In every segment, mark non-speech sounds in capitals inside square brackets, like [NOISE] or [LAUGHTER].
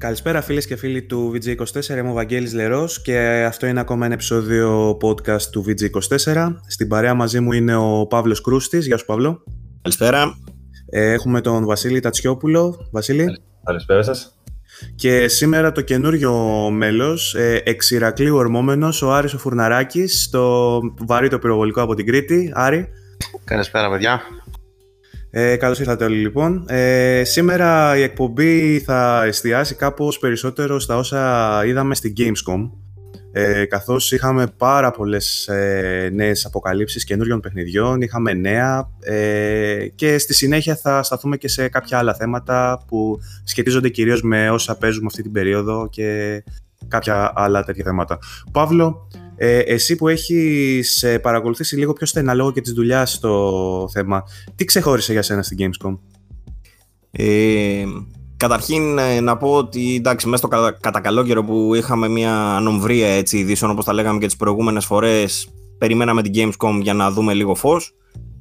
Καλησπέρα φίλες και φίλοι του VG24, είμαι ο Βαγγέλης Λερός και αυτό είναι ακόμα ένα επεισόδιο podcast του VG24. Στην παρέα μαζί μου είναι ο Παύλος Κρούστης. Γεια σου Παύλο. Καλησπέρα. Ε, έχουμε τον Βασίλη Τατσιόπουλο. Βασίλη. Καλησπέρα σας. Και σήμερα το καινούριο μέλος, ε, εξ Ηρακλείου ορμόμενος, ο Άρης ο Φουρναράκης, το βαρύ το πυροβολικό από την Κρήτη. Άρη. Καλησπέρα παιδιά. Ε, καλώς ήρθατε όλοι λοιπόν. Ε, σήμερα η εκπομπή θα εστιάσει κάπως περισσότερο στα όσα είδαμε στην Gamescom ε, καθώς είχαμε πάρα πολλές ε, νέες αποκαλύψεις καινούριων παιχνιδιών, είχαμε νέα ε, και στη συνέχεια θα σταθούμε και σε κάποια άλλα θέματα που σχετίζονται κυρίως με όσα παίζουμε αυτή την περίοδο και κάποια άλλα τέτοια θέματα. Παύλο, ε, εσύ που έχεις ε, παρακολουθήσει λίγο πιο στενά λόγω και της δουλειάς στο θέμα, τι ξεχώρισε για σένα στην Gamescom? Ε, καταρχήν ε, να πω ότι εντάξει, μέσα στο κατα, καλό καιρό που είχαμε μια ανομβρία έτσι, ειδήσεων όπως τα λέγαμε και τις προηγούμενες φορές, περιμέναμε την Gamescom για να δούμε λίγο φως.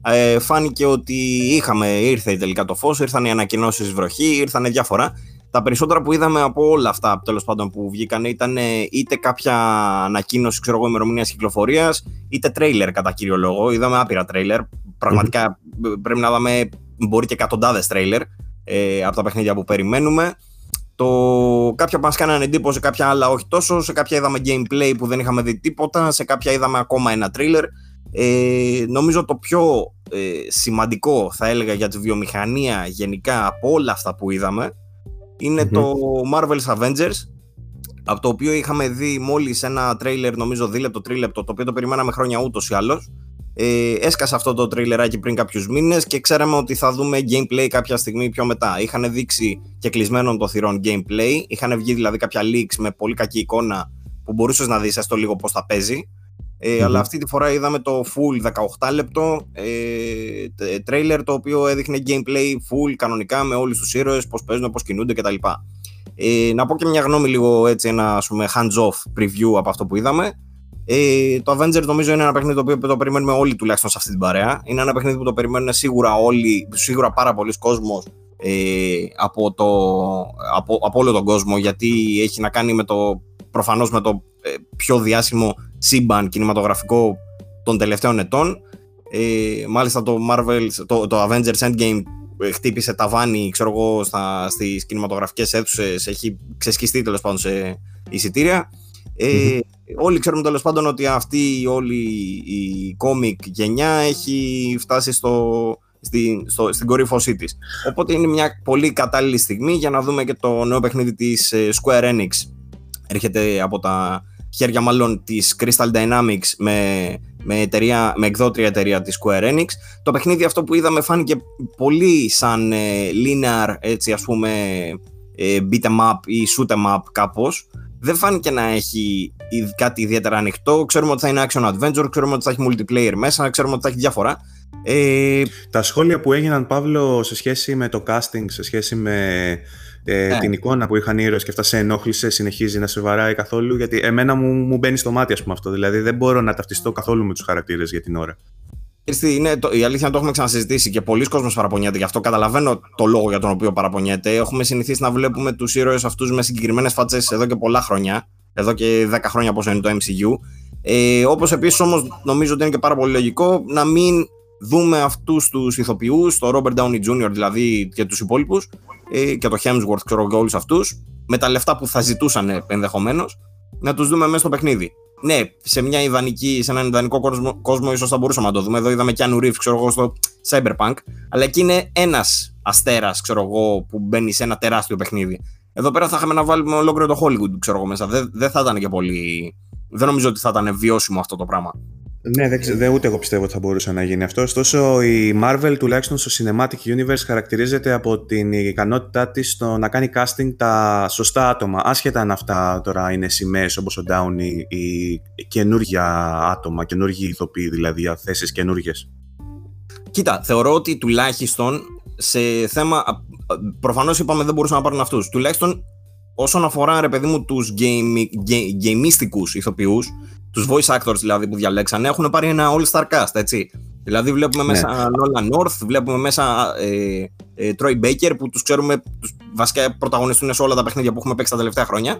Ε, φάνηκε ότι είχαμε, ήρθε τελικά το φως, ήρθαν οι ανακοινώσεις βροχή, ήρθαν διάφορα τα περισσότερα που είδαμε από όλα αυτά τέλος πάντων που βγήκαν ήταν είτε κάποια ανακοίνωση ξέρω εγώ ημερομηνίας κυκλοφορίας, είτε τρέιλερ κατά κύριο λόγο. Είδαμε άπειρα τρέιλερ. Πραγματικά πρέπει να δούμε μπορεί και εκατοντάδες τρέιλερ ε, από τα παιχνίδια που περιμένουμε. Το... Κάποια μας κάνανε εντύπωση, κάποια άλλα όχι τόσο. Σε κάποια είδαμε gameplay που δεν είχαμε δει τίποτα. Σε κάποια είδαμε ακόμα ένα τρίλερ. Ε, νομίζω το πιο ε, σημαντικό θα έλεγα για τη βιομηχανία γενικά από όλα αυτά που είδαμε ειναι το Marvel's Avengers από το οποίο είχαμε δει μόλις ένα τρέιλερ νομίζω δίλεπτο, τρίλεπτο το οποίο το περιμέναμε χρόνια ούτως ή άλλως. Ε, έσκασε αυτό το τρέιλεράκι πριν κάποιους μήνες και ξέραμε ότι θα δούμε gameplay κάποια στιγμή πιο μετά. Είχαν δείξει και κλεισμένων των θυρών gameplay, είχαν βγει δηλαδή κάποια leaks με πολύ κακή εικόνα που μπορούσες να δεις έστω λίγο πώς θα παίζει ε, Αλλά αυτή τη φορά είδαμε το full 18 λεπτό ε, trailer το οποίο έδειχνε gameplay full κανονικά με όλους τους ήρωες, πώς παίζουν, πώς κινούνται κτλ. Ε, να πω και μια γνώμη λίγο έτσι, ένα ας πούμε, hands-off preview από αυτό που είδαμε. Ε, το Avengers νομίζω είναι ένα παιχνίδι το οποίο το περιμένουμε όλοι τουλάχιστον σε αυτή την παρέα. Είναι ένα παιχνίδι που το περιμένουν σίγουρα όλοι, σίγουρα πάρα πολλοί κόσμος ε, από, το, από, από όλο τον κόσμο γιατί έχει να κάνει με το προφανώς με το ε, πιο διάσημο σύμπαν κινηματογραφικό των τελευταίων ετών. Ε, μάλιστα το Marvel, το, το Avengers Endgame ε, χτύπησε ταβάνι ξέρω εγώ, στα, στις κινηματογραφικές αίθουσες, έχει ξεσκιστεί τέλος πάντων σε εισιτήρια. Ε, Όλοι ξέρουμε τέλος πάντων ότι αυτή όλη η κόμικ γενιά έχει φτάσει στο, στην, στο, στην κορύφωσή της. Οπότε είναι μια πολύ κατάλληλη στιγμή για να δούμε και το νέο παιχνίδι της ε, Square Enix. Έρχεται από τα χέρια μάλλον της Crystal Dynamics με, με, εταιρεία, με εκδότρια εταιρεία της Square Enix. Το παιχνίδι αυτό που είδαμε φάνηκε πολύ σαν ε, linear, έτσι ας πούμε, ε, beat em up ή shoot em up κάπως. Δεν φάνηκε να έχει κάτι ιδιαίτερα ανοιχτό. Ξέρουμε ότι θα είναι action adventure, ξέρουμε ότι θα έχει multiplayer μέσα, ξέρουμε ότι θα έχει διάφορα. Ε... Τα σχόλια που έγιναν, Παύλο, σε σχέση με το casting, σε σχέση με ε, ναι. την εικόνα που είχαν οι ήρωες και αυτά σε ενόχλησε, συνεχίζει να σε βαράει καθόλου. Γιατί εμένα μου, μου μπαίνει στο μάτι, ας πούμε αυτό. Δηλαδή δεν μπορώ να ταυτιστώ καθόλου με τους χαρακτήρες για την ώρα. Είναι, το, η αλήθεια είναι το έχουμε ξανασυζητήσει και πολλοί κόσμοι παραπονιέται. Γι' αυτό καταλαβαίνω το λόγο για τον οποίο παραπονιέται. Έχουμε συνηθίσει να βλέπουμε τους ήρωες αυτούς με συγκεκριμένες φάτσες εδώ και πολλά χρόνια. Εδώ και 10 χρόνια όπω είναι το MCU. Ε, Όπως επίσης όμως νομίζω ότι είναι και πάρα πολύ λογικό να μην δούμε αυτούς τους ηθοποιούς, το Robert Downey Jr. δηλαδή και τους υπόλοιπους, ε, και το Hemsworth, ξέρω και όλους αυτούς, με τα λεφτά που θα ζητούσαν ενδεχομένως, να τους δούμε μέσα στο παιχνίδι. Ναι, σε, μια ιδανική, σε έναν ιδανικό κόσμο, κόσμο ίσως θα μπορούσαμε να το δούμε. Εδώ είδαμε και Reeves, ξέρω εγώ, στο Cyberpunk. Αλλά εκεί είναι ένας αστέρας, ξέρω εγώ, που μπαίνει σε ένα τεράστιο παιχνίδι. Εδώ πέρα θα είχαμε να βάλουμε ολόκληρο το Hollywood, ξέρω εγώ, μέσα. Δεν, δεν θα ήταν και πολύ. Δεν νομίζω ότι θα ήταν βιώσιμο αυτό το πράγμα. Ναι, δεν, δεν, ούτε εγώ πιστεύω ότι θα μπορούσε να γίνει αυτός. Ωστόσο, η Marvel τουλάχιστον στο Cinematic Universe χαρακτηρίζεται από την ικανότητά της στο να κάνει casting τα σωστά άτομα. Άσχετα αν αυτά τώρα είναι σημαίες όπως ο Downey ή καινούργια άτομα, καινούργιοι ηθοποιοί δηλαδή, για θέσεις καινούργιες. Κοίτα, θεωρώ ότι τουλάχιστον σε θέμα. Προφανώς είπαμε δεν μπορούσαν να πάρουν αυτούς. Τουλάχιστον όσον αφορά ρε παιδί μου τους γκέιμίστικου ηθοποιούς, τους voice actors δηλαδή που διαλέξανε, έχουν πάρει ένα all-star cast, έτσι. Δηλαδή βλέπουμε ναι. μέσα Nolan North, βλέπουμε μέσα ε, ε, Troy Baker που τους ξέρουμε, τους βασικά πρωταγωνιστούν σε όλα τα παιχνίδια που έχουμε παίξει τα τελευταία χρόνια.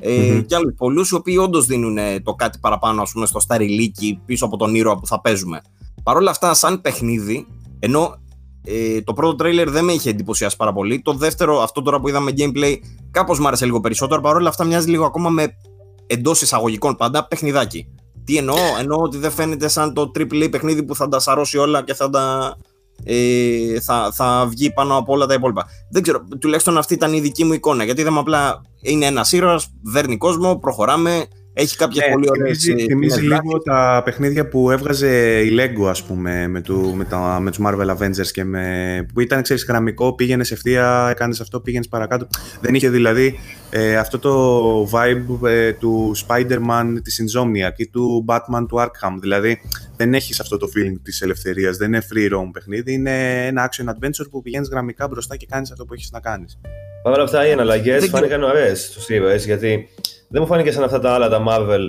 Ε, Και άλλους πολλούς οι οποίοι όντως δίνουν το κάτι παραπάνω ας πούμε, στο σταριλίκι πίσω από τον ήρωα που θα παίζουμε. Παρ' όλα αυτά, σαν παιχνίδι, ενώ ε, το πρώτο τρέιλερ δεν με είχε εντυπωσιάσει πάρα πολύ. Το δεύτερο, αυτό τώρα που είδαμε gameplay, κάπως μου άρεσε λίγο περισσότερο. Παρ' όλα αυτά, μοιάζει λίγο ακόμα με εντός εισαγωγικών πάντα παιχνιδάκι. Τι εννοώ, εννοώ ότι δεν φαίνεται σαν το AAA παιχνίδι που θα τα σαρώσει όλα και θα τα. Ε, θα, θα βγει πάνω από όλα τα υπόλοιπα. Δεν ξέρω, τουλάχιστον αυτή ήταν η δική μου εικόνα. Γιατί είδαμε απλά είναι ένας ήρωας, δέρνει κόσμο, προχωράμε, έχει κάποιε ναι, πολύ ωραίες. Θυμίζει, θυμίζει λίγο τα παιχνίδια που έβγαζε η Lego, ας πούμε, με, του, με, τα, με τους Marvel Avengers και με, που ήταν ξέρεις, γραμμικό, πήγαινες ευθεία, έκανες αυτό, πήγαινες παρακάτω. Δεν είχε δηλαδή ε, αυτό το vibe ε, του Spider-Man της Insomniac ή του Batman του Arkham. Δηλαδή δεν έχεις αυτό το feeling της ελευθερίας, δεν είναι free roam παιχνίδι, είναι ένα action adventure που πηγαίνεις γραμμικά μπροστά και κάνεις αυτό που έχεις να κάνεις. Παρ' όλα αυτά οι αναλλαγέ φάνηκαν ωραίες στους ήρωε γιατί δεν μου φάνηκε σαν αυτά τα άλλα τα Marvel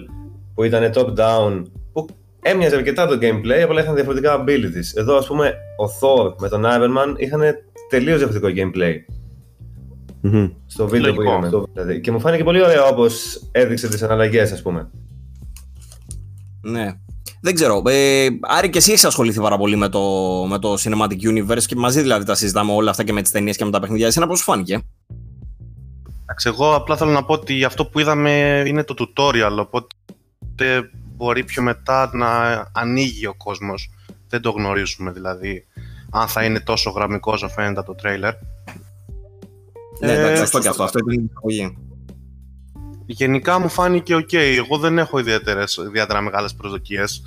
που ήταν top-down, που έμοιαζε αρκετά το gameplay, απλά είχαν διαφορετικά abilities. Εδώ, ας πούμε, ο Thor με τον Iron Man είχαν τελείως διαφορετικό gameplay. Mm-hmm. Στο βίντεο που είδαμε. Δηλαδή. Και μου φάνηκε πολύ ωραίο όπως έδειξε τις αναλλαγέ, ας πούμε. Ναι. Δεν ξέρω. Ε, Άρη και εσύ έχεις ασχοληθεί πάρα πολύ με το, με το Cinematic Universe και μαζί δηλαδή τα συζητάμε όλα αυτά και με τις ταινίες και με τα παιχνίδια. Εσένα πώς σου φάνηκε; Εντάξει, εγώ απλά θέλω να πω ότι αυτό που είδαμε είναι το tutorial, οπότε μπορεί πιο μετά να ανοίγει ο κόσμος. Δεν το γνωρίζουμε δηλαδή, αν θα είναι τόσο γραμμικός όσο φαίνεται το τρέιλερ. Ναι, εντάξει, σωστό και αυτό, αυτό είναι η Γενικά μου φάνηκε ok, εγώ δεν έχω ιδιαίτερες, ιδιαίτερα μεγάλες προσδοκίες.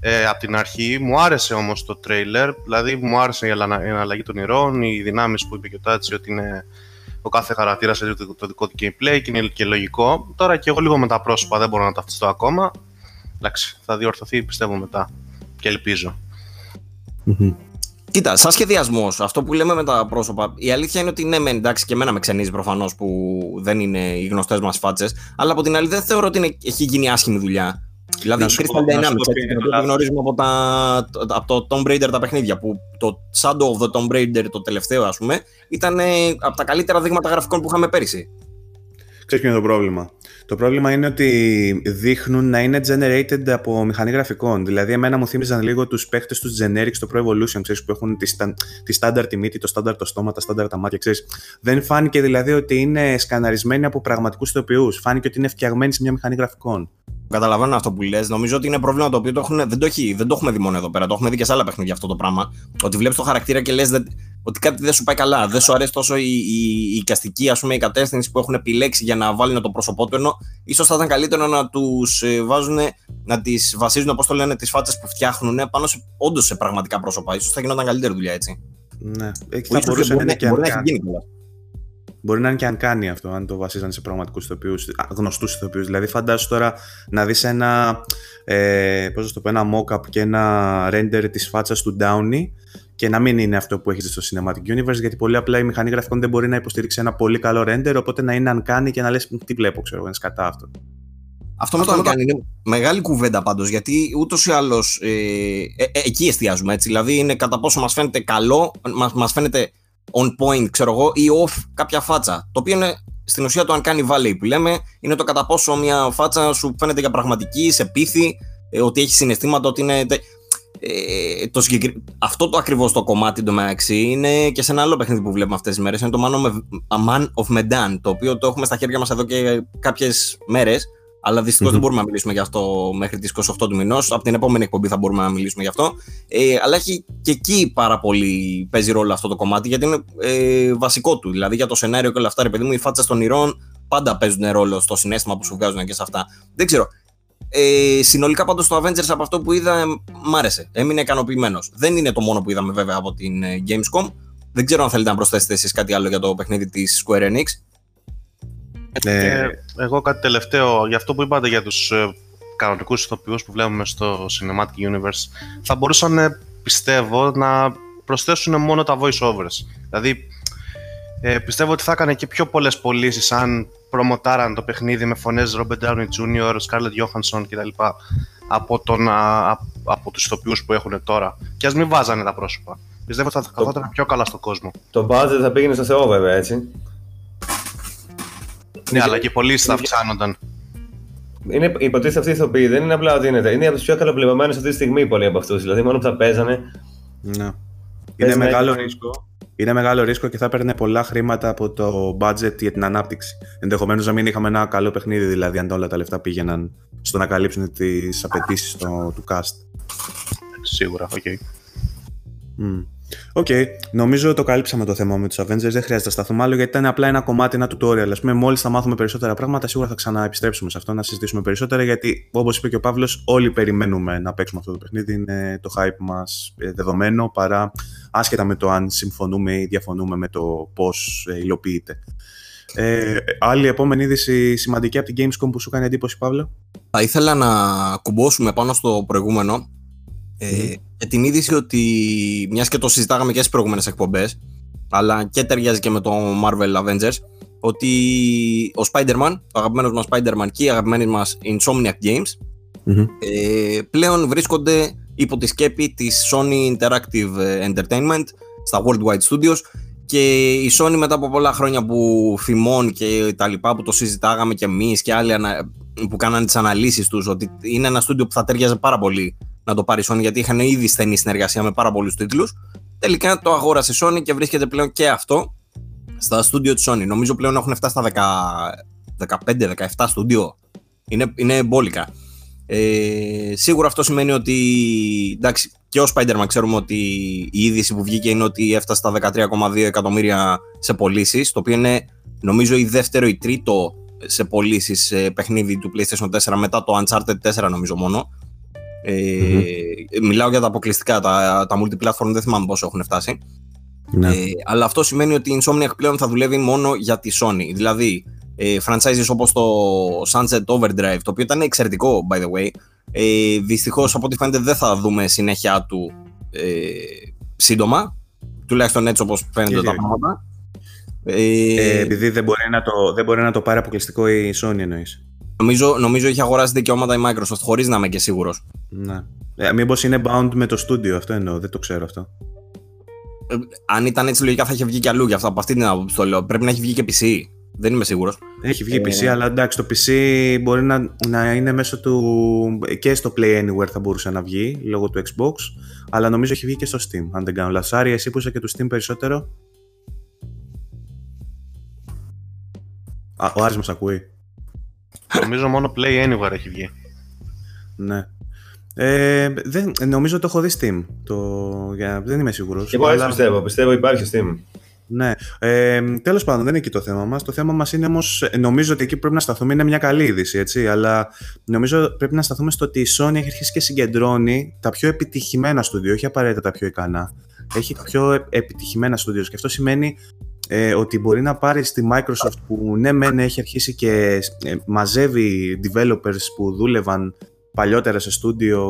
Ε, από την αρχή μου άρεσε όμως το τρέιλερ, δηλαδή μου άρεσε η αλλαγή των ηρώων, οι δυνάμεις που είπε και ο Τάτσι ότι είναι ο κάθε χαρακτήρας έχει το δικό του gameplay και είναι και λογικό. Τώρα και εγώ λίγο με τα πρόσωπα δεν μπορώ να ταυτιστώ ακόμα. Εντάξει, θα διορθωθεί πιστεύω μετά και ελπίζω. Κοίτα, σαν σχεδιασμός, αυτό που λέμε με τα πρόσωπα, η αλήθεια είναι ότι ναι, μεν, εντάξει, και εμένα με ξενίζει προφανώς που δεν είναι οι γνωστές μας φάτσες, αλλά από την άλλη δεν θεωρώ ότι είναι, έχει γίνει άσχημη δουλειά. Δηλαδή, η Crystal Dynamics, το γνωρίζουμε από, τα, από το Tomb Raider τα παιχνίδια, που το Shadow of the Tomb Raider, το τελευταίο, ας πούμε, ήταν ε, από τα καλύτερα δείγματα γραφικών που είχαμε πέρυσι. Ξέρεις ποιο είναι το πρόβλημα; Το πρόβλημα είναι ότι δείχνουν να είναι generated από μηχανή γραφικών. Δηλαδή, εμένα μου θύμιζαν λίγο τους παίχτες τους generics στο Pro Evolution, ξέρεις, που έχουν τη, τη standard τη μύτη, το standard το στόμα, τα standard τα μάτια. Ξέρεις. Δεν φάνηκε δηλαδή ότι είναι σκαναρισμένοι από πραγματικούς ηθοποιούς. Φάνηκε ότι είναι φτιαγμένοι σε μια μηχανή γραφικών. Καταλαβαίνω αυτό που λες. Νομίζω ότι είναι πρόβλημα το οποίο το έχουν, δεν, το έχει, δεν το έχουμε δει μόνο εδώ πέρα. Το έχουμε δει και σε άλλα παιχνίδια αυτό το πράγμα. Ότι βλέπεις το χαρακτήρα και λες ότι κάτι δεν σου πάει καλά. Δεν σου αρέσει τόσο η, η, η οικαστική, ας πούμε, η κατεύθυνση που έχουν επιλέξει για να βάλουν το πρόσωπό του. Ενώ ίσως θα ήταν καλύτερο να τους ε, βάζουν, να τις βασίζουν, όπω το λένε, τις φάτσες που φτιάχνουν πάνω σε, όντως σε πραγματικά πρόσωπα. σω θα γινόταν καλύτερη δουλειά έτσι. Ναι, θα μπορούσε να είναι και αν Μπορεί να είναι και αν κάνει αυτό, αν το βασίζανε σε πραγματικούς ηθοποιούς, γνωστούς ηθοποιούς. Δηλαδή, φαντάσου τώρα να δεις ένα, ε, πώς το πω, ένα mock-up και ένα render της φάτσας του Downey και να μην είναι αυτό που έχεις στο Cinematic Universe, γιατί πολύ απλά η μηχανή γραφικών δεν μπορεί να υποστηρίξει ένα πολύ καλό render, οπότε να είναι αν κάνει και να λες τι βλέπω, ξέρω, είναι σκατά αυτό. Αυτό με το αν κάνει είναι μεγάλη κουβέντα πάντως, γιατί ούτως ή άλλως ε, ε, ε, εκεί εστιάζουμε έτσι. Δηλαδή είναι κατά πόσο μας φαίνεται καλό, μας μας φαίνεται on point, ξέρω εγώ, ή off κάποια φάτσα. Το οποίο είναι στην ουσία το αν κάνει valley που λέμε, είναι το κατά πόσο μια φάτσα σου φαίνεται για πραγματική, σε πίθη, ε, ότι έχει συναισθήματα, ότι είναι. Ε, το συγκεκρι... Αυτό το ακριβώς το κομμάτι το μεταξύ είναι και σε ένα άλλο παιχνίδι που βλέπουμε αυτές τις μέρες. Είναι το Man of Medan, το οποίο το έχουμε στα χέρια μας εδώ και κάποιες μέρες. Αλλά δυστυχώς mm-hmm. δεν μπορούμε να μιλήσουμε γι' αυτό μέχρι τις 28 του μηνός. Από την επόμενη εκπομπή θα μπορούμε να μιλήσουμε γι' αυτό. Ε, αλλά έχει και εκεί πάρα πολύ παίζει ρόλο αυτό το κομμάτι γιατί είναι ε, βασικό του. Δηλαδή για το σενάριο και όλα αυτά, ρε παιδί μου, οι φάτσες των ηρών πάντα παίζουν ρόλο στο συνέστημα που σου βγάζουν και σε αυτά. Δεν ξέρω. Ε, συνολικά πάντως το Avengers από αυτό που είδα μ' άρεσε. Έμεινε ικανοποιημένος. Δεν είναι το μόνο που είδαμε βέβαια από την ε, Gamescom. Δεν ξέρω αν θέλετε να προσθέσετε εσείς κάτι άλλο για το παιχνίδι της Square Enix. Ε, εγώ κάτι τελευταίο, για αυτό που είπατε για τους ε, κανονικούς ηθοποιούς που βλέπουμε στο Cinematic Universe, θα μπορούσαν, ε, πιστεύω, να προσθέσουν μόνο τα voice-overs. Δηλαδή, ε, πιστεύω ότι θα έκανε και πιο πολλές πωλήσεις αν προμοτάραν το παιχνίδι με φωνές Robert Downey Jr., Scarlett Johansson κτλ. από, τον, α, από τους ηθοποιούς που έχουν τώρα. Και ας μην βάζανε τα πρόσωπα. Πιστεύω ότι θα καθόταν πιο καλά στον κόσμο. Το budget θα πήγαινε στο Θεό, βέβαια, έτσι. Ναι, αλλά και οι πωλήσει θα αυξάνονταν. Είναι, υποτίθεται αυτοί οι ηθοποιοί δεν είναι απλά ότι είναι. Είναι από τους πιο καλοπληρωμένου αυτή τη στιγμή πολλοί από αυτούς. Δηλαδή, μόνο που θα παίζανε. Ναι. Πες Είναι να μεγάλο έχει- ρίσκο. Είναι μεγάλο ρίσκο και θα έπαιρνε πολλά χρήματα από το budget για την ανάπτυξη. Ενδεχομένως να μην είχαμε ένα καλό παιχνίδι, δηλαδή, αν όλα τα λεφτά πήγαιναν στο να καλύψουν τις απαιτήσεις του cast. Σίγουρα, οκ. Μμ. Οκ, νομίζω το καλύψαμε το θέμα με τους Avengers. Δεν χρειάζεται να σταθούμε άλλο γιατί ήταν απλά ένα κομμάτι, ένα tutorial. Α πούμε, μόλις θα μάθουμε περισσότερα πράγματα, σίγουρα θα ξαναεπιστρέψουμε σε αυτό να συζητήσουμε περισσότερα. Γιατί, όπως είπε και ο Παύλος, όλοι περιμένουμε να παίξουμε αυτό το παιχνίδι. Είναι το hype μας δεδομένο παρά άσχετα με το αν συμφωνούμε ή διαφωνούμε με το πώς υλοποιείται. Ε, άλλη επόμενη είδηση σημαντική από την Gamescom που σου κάνει εντύπωση, Παύλο; Θα ήθελα να κουμπώσουμε πάνω στο προηγούμενο ε, για την είδηση ότι μιας και το συζητάγαμε και στις προηγούμενες εκπομπές, αλλά και ταιριάζει και με το Marvel Avengers, ότι ο Spider-Man, το αγαπημένος μας Spider-Man και οι αγαπημένοι μας Insomniac Games ε, πλέον βρίσκονται υπό τη σκέπη της Sony Interactive Entertainment στα Worldwide Studios και η Sony μετά από πολλά χρόνια που φημών και τα λοιπά που το συζητάγαμε και εμείς και άλλοι ανα- που κάνανε τις αναλύσεις τους ότι είναι ένα στούντιο που θα ταιριάζει πάρα πολύ να το πάρει η Sony γιατί είχαν ήδη στενή συνεργασία με πάρα πολλούς τίτλους. Τελικά το αγόρασε η Sony και βρίσκεται πλέον και αυτό στα στούντιο της Sony. Νομίζω πλέον έχουν φτάσει στα 15-17 στούντιο. Είναι, είναι μπόλικα. Ε, σίγουρα αυτό σημαίνει ότι εντάξει, και ο Spider-Man ξέρουμε ότι η είδηση που βγήκε είναι ότι έφτασε στα 13,2 εκατομμύρια σε πωλήσεις, το οποίο είναι νομίζω η δεύτερο ή τρίτο σε πωλήσεις σε παιχνίδι του PlayStation 4 μετά το Uncharted 4 νομίζω μόνο. Ε, Μιλάω για τα αποκλειστικά, τα, τα multiplatform δεν θυμάμαι πόσο έχουν φτάσει. Ναι. Ε, αλλά αυτό σημαίνει ότι η Insomniac πλέον θα δουλεύει μόνο για τη Sony. Δηλαδή, ε, franchises όπως το Sunset Overdrive, το οποίο ήταν εξαιρετικό, by the way, ε, δυστυχώς από ό,τι φαίνεται δεν θα δούμε συνέχεια του ε, σύντομα, τουλάχιστον έτσι όπως φαίνονται Γιατί τα όχι. πράγματα. Ε, Ε, επειδή δεν μπορεί, να το, δεν μπορεί να το πάρει αποκλειστικό η Sony εννοείς. Νομίζω, νομίζω έχει αγοράσει δικαιώματα η Microsoft, χωρίς να είμαι και σίγουρος. Ναι. Ε, μήπως είναι bound με το studio, αυτό εννοώ, δεν το ξέρω αυτό. Ε, αν ήταν έτσι λογικά θα είχε βγει και αλλού για αυτά, από αυτή την άποψη το λέω. Πρέπει να έχει βγει και PC, δεν είμαι σίγουρος. Έχει βγει Ε, PC, αλλά εντάξει, το PC μπορεί να, να είναι μέσω του. και στο Play Anywhere θα μπορούσε να βγει λόγω του Xbox, αλλά νομίζω έχει βγει και στο Steam. Αν δεν κάνω λάθος. Άρη, εσύ που είσαι και του Steam περισσότερο. Α, ο Άρης μας ακούει. Νομίζω μόνο Play Anywhere έχει βγει. Ναι. Ε, δεν, νομίζω το έχω δει Steam. Το, για, δεν είμαι σίγουρος. Και εγώ έτσι αλλά- πιστεύω. Πιστεύω υπάρχει Steam. Ναι. Ε, Τέλος πάντων, δεν είναι εκεί το θέμα μας. Το θέμα μας είναι όμως. Νομίζω ότι εκεί που πρέπει να σταθούμε είναι μια καλή είδηση, έτσι. Αλλά νομίζω πρέπει να σταθούμε στο ότι η Sony έχει αρχίσει και συγκεντρώνει τα πιο επιτυχημένα στούντιο, όχι απαραίτητα τα πιο ικανά. Έχει πιο ε- επιτυχημένα στούντιο. Και αυτό σημαίνει ε, ότι μπορεί να πάρει στη Microsoft που ναι, μεν έχει αρχίσει και ε, μαζεύει developers που δούλευαν παλιότερα σε στούντιο,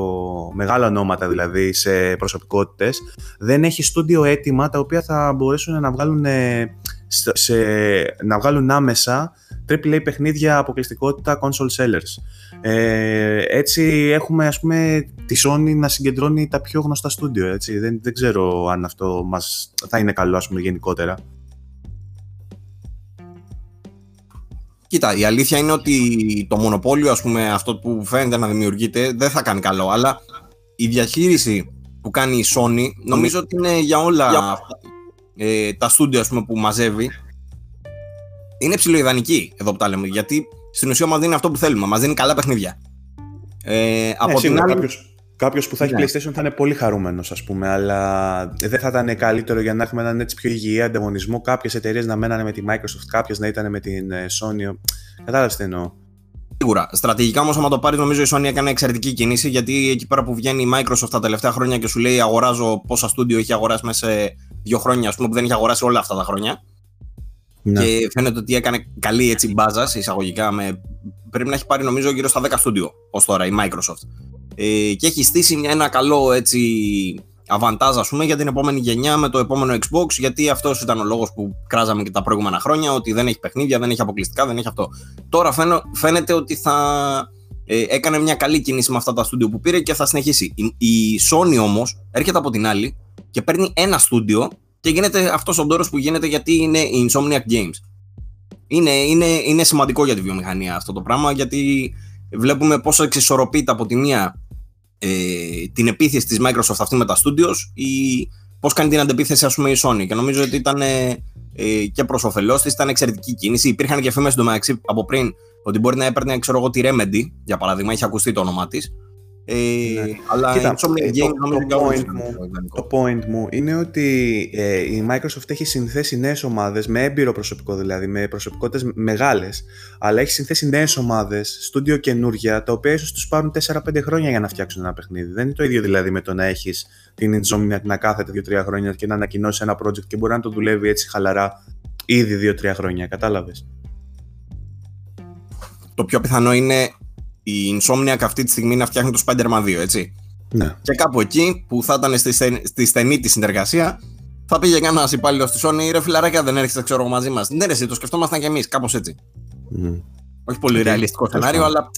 μεγάλα ονόματα δηλαδή, σε προσωπικότητες, δεν έχει στούντιο έτοιμα τα οποία θα μπορέσουν να βγάλουν, ε, σε, σε- να βγάλουν άμεσα AAA παιχνίδια αποκλειστικότητα console sellers. Ε, έτσι έχουμε ας πούμε τη Sony να συγκεντρώνει τα πιο γνωστά στούντιο, έτσι. Δεν, δεν ξέρω αν αυτό μας θα είναι καλό ας πούμε γενικότερα. Κοίτα, η αλήθεια είναι ότι το μονοπόλιο, ας πούμε, αυτό που φαίνεται να δημιουργείται, δεν θα κάνει καλό. Αλλά η διαχείριση που κάνει η Sony, νομίζω ότι είναι για όλα αυτά, ε, τα στούντιο ας πούμε, που μαζεύει, είναι ψηλοειδανική εδώ που τα λέμε. Γιατί στην ουσία μας δίνει αυτό που θέλουμε, μας δίνει καλά παιχνίδια. Ε, από ναι, την σίγουρα, άλλη, κάποιος, κάποιος που θα έχει Ναι. PlayStation θα είναι πολύ χαρούμενος ας πούμε, αλλά δεν θα ήταν καλύτερο για να έχουμε έναν έτσι πιο υγιή ανταγωνισμό κάποιες εταιρείες να μένανε με τη Microsoft, κάποιες να ήταν με την ε, Sony. Κατάλαβες τι εννοώ. Σίγουρα. Στρατηγικά όμως, άμα το πάρεις, νομίζω η Sony έκανε εξαιρετική κίνηση γιατί εκεί πέρα που βγαίνει η Microsoft τα τελευταία χρόνια και σου λέει αγοράζω πόσα στούντιο έχει αγοράσει μέσα σε δύο χρόνια, ας πούμε, που δεν έχει αγοράσει όλα αυτά τα χρόνια. Ναι. Και φαίνεται ότι έκανε καλή έτσι μπάζα σε εισαγωγικά. Με... Πρέπει να έχει πάρει νομίζω γύρω στα 10 στούντιο ως τώρα η Microsoft. Ε, και έχει στήσει μια- ένα καλό έτσι αβαντάζ ας πούμε για την επόμενη γενιά με το επόμενο Xbox γιατί αυτός ήταν ο λόγος που κράζαμε και τα προηγούμενα χρόνια ότι δεν έχει παιχνίδια, δεν έχει αποκλειστικά, δεν έχει αυτό. Τώρα φαίνω, φαίνεται ότι θα ε, έκανε μια καλή κίνηση με αυτά τα στούντιο που πήρε και θα συνεχίσει. Η, η Sony όμως έρχεται από την άλλη και παίρνει ένα στούντιο και γίνεται αυτός ο ντόρος που γίνεται γιατί είναι η Insomniac Games. Είναι, είναι, είναι σημαντικό για τη βιομηχανία αυτό το πράγμα γιατί βλέπουμε πόσο εξισορροπείται από τη μία ε, την επίθεση της Microsoft αυτή με τα studios ή πώς κάνει την αντεπίθεση ας πούμε η Sony και νομίζω ότι ήταν ε, και προς όφελός της, ήταν εξαιρετική κίνηση υπήρχαν και φήμες εντωμεταξύ από πριν ότι μπορεί να έπαιρνε ξέρω εγώ τη Remedy για παράδειγμα, είχε ακουστεί το όνομά της ε, ναι. Αλλά Κοίτα, ε, το, το, point μου, το point μου είναι ότι ε, η Microsoft έχει συνθέσει νέες ομάδες με έμπειρο προσωπικό δηλαδή, με προσωπικότητες μεγάλες, αλλά έχει συνθέσει νέες ομάδες, στούντιο καινούργια, τα οποία ίσως τους πάρουν 4-5 χρόνια για να φτιάξουν ένα παιχνίδι. Δεν είναι το ίδιο δηλαδή με το να έχεις την Insomniac να κάθεται 2-3 χρόνια και να ανακοινώσει ένα project και μπορεί να το δουλεύει έτσι χαλαρά ήδη 2-3 χρόνια. Κατάλαβες; Το πιο πιθανό είναι η Insomniac αυτή τη στιγμή να φτιάχνει το Spider-Man 2, έτσι. Ναι. Και κάπου εκεί που θα ήταν στη, στη στενή της συνεργασία, θα πήγε κανένας υπάλληλος στη Sony, ρε φιλαράκια δεν έρχεται ξέρω μαζί μας. Ναι, ρε, το σκεφτόμασταν κι εμείς, κάπως έτσι. Mm. Όχι πολύ ρεαλιστικό σενάριο, αλλά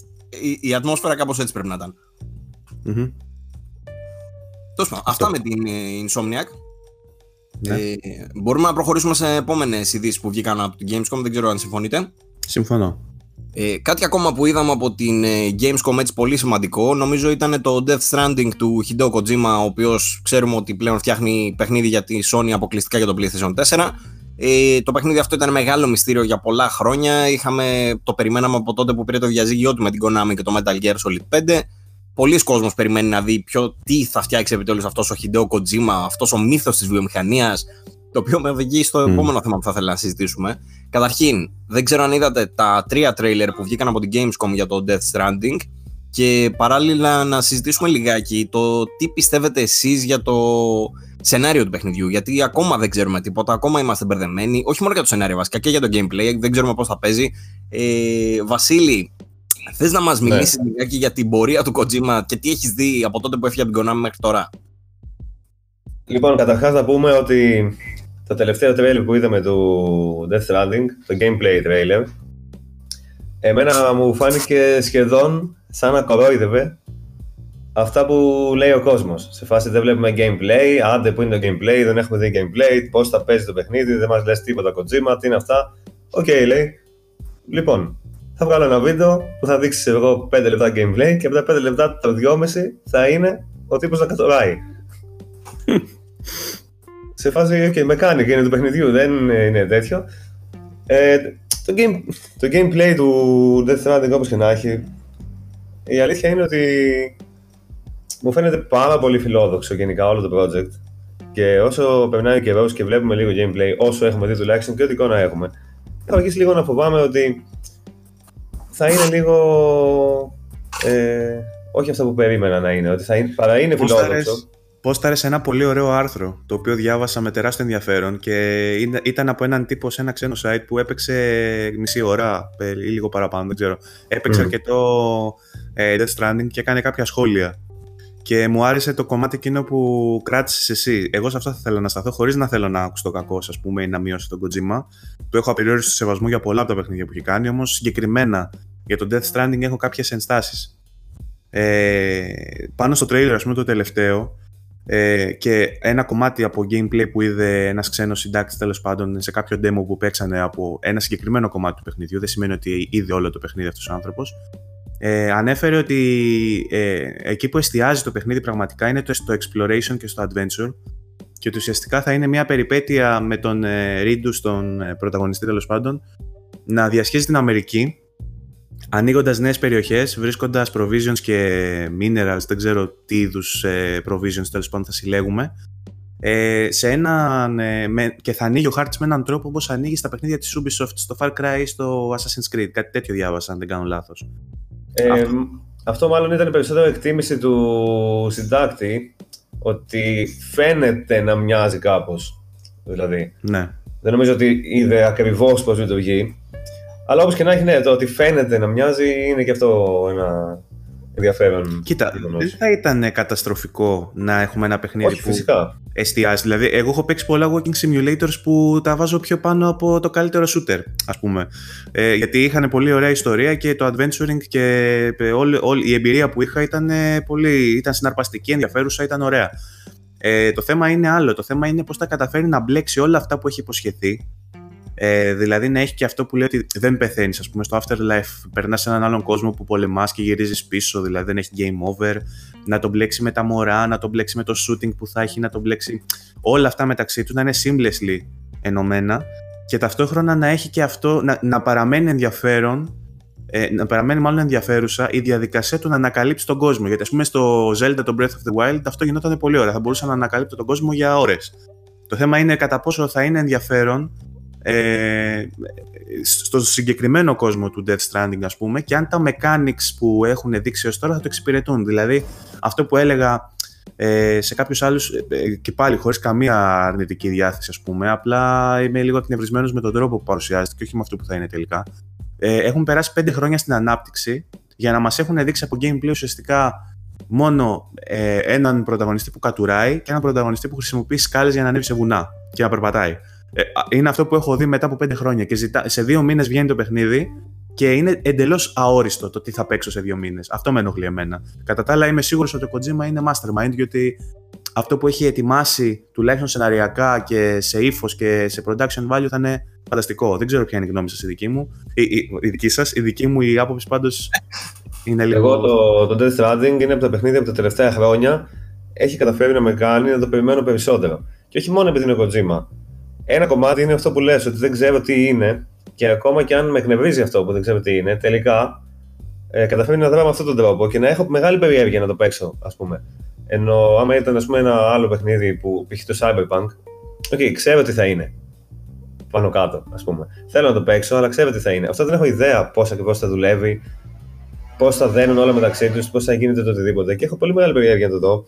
η, η ατμόσφαιρα κάπως έτσι πρέπει να ήταν. Mm-hmm. Τόσο, αυτά με την ε, Insomniac. Ναι. Ε, μπορούμε να προχωρήσουμε σε επόμενες ειδήσεις που βγήκαν από την Gamescom, δεν ξέρω αν συμφωνείτε. Συμφωνώ. Ε, κάτι ακόμα που είδαμε από την ε, Gamescom έτσι πολύ σημαντικό νομίζω ήταν το Death Stranding του Hideo Kojima ο οποίος ξέρουμε ότι πλέον φτιάχνει παιχνίδι για τη Sony αποκλειστικά για το PlayStation 4 ε, το παιχνίδι αυτό ήταν μεγάλο μυστήριο για πολλά χρόνια. Είχαμε, το περιμέναμε από τότε που πήρε το διαζύγιό του με την Konami και το Metal Gear Solid 5 Πολλοί κόσμος περιμένει να δει ποιο, τι θα φτιάξει επιτέλους αυτός ο Hideo Kojima, αυτός ο μύθος της βιομηχανίας το οποίο με οδηγεί στο mm. επόμενο θέμα που θα ήθελα να συζητήσουμε. Καταρχήν, δεν ξέρω αν είδατε τα τρία τρέιλερ που βγήκαν από την Gamescom για το Death Stranding και παράλληλα να συζητήσουμε λιγάκι το τι πιστεύετε εσείς για το σενάριο του παιχνιδιού, γιατί ακόμα δεν ξέρουμε τίποτα, ακόμα είμαστε μπερδεμένοι, όχι μόνο για το σενάριο βασικά και για το gameplay, δεν ξέρουμε πώς θα παίζει. Ε, Βασίλη, θες να μας μιλήσεις ναι. λιγάκι για την πορεία του Kojima και τι έχεις δει από τότε που έφυγε από την Konami μέχρι τώρα; Λοιπόν, καταρχάς να πούμε ότι το τελευταίο trailer που είδαμε του Death Stranding, το gameplay trailer, εμένα μου φάνηκε σχεδόν σαν να κορόιδευε αυτά που λέει ο κόσμος. Σε φάση δεν βλέπουμε gameplay, άντε που είναι το gameplay, δεν έχουμε δει gameplay, πώς θα παίζει το παιχνίδι, δεν μας λες τίποτα Kojima, τι είναι αυτά. Ok, okay, λέει. Λοιπόν, θα βγάλω ένα βίντεο που θα δείξει εγώ 5 λεπτά gameplay και από τα 5 λεπτά το 2,5 θα είναι ο τύπος να κατουράει [LAUGHS] σε φάση okay, mechanic είναι του παιχνιδιού, δεν είναι τέτοιο. Ε, το, game, το gameplay του Death Stranding όπως και να έχει, η αλήθεια είναι ότι μου φαίνεται πάρα πολύ φιλόδοξο γενικά όλο το project και όσο περνάει καιρός και βλέπουμε λίγο gameplay, όσο έχουμε δει τουλάχιστον και ό,τι εικόνα έχουμε, θα αρχίσει λίγο να φοβάμαι ότι θα είναι λίγο ε, όχι αυτό που περίμενα να είναι, ότι θα είναι, παρά είναι φιλόδοξο πόσταρες σε ένα πολύ ωραίο άρθρο, το οποίο διάβασα με τεράστιο ενδιαφέρον και ήταν από έναν τύπο σε ένα ξένο site που έπαιξε μισή ώρα ή λίγο παραπάνω, δεν ξέρω. Έπαιξε mm. αρκετό ε, Death Stranding και έκανε κάποια σχόλια. Και μου άρεσε το κομμάτι εκείνο που κράτησες εσύ. Εγώ σε αυτό θα ήθελα να σταθώ, χωρίς να θέλω να ακούσω το κακό, ας πούμε, ή να μειώσω τον Kojima. Του έχω απεριόριστο σεβασμό για πολλά από τα παιχνίδια που έχει κάνει, όμως συγκεκριμένα για το Death Stranding έχω κάποιες ενστάσεις. Ε, πάνω στο trailer, ας πούμε, το τελευταίο, ε, και ένα κομμάτι από gameplay που είδε ένας ξένος συντάκτης τέλος πάντων σε κάποιο demo που παίξανε από ένα συγκεκριμένο κομμάτι του παιχνιδιού, δεν σημαίνει ότι είδε όλο το παιχνίδι αυτός ο άνθρωπος. Ε, ανέφερε ότι ε, εκεί που εστιάζει το παιχνίδι πραγματικά είναι το στο exploration και στο adventure και ότι ουσιαστικά θα είναι μια περιπέτεια με τον ε, Ρίντου, τον ε, πρωταγωνιστή τέλος πάντων, να διασχίζει την Αμερική ανοίγοντας νέες περιοχές, βρίσκοντας provisions και minerals, δεν ξέρω τι είδους ε, provisions τέλος πάντων θα συλλέγουμε. Ε, σε έναν, ε, με, και θα ανοίγει ο χάρτης με έναν τρόπο όπως ανοίγεις στα παιχνίδια της Ubisoft στο Far Cry ή στο Assassin's Creed. Κάτι τέτοιο διάβασα, αν δεν κάνω λάθος. Ε, αυτό. αυτό μάλλον ήταν περισσότερο εκτίμηση του συντάκτη ότι φαίνεται να μοιάζει κάπως. Δηλαδή. Ναι. Δεν νομίζω ότι είδε ακριβώς πώς λειτουργεί. Αλλά όπως και να έχει, ναι, το ότι φαίνεται να μοιάζει είναι και αυτό ένα ενδιαφέρον. Κοίτα, δεν θα ήταν καταστροφικό να έχουμε ένα παιχνίδι Όχι, που φυσικά. εστιάζει. Δηλαδή, εγώ έχω παίξει πολλά walking simulators που τα βάζω πιο πάνω από το καλύτερο shooter, ας πούμε. Ε, γιατί είχαν πολύ ωραία ιστορία και το adventuring και ε, όλη, όλη η εμπειρία που είχα ήταν, πολύ, ήταν συναρπαστική, ενδιαφέρουσα, ήταν ωραία. Ε, το θέμα είναι άλλο. Το θέμα είναι πώς θα καταφέρει να μπλέξει όλα αυτά που έχει υποσχεθεί. Ε, δηλαδή να έχει και αυτό που λέει ότι δεν πεθαίνεις. Α πούμε, στο Afterlife περνάς σε έναν άλλον κόσμο που πολεμάς και γυρίζεις πίσω, δηλαδή δεν έχει game over. Να το μπλέξει με τα μωρά, να το μπλέξει με το shooting που θα έχει, να το μπλέξει. Όλα αυτά μεταξύ του να είναι seamlessly ενωμένα και ταυτόχρονα να έχει και αυτό, να, να παραμένει ενδιαφέρον ε, να παραμένει μάλλον ενδιαφέρουσα η διαδικασία του να ανακαλύψει τον κόσμο. Γιατί, ας πούμε, στο Zelda, το Breath of the Wild, αυτό γινόταν πολύ ωραία. Θα μπορούσα να ανακαλύπτω τον κόσμο για ώρες. Το θέμα είναι κατά πόσο θα είναι ενδιαφέρον ε, στο συγκεκριμένο κόσμο του Death Stranding, ας πούμε, και αν τα mechanics που έχουν δείξει ως τώρα θα το εξυπηρετούν. Δηλαδή, αυτό που έλεγα ε, σε κάποιους άλλους, ε, και πάλι χωρίς καμία αρνητική διάθεση, ας πούμε, απλά είμαι λίγο εκνευρισμένος με τον τρόπο που παρουσιάζεται και όχι με αυτό που θα είναι τελικά. Ε, έχουν περάσει πέντε χρόνια στην ανάπτυξη για να μας έχουν δείξει από gameplay ουσιαστικά μόνο ε, έναν πρωταγωνιστή που κατουράει και έναν πρωταγωνιστή που χρησιμοποιεί σκάλες για να ανέβει σε βουνά και να περπατάει. Ε, είναι αυτό που έχω δει μετά από πέντε χρόνια και ζητά, σε δύο μήνες βγαίνει το παιχνίδι και είναι εντελώς αόριστο το τι θα παίξω σε δύο μήνες. Αυτό με ενοχλεί εμένα. Κατά τα άλλα, είμαι σίγουρος ότι το Kojima είναι mastermind, γιατί αυτό που έχει ετοιμάσει τουλάχιστον σεναριακά και σε ύφος και σε production value θα είναι φανταστικό. Δεν ξέρω ποια είναι η γνώμη σας, η δική μου. Η, η, η δική σας, η δική μου η άποψη πάντως είναι λίγο. Εγώ το, το Death Stranding είναι από τα παιχνίδια από τα τελευταία χρόνια. Έχει καταφέρει να με κάνει να το περιμένω περισσότερο. Και όχι μόνο επειδή είναι Kojima. Ένα κομμάτι είναι αυτό που λες, ότι δεν ξέρω τι είναι και ακόμα και αν με εκνευρίζει αυτό που δεν ξέρω τι είναι, τελικά ε, καταφέρει να δρά με αυτόν τον τρόπο και να έχω μεγάλη περιέργεια να το παίξω, ας πούμε. Ενώ άμα ήταν ας πούμε, ένα άλλο παιχνίδι που π.χ. το Cyberpunk, ok, okay, ξέρω τι θα είναι. Πάνω κάτω, ας πούμε. Θέλω να το παίξω, αλλά ξέρω τι θα είναι. Αυτό δεν έχω ιδέα πώς ακριβώς θα δουλεύει, πώς θα δένουν όλα μεταξύ τους, πώς θα γίνεται το οτιδήποτε. Και έχω πολύ μεγάλη περιέργεια να το δω.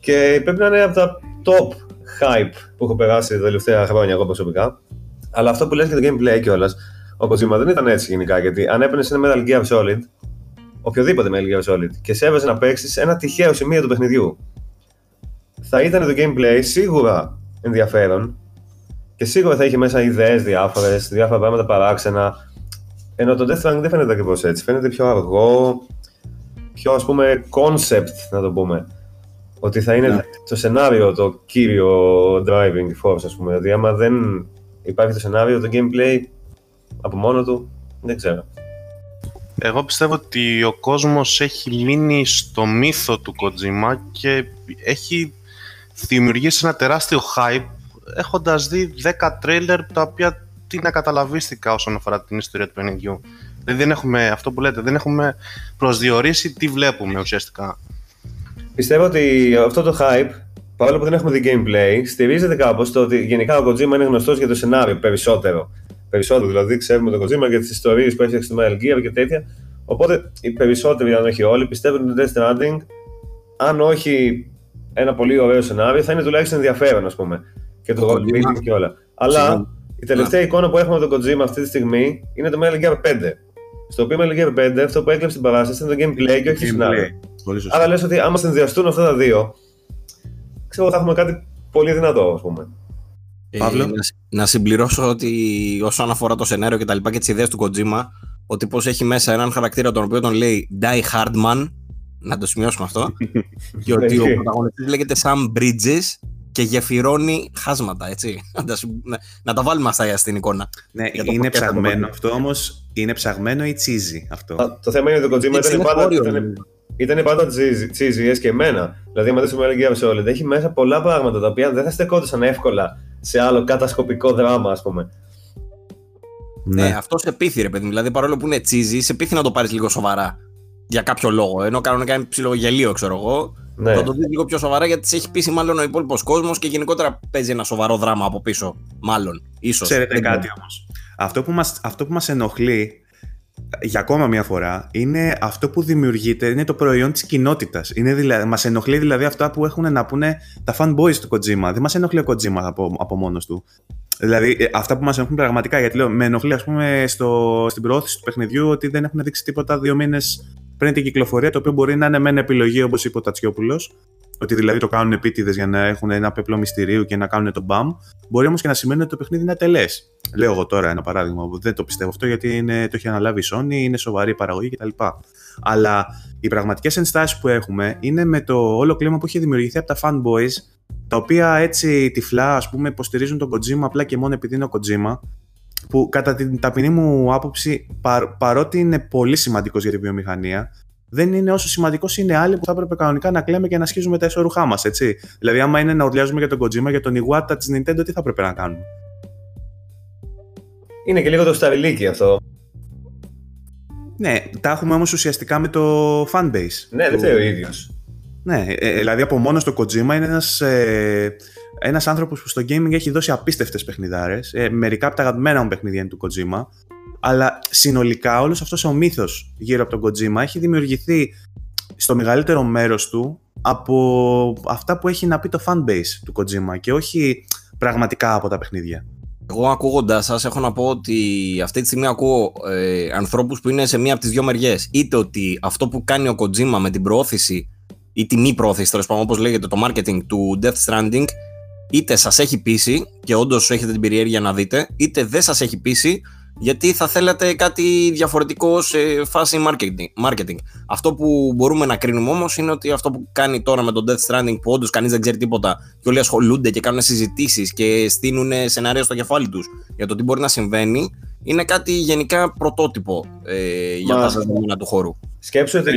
Και πρέπει να είναι από τα top hype που έχω περάσει τα τελευταία χρόνια εγώ προσωπικά. Αλλά αυτό που λες για το gameplay κιόλας, ο Kojima δεν ήταν έτσι γενικά. Γιατί αν έπαιρνες ένα Metal Gear Solid, οποιοδήποτε Metal Gear Solid, και σε έβαζε να παίξεις ένα τυχαίο σημείο του παιχνιδιού, θα ήταν το gameplay σίγουρα ενδιαφέρον και σίγουρα θα είχε μέσα ιδέες διάφορες, διάφορα πράγματα παράξενα. Ενώ το Death Stranding δεν φαίνεται ακριβώς έτσι. Φαίνεται πιο αργό, πιο ας πούμε concept να το πούμε ότι θα είναι yeah. Ναι. το σενάριο το κύριο driving force, ας πούμε. Δηλαδή, άμα δεν υπάρχει το σενάριο, το gameplay από μόνο του, δεν ξέρω. Εγώ πιστεύω ότι ο κόσμος έχει μείνει στο μύθο του Kojima και έχει δημιουργήσει ένα τεράστιο hype έχοντας δει 10 τρέιλερ τα οποία τι να καταλαβίστηκα όσον αφορά την ιστορία του παιχνιδιού. Δηλαδή δεν έχουμε, αυτό που λέτε, δεν έχουμε προσδιορίσει τι βλέπουμε ουσιαστικά. Πιστεύω ότι αυτό το hype, παρόλο που δεν έχουμε δει gameplay, στηρίζεται κάπως στο ότι γενικά ο Kojima είναι γνωστός για το σενάριο περισσότερο. Περισσότερο, δηλαδή ξέρουμε τον Kojima για τις ιστορίες που έφτιαξε στο Metal Gear και τέτοια. Οπότε οι περισσότεροι, αν όχι όλοι, πιστεύουν ότι το Death Stranding, αν όχι ένα πολύ ωραίο σενάριο, θα είναι τουλάχιστον ενδιαφέρον, ας πούμε. Και το world building και όλα. Αλλά η τελευταία εικόνα που έχουμε από τον Kojima αυτή τη στιγμή είναι το Metal Gear 5. Στο οποίο Metal Gear 5 αυτό που έκλεψε την παράσταση ήταν το gameplay και όχι το σενάριο. Άρα λες ότι άμα συνδυαστούν αυτά τα δύο, ξέρω θα έχουμε κάτι πολύ δυνατό, ας πούμε. Ε, να, να συμπληρώσω ότι όσον αφορά το σενάριο και τα λοιπά και τις ιδέες του Kojima, ότι πως έχει μέσα έναν χαρακτήρα τον οποίο τον λέει Die Hardman, να το σημειώσουμε αυτό, [LAUGHS] και ότι ο πρωταγωνιστής λέγεται Sam Bridges και γεφυρώνει χάσματα, έτσι. να, τα βάλουμε αυτά στην εικόνα. Ναι, είναι ψαγμένο αυτό όμως, είναι ψαγμένο ή τσίζι αυτό; το θέμα είναι ότι το Kojima ήταν πάντα, ήταν πάντα cheesy και εμένα. Δηλαδή, με το Metal Gear Solid έχει μέσα πολλά πράγματα τα οποία δεν θα στεκόντουσαν εύκολα σε άλλο κατασκοπικό δράμα, ας πούμε. Ναι, ναι αυτό σε πείθει, ρε παιδί. Δηλαδή, παρόλο που είναι cheesy, σε πείθει να το πάρεις λίγο σοβαρά. Για κάποιο λόγο. Ενώ κανονικά είναι ψιλογελίο, ξέρω εγώ. Ναι. Θα το δεις λίγο πιο σοβαρά γιατί σε έχει πείσει μάλλον ο υπόλοιπος κόσμος και γενικότερα παίζει ένα σοβαρό δράμα από πίσω. Μάλλον. Ίσως. Ξέρετε κάτι όμως. Αυτό που μας, αυτό που μας ενοχλεί για ακόμα μια φορά, είναι αυτό που δημιουργείται, είναι το προϊόν της κοινότητας. Δηλαδή, μας ενοχλεί δηλαδή αυτά που έχουν να πούνε τα fanboys του Kojima. Δεν μας ενοχλεί ο Kojima από, από μόνος του. Δηλαδή, ε, αυτά που μας ενοχλούν πραγματικά, γιατί λέω, με ενοχλεί, ας πούμε, στο, στην προώθηση του παιχνιδιού ότι δεν έχουν δείξει τίποτα δύο μήνες πριν την κυκλοφορία, το οποίο μπορεί να είναι με επιλογή, όπως είπε ο Τατσιόπουλος, ότι δηλαδή το κάνουν επίτηδες για να έχουν ένα πέπλο μυστηρίου και να κάνουν το μπαμ. Μπορεί όμως και να σημαίνει ότι το παιχνίδι είναι ατελές. Λέω εγώ τώρα ένα παράδειγμα που δεν το πιστεύω αυτό γιατί είναι, το έχει αναλάβει η Sony, είναι σοβαρή παραγωγή κτλ. Αλλά οι πραγματικές ενστάσεις που έχουμε είναι με το όλο κλίμα που έχει δημιουργηθεί από τα fanboys τα οποία έτσι τυφλά ας πούμε υποστηρίζουν τον Kojima απλά και μόνο επειδή είναι ο Kojima που κατά την ταπεινή μου άποψη παρότι είναι πολύ σημαντικός για τη βιομηχανία δεν είναι όσο σημαντικός είναι άλλοι που θα έπρεπε κανονικά να κλαίμε και να σχίζουμε τα εσωρουχά μας, έτσι. Δηλαδή, άμα είναι να ουρλιάζουμε για τον Kojima, για τον Iwata της Nintendo, τι θα έπρεπε να κάνουμε; Είναι και λίγο το σταβιλίκι αυτό. Ναι, τα έχουμε όμως ουσιαστικά με το fanbase. Ναι, δεν θέλει ο ίδιος. Ναι, ε, ε, δηλαδή από μόνος το Kojima είναι ένας, ε, ένας άνθρωπος που στο gaming έχει δώσει απίστευτες παιχνιδάρες. Ε, μερικά από τα αγαπημένα μου παιχνίδια είναι του Kojima. Αλλά συνολικά όλος αυτός ο μύθος γύρω από τον Kojima έχει δημιουργηθεί στο μεγαλύτερο μέρος του από αυτά που έχει να πει το fanbase του Kojima και όχι πραγματικά από τα παιχνίδια. Εγώ ακούγοντά σας, έχω να πω ότι αυτή τη στιγμή ακούω ε, ανθρώπους που είναι σε μία από τις δύο μεριές. Είτε ότι αυτό που κάνει ο Kojima με την προώθηση ή τη μη πρόθεση, τέλος πάντων, όπως λέγεται, το marketing του Death Stranding, είτε σας έχει πείσει και όντως έχετε την περιέργεια να δείτε, είτε δεν σας έχει πείσει γιατί θα θέλατε κάτι διαφορετικό σε φάση marketing. marketing. Αυτό που μπορούμε να κρίνουμε όμως είναι ότι αυτό που κάνει τώρα με το Death Stranding, που όντως κανείς δεν ξέρει τίποτα και όλοι ασχολούνται και κάνουν συζητήσεις και στείλουν σενάρια στο κεφάλι τους για το τι μπορεί να συμβαίνει, είναι κάτι γενικά πρωτότυπο ε, για τα δεδομένα του χώρου. Σκέψου ότι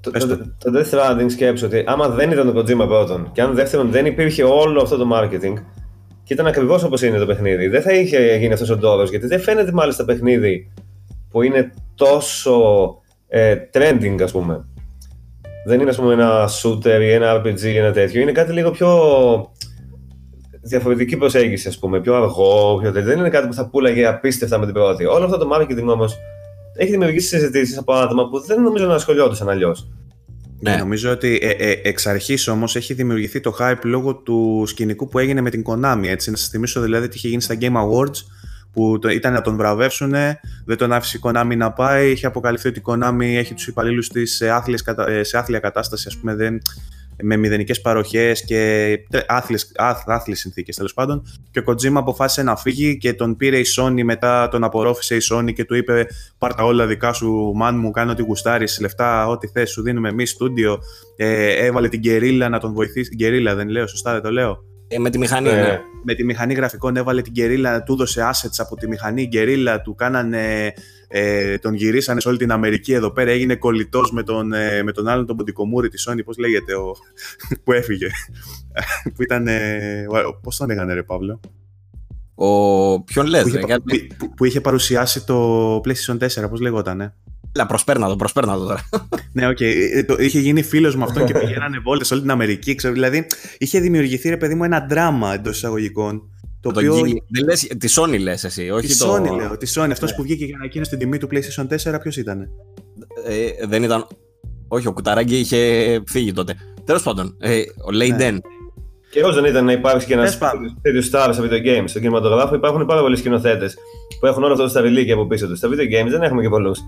το, το, το Death Stranding σκέψω ότι άμα δεν ήταν το Kojima πρώτον και αν δεύτερον δεν υπήρχε όλο αυτό το marketing και ήταν ακριβώς όπως είναι το παιχνίδι, δεν θα είχε γίνει αυτός ο ντόρο γιατί δεν φαίνεται μάλιστα παιχνίδι που είναι τόσο ε, trending, ας πούμε. Δεν είναι, ας πούμε, ένα shooter ή ένα RPG ή ένα τέτοιο. Είναι κάτι λίγο πιο διαφορετική προσέγγιση, ας πούμε. Πιο αργό, πιο τέτοιο. Δεν είναι κάτι που θα πούλαγε απίστευτα με την πρώτη. Όλο αυτό το marketing όμως έχει δημιουργήσει συζητήσεις από άτομα που δεν νομίζω να ασχολιόντουσαν αλλιώς. Ναι. Νομίζω ότι ε, ε, εξ αρχής όμως έχει δημιουργηθεί το hype λόγω του σκηνικού που έγινε με την Konami. Έτσι. Να σας θυμίσω δηλαδή τι είχε γίνει στα Game Awards που το, ήταν να τον βραβεύσουν, δεν τον άφησε η Konami να πάει. Είχε αποκαλυφθεί ότι η Konami έχει τους υπαλλήλους της σε, ε, σε άθλια κατάσταση, ας πούμε, δεν, με μηδενικές παροχές και άθλιες συνθήκες τέλος πάντων. Και ο Kojima αποφάσισε να φύγει και τον πήρε η Sony μετά τον απορρόφησε η Sony και του είπε: Πάρτα όλα δικά σου, μάν μου, κάνω ό,τι γουστάρεις, λεφτά, ό,τι θες, σου δίνουμε εμείς στούντιο. Ε, έβαλε την Guerrilla να τον βοηθήσει. Guerrilla, δεν λέω, σωστά δεν το λέω. Ε, με τη μηχανή, ε, ναι. Με τη μηχανή γραφικών έβαλε την Guerrilla, του έδωσε assets από τη μηχανή Guerrilla, του κάνανε ε, τον γυρίσανε σε όλη την Αμερική εδώ πέρα, έγινε κολλητός με τον, ε, με τον άλλον τον Ποντικομούρη τη Sony, πώς λέγεται, ο, [LAUGHS] που έφυγε, [LAUGHS] που ήταν, ε, πώς τον λέγανε ρε Παύλο; Ο... Ποιον λες, που, είχε, που, που, είχε παρουσιάσει το PlayStation 4, πώς λέγονταν, Λα, προσπέρνα το, προσπέρνα το τώρα. [LAUGHS] ναι, ok. Okay. είχε γίνει φίλος με αυτόν και πηγαίνανε βόλτες σε όλη την Αμερική. Ξέρω, δηλαδή, είχε δημιουργηθεί, ρε παιδί μου, ένα δράμα εντός εισαγωγικών το, το οποίο... Δεν λες, τη Sony λες εσύ, όχι τη το... Sony λέω, τη Sony. Αυτός ναι. που βγήκε για να εκείνο στην τιμή του PlayStation 4, ποιος ήταν. Ε, δεν ήταν... Όχι, ο Κουταράγκη είχε φύγει τότε. Τέλος πάντων, ε, ο Λέιντεν. Ναι. Και δεν ήταν να υπάρξει και ένα τέτοιο star στα video games. Στον κινηματογράφο υπάρχουν πάρα πολλοί σκηνοθέτες που έχουν όλο αυτό το σταβιλίκι από πίσω τους. Στα video games δεν έχουμε και πολλούς.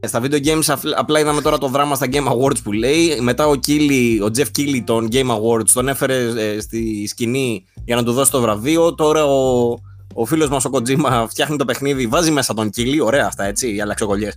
Ε, στα video games απλά είδαμε τώρα το δράμα στα Game Awards που λέει. Μετά ο, Keely, ο Jeff Keighley των Game Awards τον έφερε ε, στη σκηνή για να του δώσει το βραβείο. Τώρα ο, ο φίλος μας ο Kojima φτιάχνει το παιχνίδι, βάζει μέσα τον Keighley. Ωραία αυτά, έτσι, οι αλλαξοκολλιέ.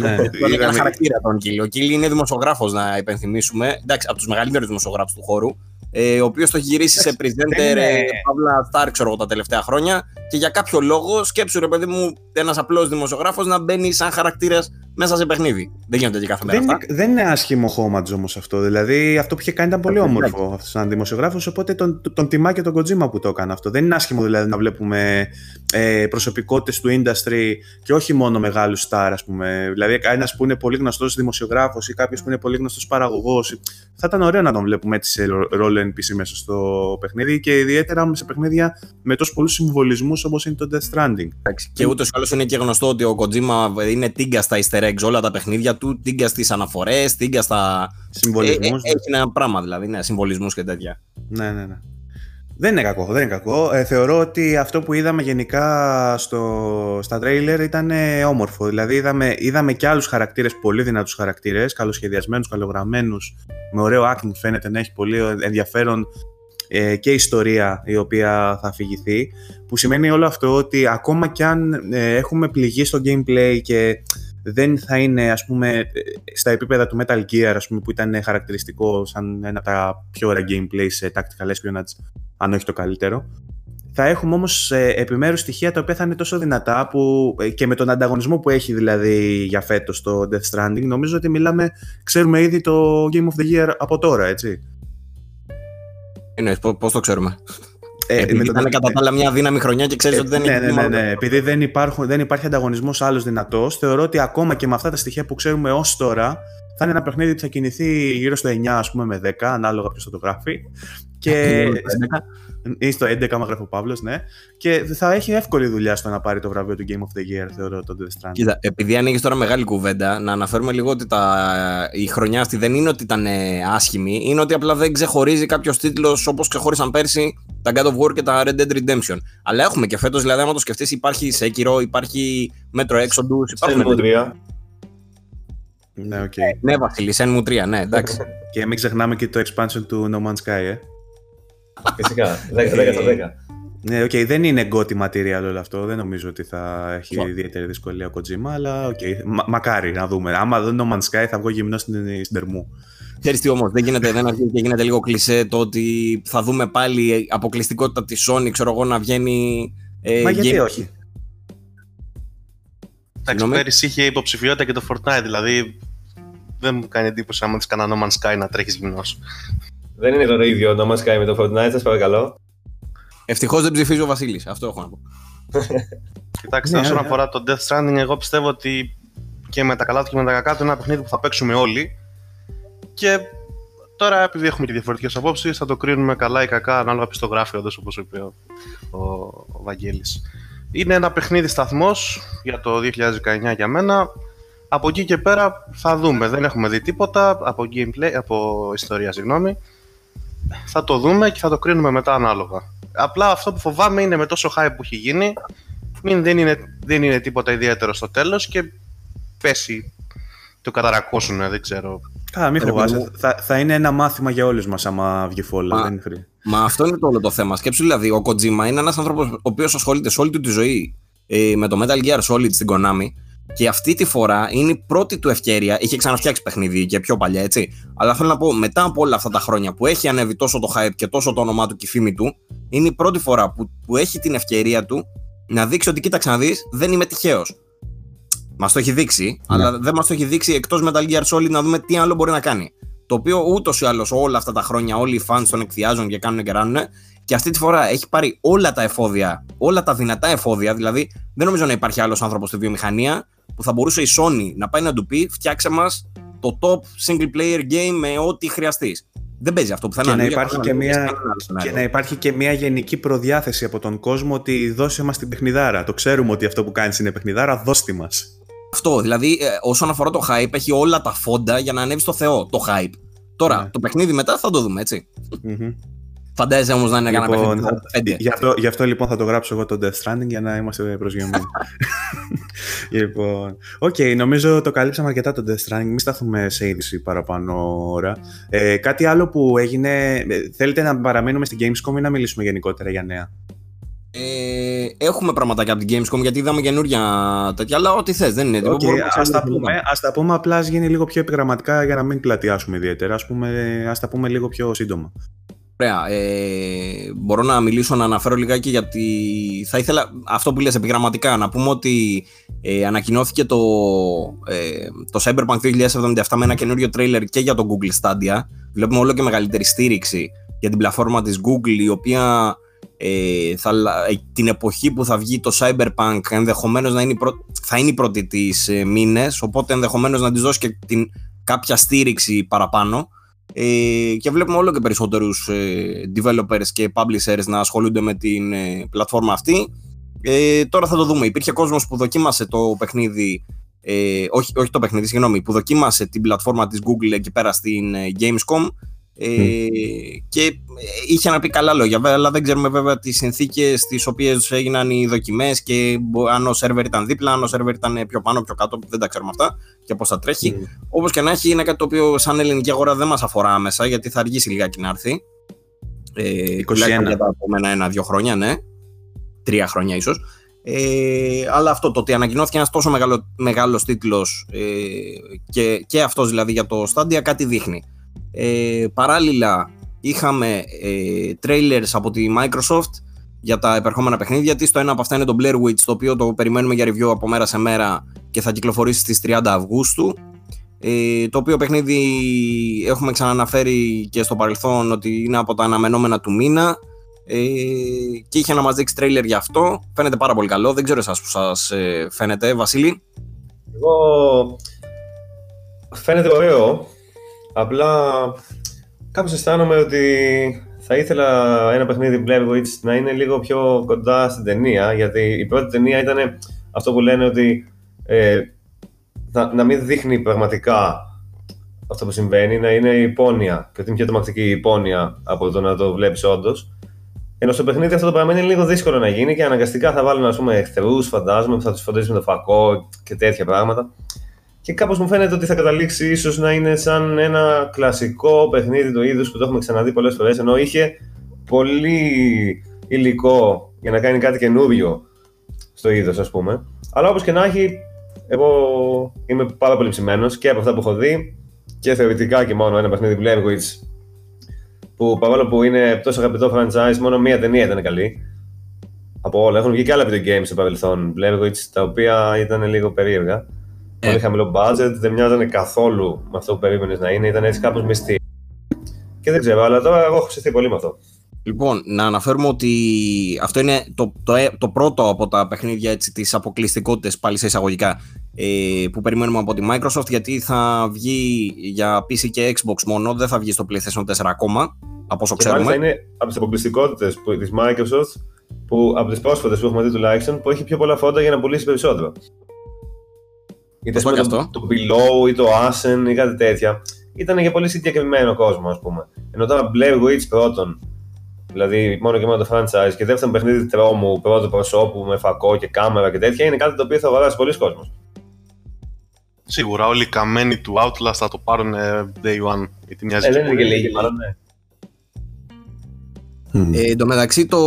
ναι, [LAUGHS] είναι ένα χαρακτήρα τον Keighley. Ο Keighley είναι δημοσιογράφος, να υπενθυμίσουμε. Εντάξει, από τους μεγαλύτερους δημοσιογράφους του χώρου ε, ο οποίος το έχει γυρίσει σε presenter είναι... Παύλα Star, ξέρω εγώ, τα τελευταία χρόνια. Και για κάποιο λόγο, σκέψου ρε παιδί μου, ένας απλός δημοσιογράφος να μπαίνει σαν χαρακτήρας μέσα σε παιχνίδι. Δεν γίνονται και κάθε μέρα δεν, αυτά. Δεν είναι άσχημο χώμα όμως αυτό. Δηλαδή, αυτό που είχε κάνει ήταν πολύ όμορφο αυτός σαν δημοσιογράφος. Οπότε τον, τον, τον τιμά και τον Kojima που το έκανε αυτό. Δεν είναι άσχημο δηλαδή να βλέπουμε ε, προσωπικότητες του industry και όχι μόνο μεγάλους star, ας πούμε. Δηλαδή, ένας που είναι πολύ γνωστός δημοσιογράφος ή κάποιος που είναι πολύ γνωστός παραγωγός. Θα ήταν ωραίο να τον βλέπουμε έτσι σε ρόλο NPC μέσα στο παιχνίδι και ιδιαίτερα σε παιχνίδια με τόσους πολλούς συμβολισμούς όπως είναι το Death Stranding. Και ούτως ή άλλως είναι και γνωστό ότι ο Kojima είναι τίγκα στα easter eggs όλα τα παιχνίδια του, τίγκα στις αναφορές, τίγκα στα. Συμβολισμούς. Ε, ε, έχει ένα πράγμα δηλαδή, ναι, συμβολισμούς και τέτοια. Ναι, ναι, ναι. Δεν είναι κακό, δεν είναι κακό. Ε, θεωρώ ότι αυτό που είδαμε γενικά στο, στα τρέιλερ ήταν ε, όμορφο. Δηλαδή είδαμε, είδαμε και άλλους χαρακτήρες, πολύ δυνατούς χαρακτήρες, καλοσχεδιασμένους, καλογραμμένους, με ωραίο acting φαίνεται να έχει πολύ ενδιαφέρον ε, και ιστορία η οποία θα αφηγηθεί, που σημαίνει όλο αυτό ότι ακόμα κι αν ε, έχουμε πληγεί στο gameplay και δεν θα είναι ας πούμε στα επίπεδα του Metal Gear ας πούμε, που ήταν χαρακτηριστικό σαν ένα από τα πιο ωραία gameplay σε tactical espionage αν όχι το καλύτερο θα έχουμε όμως ε, επιμέρους στοιχεία τα οποία θα είναι τόσο δυνατά που ε, και με τον ανταγωνισμό που έχει δηλαδή για φέτος το Death Stranding νομίζω ότι μιλάμε, ξέρουμε ήδη το Game of the Year από τώρα, έτσι. Εννοείς, πώς το ξέρουμε; Ε, Επειδή ήταν κατά τα άλλα μια δύναμη χρονιά και ξέρεις ε, ότι δεν ναι, ναι, ναι, ναι. Επειδή δεν, υπάρχουν, δεν υπάρχει ανταγωνισμός άλλος δυνατός, θεωρώ ότι ακόμα και με αυτά τα στοιχεία που ξέρουμε ως τώρα, θα είναι ένα παιχνίδι που θα κινηθεί γύρω στο 9 ας πούμε, με 10, ανάλογα ποιος θα το γράφει. Και ή στο 11, άμα γράφει ο Παύλος, ναι. Και θα έχει εύκολη δουλειά στο να πάρει το βραβείο του Game of the Year, θεωρώ, το Death Stranding. Κοίτα, επειδή ανοίγεις τώρα μεγάλη κουβέντα, να αναφέρουμε λίγο ότι τα... η χρονιά αυτή δεν είναι ότι ήταν ε, άσχημη, είναι ότι απλά δεν ξεχωρίζει κάποιος τίτλος όπως ξεχώρισαν πέρσι τα God of War και τα Red Dead Redemption. Αλλά έχουμε και φέτος, δηλαδή, άμα το σκεφτείς, υπάρχει Sekiro, υπάρχει Metro Exodus. Υπάρχουν. Ναι, okay. ναι, Βασίλη, Shenmue 3, ναι, εντάξει. και μην ξεχνάμε και το expansion του No Man's Sky, ε. Φυσικά. 10 στα 10. Ναι, ok, okay, δεν είναι GOTY material όλο αυτό. Δεν νομίζω ότι θα έχει yeah. ιδιαίτερη δυσκολία ο Kojima, αλλά ok. Okay. Μα, μακάρι να δούμε. Άμα δεν είναι No Man's Sky, θα βγω γυμνός στην, στην Ερμού. Ξέρεις τι όμως, δεν, γίνεται, δεν αρχίζει και γίνεται λίγο κλισέ το ότι θα δούμε πάλι αποκλειστικότητα της Sony, ξέρω εγώ, να βγαίνει... Ε, Μα γιατί όχι; Εντάξει, πέρυσι είχε υποψηφιότητα και το Fortnite, δηλαδή δεν μου κάνει εντύπωση άμα της κανένα No Man's Sky να τρέχεις γυμνός. Δεν είναι το ίδιο No Man's Sky με το Fortnite, σας παρακαλώ. Ευτυχώς δεν ψηφίζει ο Βασίλης. Αυτό έχω να πω. Κοιτάξτε, ναι, όσον ναι. αφορά το Death Stranding, εγώ πιστεύω ότι και με τα καλά του και με τα κακά του είναι ένα παιχνίδι που θα παίξουμε όλοι. Και τώρα, επειδή έχουμε και διαφορετικές απόψεις, θα το κρίνουμε καλά ή κακά ανάλογα το γράφει όντως όπως είπε ο, ο, ο Βαγγέλης. Είναι ένα παιχνίδι σταθμός για το 2019 για μένα. Από εκεί και πέρα θα δούμε. Δεν έχουμε δει τίποτα από, gameplay, από ιστορία, συγγνώμη θα το δούμε και θα το κρίνουμε μετά ανάλογα. Απλά αυτό που φοβάμαι είναι με τόσο hype που έχει γίνει, μην δεν είναι, δεν είναι τίποτα ιδιαίτερο στο τέλος και πέσει, το καταρακώσουν, δεν ξέρω. Καλά, μην φοβάσαι. Θα, θα είναι ένα μάθημα για όλους μας άμα βγει φόλα. Μα, δεν μα αυτό είναι το όλο το θέμα. Σκέψου δηλαδή, ο Kojima είναι ένας άνθρωπος ο οποίος ασχολείται σε όλη του τη ζωή ε, με το Metal Gear Solid στην Konami και αυτή τη φορά είναι η πρώτη του ευκαιρία. Είχε ξαναφτιάξει παιχνίδι και πιο παλιά, έτσι. Αλλά θέλω να πω, μετά από όλα αυτά τα χρόνια που έχει ανέβει τόσο το hype και τόσο το όνομά του και η φήμη του, είναι η πρώτη φορά που, που έχει την ευκαιρία του να δείξει ότι κοίταξε να δεις, δεν είμαι τυχαίος. Μας το έχει δείξει, ναι. αλλά δεν μας το έχει δείξει εκτός Metal Gear Solid να δούμε τι άλλο μπορεί να κάνει. Το οποίο ούτως ή άλλως όλα αυτά τα χρόνια όλοι οι fans τον εκθιάζουν και κάνουν και ράνουν. Και αυτή τη φορά έχει πάρει όλα τα εφόδια, όλα τα δυνατά εφόδια. Δηλαδή, δεν νομίζω να υπάρχει άλλος άνθρωπος στη βιομηχανία που θα μπορούσε η Sony να πάει να του πει φτιάξε μας το top single player game με ό,τι χρειαστείς. Δεν παίζει αυτό που θα και να, υπάρχει και, μια, και να υπάρχει και μια γενική προδιάθεση από τον κόσμο ότι δώσε μας την παιχνιδάρα. Το ξέρουμε ότι αυτό που κάνεις είναι παιχνιδάρα, δώστη μας. Αυτό, δηλαδή ε, όσον αφορά το hype έχει όλα τα φόντα για να ανέβει στο Θεό το hype. Τώρα, ναι. το παιχνίδι μετά θα το δούμε, έτσι. Φαντάζεσαι όμως να είναι λοιπόν, κανένα παιχνίδι. Γι αυτό, γι' αυτό λοιπόν θα το γράψω εγώ το Death Stranding για να είμαστε προσγειωμένοι. [LAUGHS] λοιπόν, ok, okay, νομίζω το καλύψαμε αρκετά το Death Stranding. Μην σταθούμε σε είδηση παραπάνω ώρα. Ε, κάτι άλλο που έγινε. Ε, θέλετε να παραμείνουμε στην Gamescom ή να μιλήσουμε γενικότερα για νέα; Ε, έχουμε πραγματάκια από την Gamescom γιατί είδαμε καινούργια τέτοια, αλλά ό,τι θες δεν είναι. Okay, ας, τα πούμε, ας τα πούμε απλά γίνει λίγο πιο επιγραμματικά για να μην πλατιάσουμε ιδιαίτερα. Ας, πούμε, ας τα πούμε λίγο πιο σύντομα. Ωραία. Ε, μπορώ να μιλήσω, να αναφέρω λιγάκι γιατί θα ήθελα αυτό που λες επιγραμματικά να πούμε ότι ε, ανακοινώθηκε το, ε, το Cyberpunk 2077 με ένα καινούριο τρέιλερ και για το Google Stadia. Βλέπουμε όλο και μεγαλύτερη στήριξη για την πλατφόρμα της Google η οποία ε, θα, ε, την εποχή που θα βγει το Cyberpunk ενδεχομένως να είναι θα είναι η πρώτη της ε, μήνες οπότε ενδεχομένως να της δώσει και την, κάποια στήριξη παραπάνω ε, και βλέπουμε όλο και περισσότερους ε, developers και publishers να ασχολούνται με την ε, πλατφόρμα αυτή. Ε, τώρα θα το δούμε. Υπήρχε κόσμος που δοκίμασε το παιχνίδι, ε, όχι, όχι το παιχνίδι, συγγνώμη, που δοκίμασε την πλατφόρμα της Google εκεί πέρα στην ε, Gamescom ε, και είχε να πει καλά λόγια, αλλά δεν ξέρουμε βέβαια τις συνθήκες στις οποίες έγιναν οι δοκιμές και αν ο σερβερ ήταν δίπλα, αν ο σερβερ ήταν πιο πάνω, πιο κάτω, δεν τα ξέρουμε αυτά και πώς θα τρέχει. Mm. Όπως και να έχει είναι κάτι το οποίο σαν ελληνική αγορά δεν μας αφορά άμεσα γιατί θα αργήσει λιγάκι να έρθει. Ε, 21. Για τα επόμενα ένα-δύο χρόνια, ναι. Τρία χρόνια ίσως. Ε, αλλά αυτό το ότι ανακοινώθηκε ένας τόσο μεγάλο, μεγάλος τίτλος ε, και, και αυτός δηλαδή για το Stadia κάτι δείχνει. Ε, παράλληλα είχαμε ε, trailers από τη Microsoft για τα επερχόμενα παιχνίδια της. Το ένα από αυτά είναι το Blair Witch, το οποίο το περιμένουμε για review από μέρα σε μέρα και θα κυκλοφορήσει στις 30 Αυγούστου. Ε, το οποίο παιχνίδι έχουμε ξαναναφέρει και στο παρελθόν ότι είναι από τα αναμενόμενα του μήνα ε, και είχε να μας δείξει τρέιλερ για αυτό. Φαίνεται πάρα πολύ καλό. Δεν ξέρω εσάς που σας ε, φαίνεται, Βασίλη. Εγώ φαίνεται ωραίο. Απλά κάπως αισθάνομαι ότι θα ήθελα ένα παιχνίδι Blair Witch να είναι λίγο πιο κοντά στην ταινία, γιατί η πρώτη ταινία ήταν αυτό που λένε ότι ε, να, να μην δείχνει πραγματικά αυτό που συμβαίνει, να είναι υπόνοια και ότι είναι πιο τρομακτική η υπόνοια από το να το βλέπεις όντως. Ενώ στο παιχνίδι αυτό το πράγμα είναι λίγο δύσκολο να γίνει και αναγκαστικά θα βάλουν ας πούμε εχθρούς, φαντάζομαι, που θα τους φροντίσει με το φακό και τέτοια πράγματα. Και κάπως μου φαίνεται ότι θα καταλήξει ίσως να είναι σαν ένα κλασικό παιχνίδι του είδους που το έχουμε ξαναδεί πολλές φορές, ενώ είχε πολύ υλικό για να κάνει κάτι καινούριο στο είδος, ας πούμε. Αλλά όπως και να έχει, εγώ είμαι πάρα πολύ ψημένος και από αυτά που έχω δει και θεωρητικά και μόνο ένα παιχνίδι Blair Witch που παρόλο που είναι τόσο αγαπητό franchise, μόνο μία ταινία ήταν καλή. Από όλα. Έχουν βγει και άλλα video games στο παρελθόν, Blair Witch, τα οποία ήταν λίγο περίεργα. Ε. Πολύ χαμηλό budget, δεν μοιάζανε καθόλου με αυτό που περίμενες να είναι, ήταν έτσι κάπως μυστή. Και δεν ξέρω, αλλά τώρα εγώ έχω ψηθεί πολύ με αυτό. Λοιπόν, να αναφέρουμε ότι αυτό είναι το, το, το πρώτο από τα παιχνίδια έτσι, της αποκλειστικότητας πάλι σε εισαγωγικά ε, που περιμένουμε από τη Microsoft γιατί θα βγει για PC και Xbox μόνο, δεν θα βγει στο PlayStation 4 ακόμα από όσο και ξέρουμε. Και είναι από τις αποκλειστικότητες της Microsoft που από τις πρόσφατες που έχουμε δει τουλάχιστον που έχει πιο πολλά φόντα για να πουλήσει περισσότερο. Είτε το, το, το Below ή το Ascen ή κάτι τέτοια. Ήταν για πολύ συγκεκριμένο κόσμο, ας πούμε. Ενώ τώρα Blair Witch πρώτον Δηλαδή, μόνο και μόνο το franchise. Και δεύτερον, παιχνίδι τρόμου, πρώτο προσώπου με φακό και κάμερα και τέτοια είναι κάτι το οποίο θα αγοράσει πολλοί κόσμος. Σίγουρα, όλοι οι καμένοι του Outlast θα το πάρουν day one. Γιατί μοιάζει ε, δεν είναι και λίγοι, μάλλον, ναι. Ε, εν τω μεταξύ το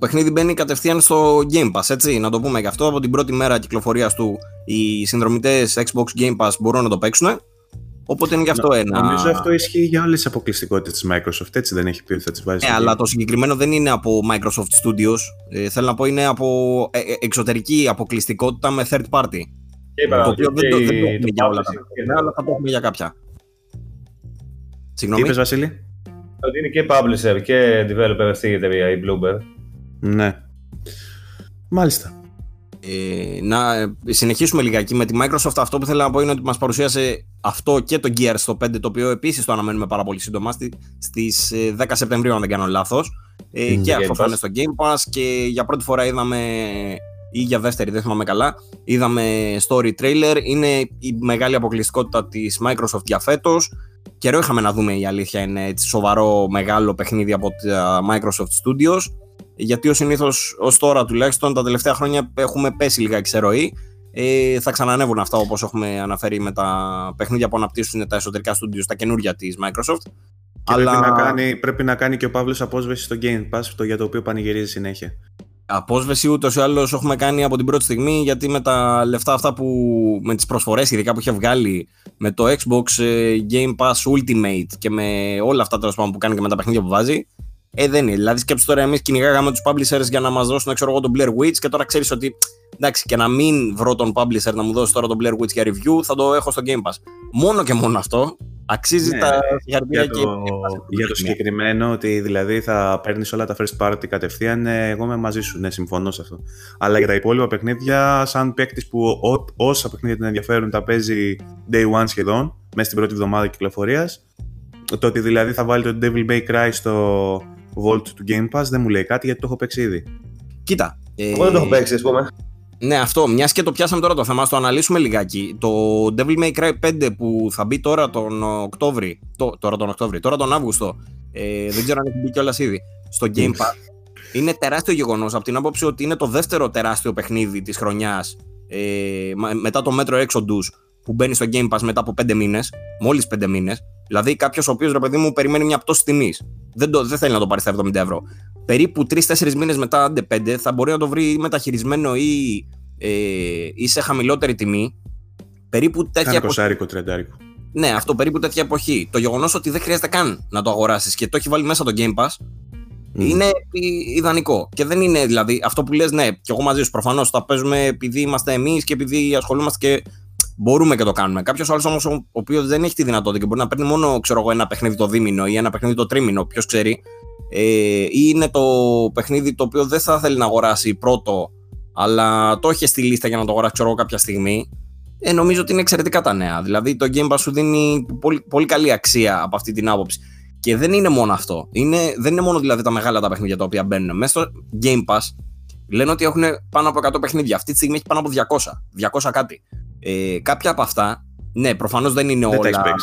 παιχνίδι μπαίνει κατευθείαν στο Game Pass, έτσι, να το πούμε και αυτό. Από την πρώτη μέρα κυκλοφορίας του οι συνδρομητές Xbox Game Pass μπορούν να το παίξουν. Οπότε είναι και αυτό ένα. Νομίζω αυτό ισχύει για όλες τις αποκλειστικότητες της Microsoft. Έτσι δεν έχει πει ότι θα τις βάζει. Ε, αλλά το συγκεκριμένο δεν είναι από Microsoft Studios. Ε, θέλω να πω είναι από ε, ε εξωτερική αποκλειστικότητα με third party. Και το οποίο δεν το, έχουμε για όλα τα παιχνίδια, αλλά θα το έχουμε για κάποια. Συγγνώμη. Τι είπες, Βασίλη; Ότι είναι και publisher και developer αυτή η εταιρεία, η Bloomberg. Ναι. Μάλιστα. Ε, να συνεχίσουμε λιγάκι με τη Microsoft. Αυτό που θέλω να πω είναι ότι μας παρουσίασε αυτό και το Gears στο 5, το οποίο επίσης το αναμένουμε πάρα πολύ σύντομα στις 10 ε, Σεπτεμβρίου, αν δεν κάνω λάθος. Ε, και αυτό θα είναι στο Game Pass και για πρώτη φορά είδαμε ή για δεύτερη, δεν θυμάμαι καλά, είδαμε story trailer. Είναι η μεγάλη αποκλειστικότητα της Microsoft για φέτος. Καιρό είχαμε να δούμε η αλήθεια είναι έτσι σοβαρό μεγάλο παιχνίδι από τα Microsoft Studios γιατί ο συνήθως ως τώρα τουλάχιστον τα τελευταία χρόνια έχουμε πέσει λιγάκι σε ροή. Ε, θα ξανανεύουν αυτά όπως έχουμε αναφέρει με τα παιχνίδια που αναπτύσσουν τα εσωτερικά studios, τα καινούργια της Microsoft. Και Αλλά... πρέπει, να κάνει, πρέπει να κάνει και ο Παύλος απόσβεση στο Game Pass, το για το οποίο πανηγυρίζει συνέχεια. Απόσβεση ούτως ή άλλως έχουμε κάνει από την πρώτη στιγμή γιατί με τα λεφτά αυτά που. με τις προσφορές ειδικά που είχε βγάλει με το Xbox ε, Game Pass Ultimate και με όλα αυτά τέλος που κάνει και με τα παιχνίδια που βάζει, ε, δεν είναι. Δηλαδή, σκέψτε τώρα, εμείς κυνηγάγαμε τους publishers για να μας δώσουν ξέρω εγώ, τον Blair Witch και τώρα ξέρεις ότι εντάξει, και να μην βρω τον publisher να μου δώσει τώρα τον Blair Witch για review, θα το έχω στο Game Pass. Μόνο και μόνο αυτό αξίζει ναι, τα για το, και... για το συγκεκριμένο, ότι δηλαδή θα παίρνεις όλα τα first party κατευθείαν, ναι, εγώ είμαι μαζί σου, ναι, συμφωνώ σε αυτό. Αλλά για τα υπόλοιπα παιχνίδια, σαν παίκτης που ό, όσα παιχνίδια την ενδιαφέρουν τα παίζει day one σχεδόν, μέσα στην πρώτη εβδομάδα κυκλοφορίας. Το ότι δηλαδή θα βάλει το Devil May Cry στο Vault του Game Pass δεν μου λέει κάτι γιατί το έχω παίξει ήδη. Κοίτα. Ε... Εγώ δεν το έχω παίξει, ας πούμε. Ναι, αυτό. Μιας και το πιάσαμε τώρα το θέμα, το αναλύσουμε λιγάκι. Το Devil May Cry 5 που θα μπει τώρα τον Οκτώβρη. Το, τώρα τον Οκτώβρη, τώρα τον Αύγουστο. Ε, δεν ξέρω αν έχει μπει κιόλας ήδη. Στο Game Pass. είναι τεράστιο γεγονός από την άποψη ότι είναι το δεύτερο τεράστιο παιχνίδι της χρονιάς ε, μετά το Metro Exodus που μπαίνει στο Game Pass μετά από 5 μήνες, μόλις 5 μήνες. Δηλαδή κάποιος ο οποίος ρε παιδί μου περιμένει μια πτώση τιμής. Δεν, δεν θέλει να το πάρει στα 70 ευρώ. περίπου 3-4 μήνες μετά, άντε 5, θα μπορεί να το βρει μεταχειρισμένο ή, ε, ή σε χαμηλότερη τιμή. Περίπου τέτοια εποχή. Ναι, αυτό περίπου τέτοια εποχή. Το γεγονός ότι δεν χρειάζεται καν να το αγοράσεις και το έχει βάλει μέσα το Game Pass είναι ιδανικό. Και δεν είναι δηλαδή αυτό που λες, ναι, και εγώ μαζί σου προφανώς τα παίζουμε επειδή είμαστε εμείς και επειδή ασχολούμαστε και μπορούμε και το κάνουμε. Κάποιος άλλος όμως, ο οποίος δεν έχει τη δυνατότητα και μπορεί να παίρνει μόνο ξέρω εγώ, ένα παιχνίδι το δίμηνο ή ένα παιχνίδι το τρίμηνο, ποιος ξέρει, ε, ή είναι το παιχνίδι το οποίο δεν θα θέλει να αγοράσει πρώτο, αλλά το έχει στη λίστα για να το αγοράσει ξέρω, κάποια στιγμή, ε, νομίζω ότι είναι εξαιρετικά τα νέα. Δηλαδή το Game Pass σου δίνει πολύ, πολύ καλή αξία από αυτή την άποψη. Και δεν είναι μόνο αυτό. Είναι, δεν είναι μόνο δηλαδή τα μεγάλα τα παιχνίδια τα οποία μπαίνουν. Μέσα στο Game Pass λένε ότι έχουν πάνω από 100 παιχνίδια. Αυτή τη στιγμή έχει πάνω από 200. 200 κάτι. Ε, κάποια από αυτά, ναι, προφανώς δεν είναι δεν όλα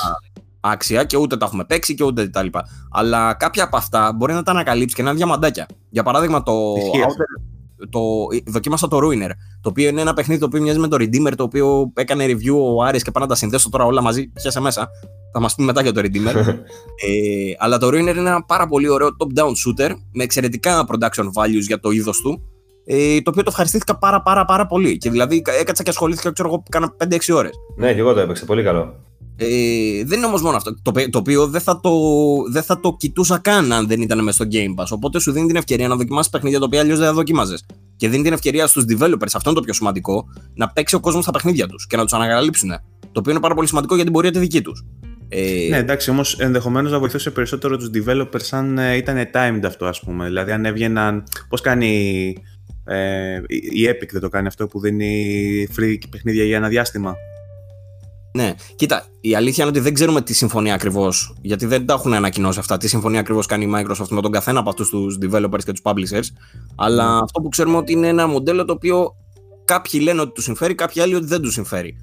άξια και ούτε τα έχουμε παίξει και ούτε τα λοιπά. Αλλά κάποια από αυτά μπορεί να τα ανακαλύψεις και να είναι διαμαντάκια. Για παράδειγμα, το, το, δοκίμασα το Ruiner, το οποίο είναι ένα παιχνίδι το οποίο μοιάζει με το Redeemer, το οποίο έκανε review ο Άρης και πάω να τα συνδέσω τώρα όλα μαζί, πιάσε μέσα. Θα μας πει μετά για το Redeemer. [LAUGHS] ε, αλλά το Ruiner είναι ένα πάρα πολύ ωραίο top-down shooter με εξαιρετικά production values για το είδος του. Ε, το οποίο το ευχαριστήθηκα πάρα πάρα πάρα πολύ. Και δηλαδή έκατσα και ασχολήθηκα, ξέρω εγώ, κάνα 5-6 ώρες. Ναι, και εγώ το έπαιξα, πολύ καλό. Ε, δεν είναι όμως μόνο αυτό. Το, το οποίο δεν θα το, δεν θα το κοιτούσα καν αν δεν ήταν μέσα στο Game Pass. Οπότε σου δίνει την ευκαιρία να δοκιμάσεις παιχνίδια τα οποία αλλιώς δεν θα δοκίμαζε. Και δίνει την ευκαιρία στους developers, αυτό είναι το πιο σημαντικό, να παίξει ο κόσμος στα παιχνίδια τους και να τους ανακαλύψουν. Το οποίο είναι πάρα πολύ σημαντικό για την πορεία τη δική τους. Ε... Ναι, εντάξει, όμως ενδεχομένως να βοηθούσε περισσότερο τους developers αν ε, ήταν timed αυτό, ας πούμε. Δηλαδή, αν έβγαιναν. Πώς κάνει. Ε, η Epic δεν το κάνει αυτό που δίνει free παιχνίδια για ένα διάστημα. Ναι, κοίτα, η αλήθεια είναι ότι δεν ξέρουμε τι συμφωνία ακριβώς, γιατί δεν τα έχουν ανακοινώσει αυτά. Τι συμφωνία ακριβώς κάνει η Microsoft με τον καθένα από αυτούς τους developers και τους publishers. Αλλά mm. αυτό που ξέρουμε ότι είναι ένα μοντέλο το οποίο κάποιοι λένε ότι τους συμφέρει, κάποιοι άλλοι ότι δεν τους συμφέρει.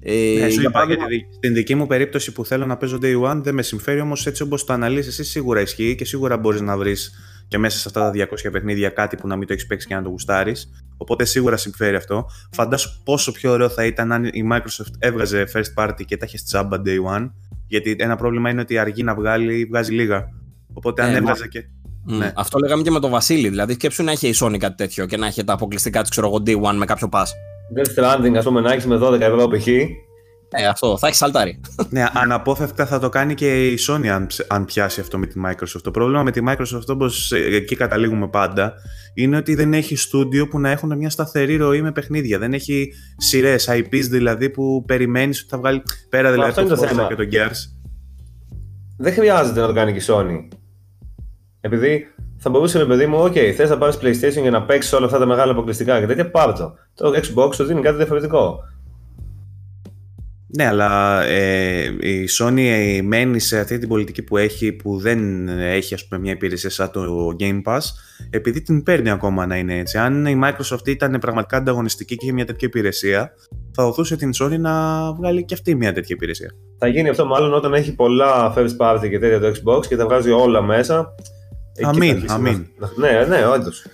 Ε, ναι, σου είπα, γιατί στην δική μου περίπτωση που θέλω να παίζω Day One δεν με συμφέρει, όμως έτσι όπως το αναλύσεις, εσύ σίγουρα ισχύει και σίγουρα μπορείς να βρεις και μέσα σε αυτά τα 200 παιχνίδια κάτι που να μην το έχεις παίξει και να το γουστάρεις. Οπότε σίγουρα συμφέρει αυτό. Φαντάσου πόσο πιο ωραίο θα ήταν αν η Microsoft έβγαζε first party και τα είχε τζάμπα day one. Γιατί ένα πρόβλημα είναι ότι αργεί να βγάλει, βγάζει λίγα. Οπότε αν ε, έβγαζε και. Mm, ναι. Αυτό λέγαμε και με τον Βασίλη. Δηλαδή, σκέψου να έχει η Sony κάτι τέτοιο και να έχει τα αποκλειστικά της, ξέρω εγώ, day one με κάποιο pass. Death Stranding, ας πούμε, να έχεις με 12 ευρώ π.χ. Ε, αυτό, θα έχεις σαλτάρι. ναι, αναπόφευκτα θα το κάνει και η Sony αν, αν πιάσει αυτό με τη Microsoft. Το πρόβλημα με τη Microsoft, όπως ε, εκεί καταλήγουμε πάντα, είναι ότι δεν έχει στούντιο που να έχουν μια σταθερή ροή με παιχνίδια. Δεν έχει σειρές, IPs δηλαδή που περιμένεις ότι θα βγάλει πέρα δηλαδή αυτό το θέμα. και τον Gears. Δεν χρειάζεται να το κάνει και η Sony. Επειδή θα μπορούσε, παιδί μου, OK, θες να πάρεις PlayStation για να παίξεις όλα αυτά τα μεγάλα αποκλειστικά και τέτοια, πάρε το. Το Xbox σου δίνει κάτι διαφορετικό. Ναι, αλλά ε, η Sony μένει σε αυτή την πολιτική που έχει, που δεν έχει ας πούμε, μια υπηρεσία σαν το Game Pass, επειδή την παίρνει ακόμα να είναι έτσι. Αν η Microsoft ήταν πραγματικά ανταγωνιστική και είχε μια τέτοια υπηρεσία, θα οθούσε την Sony να βγάλει και αυτή μια τέτοια υπηρεσία. Θα γίνει αυτό μάλλον όταν έχει πολλά first party και τέτοια το Xbox και τα βγάζει όλα μέσα. Αμήν, αμήν. Ναι, ναι, όντως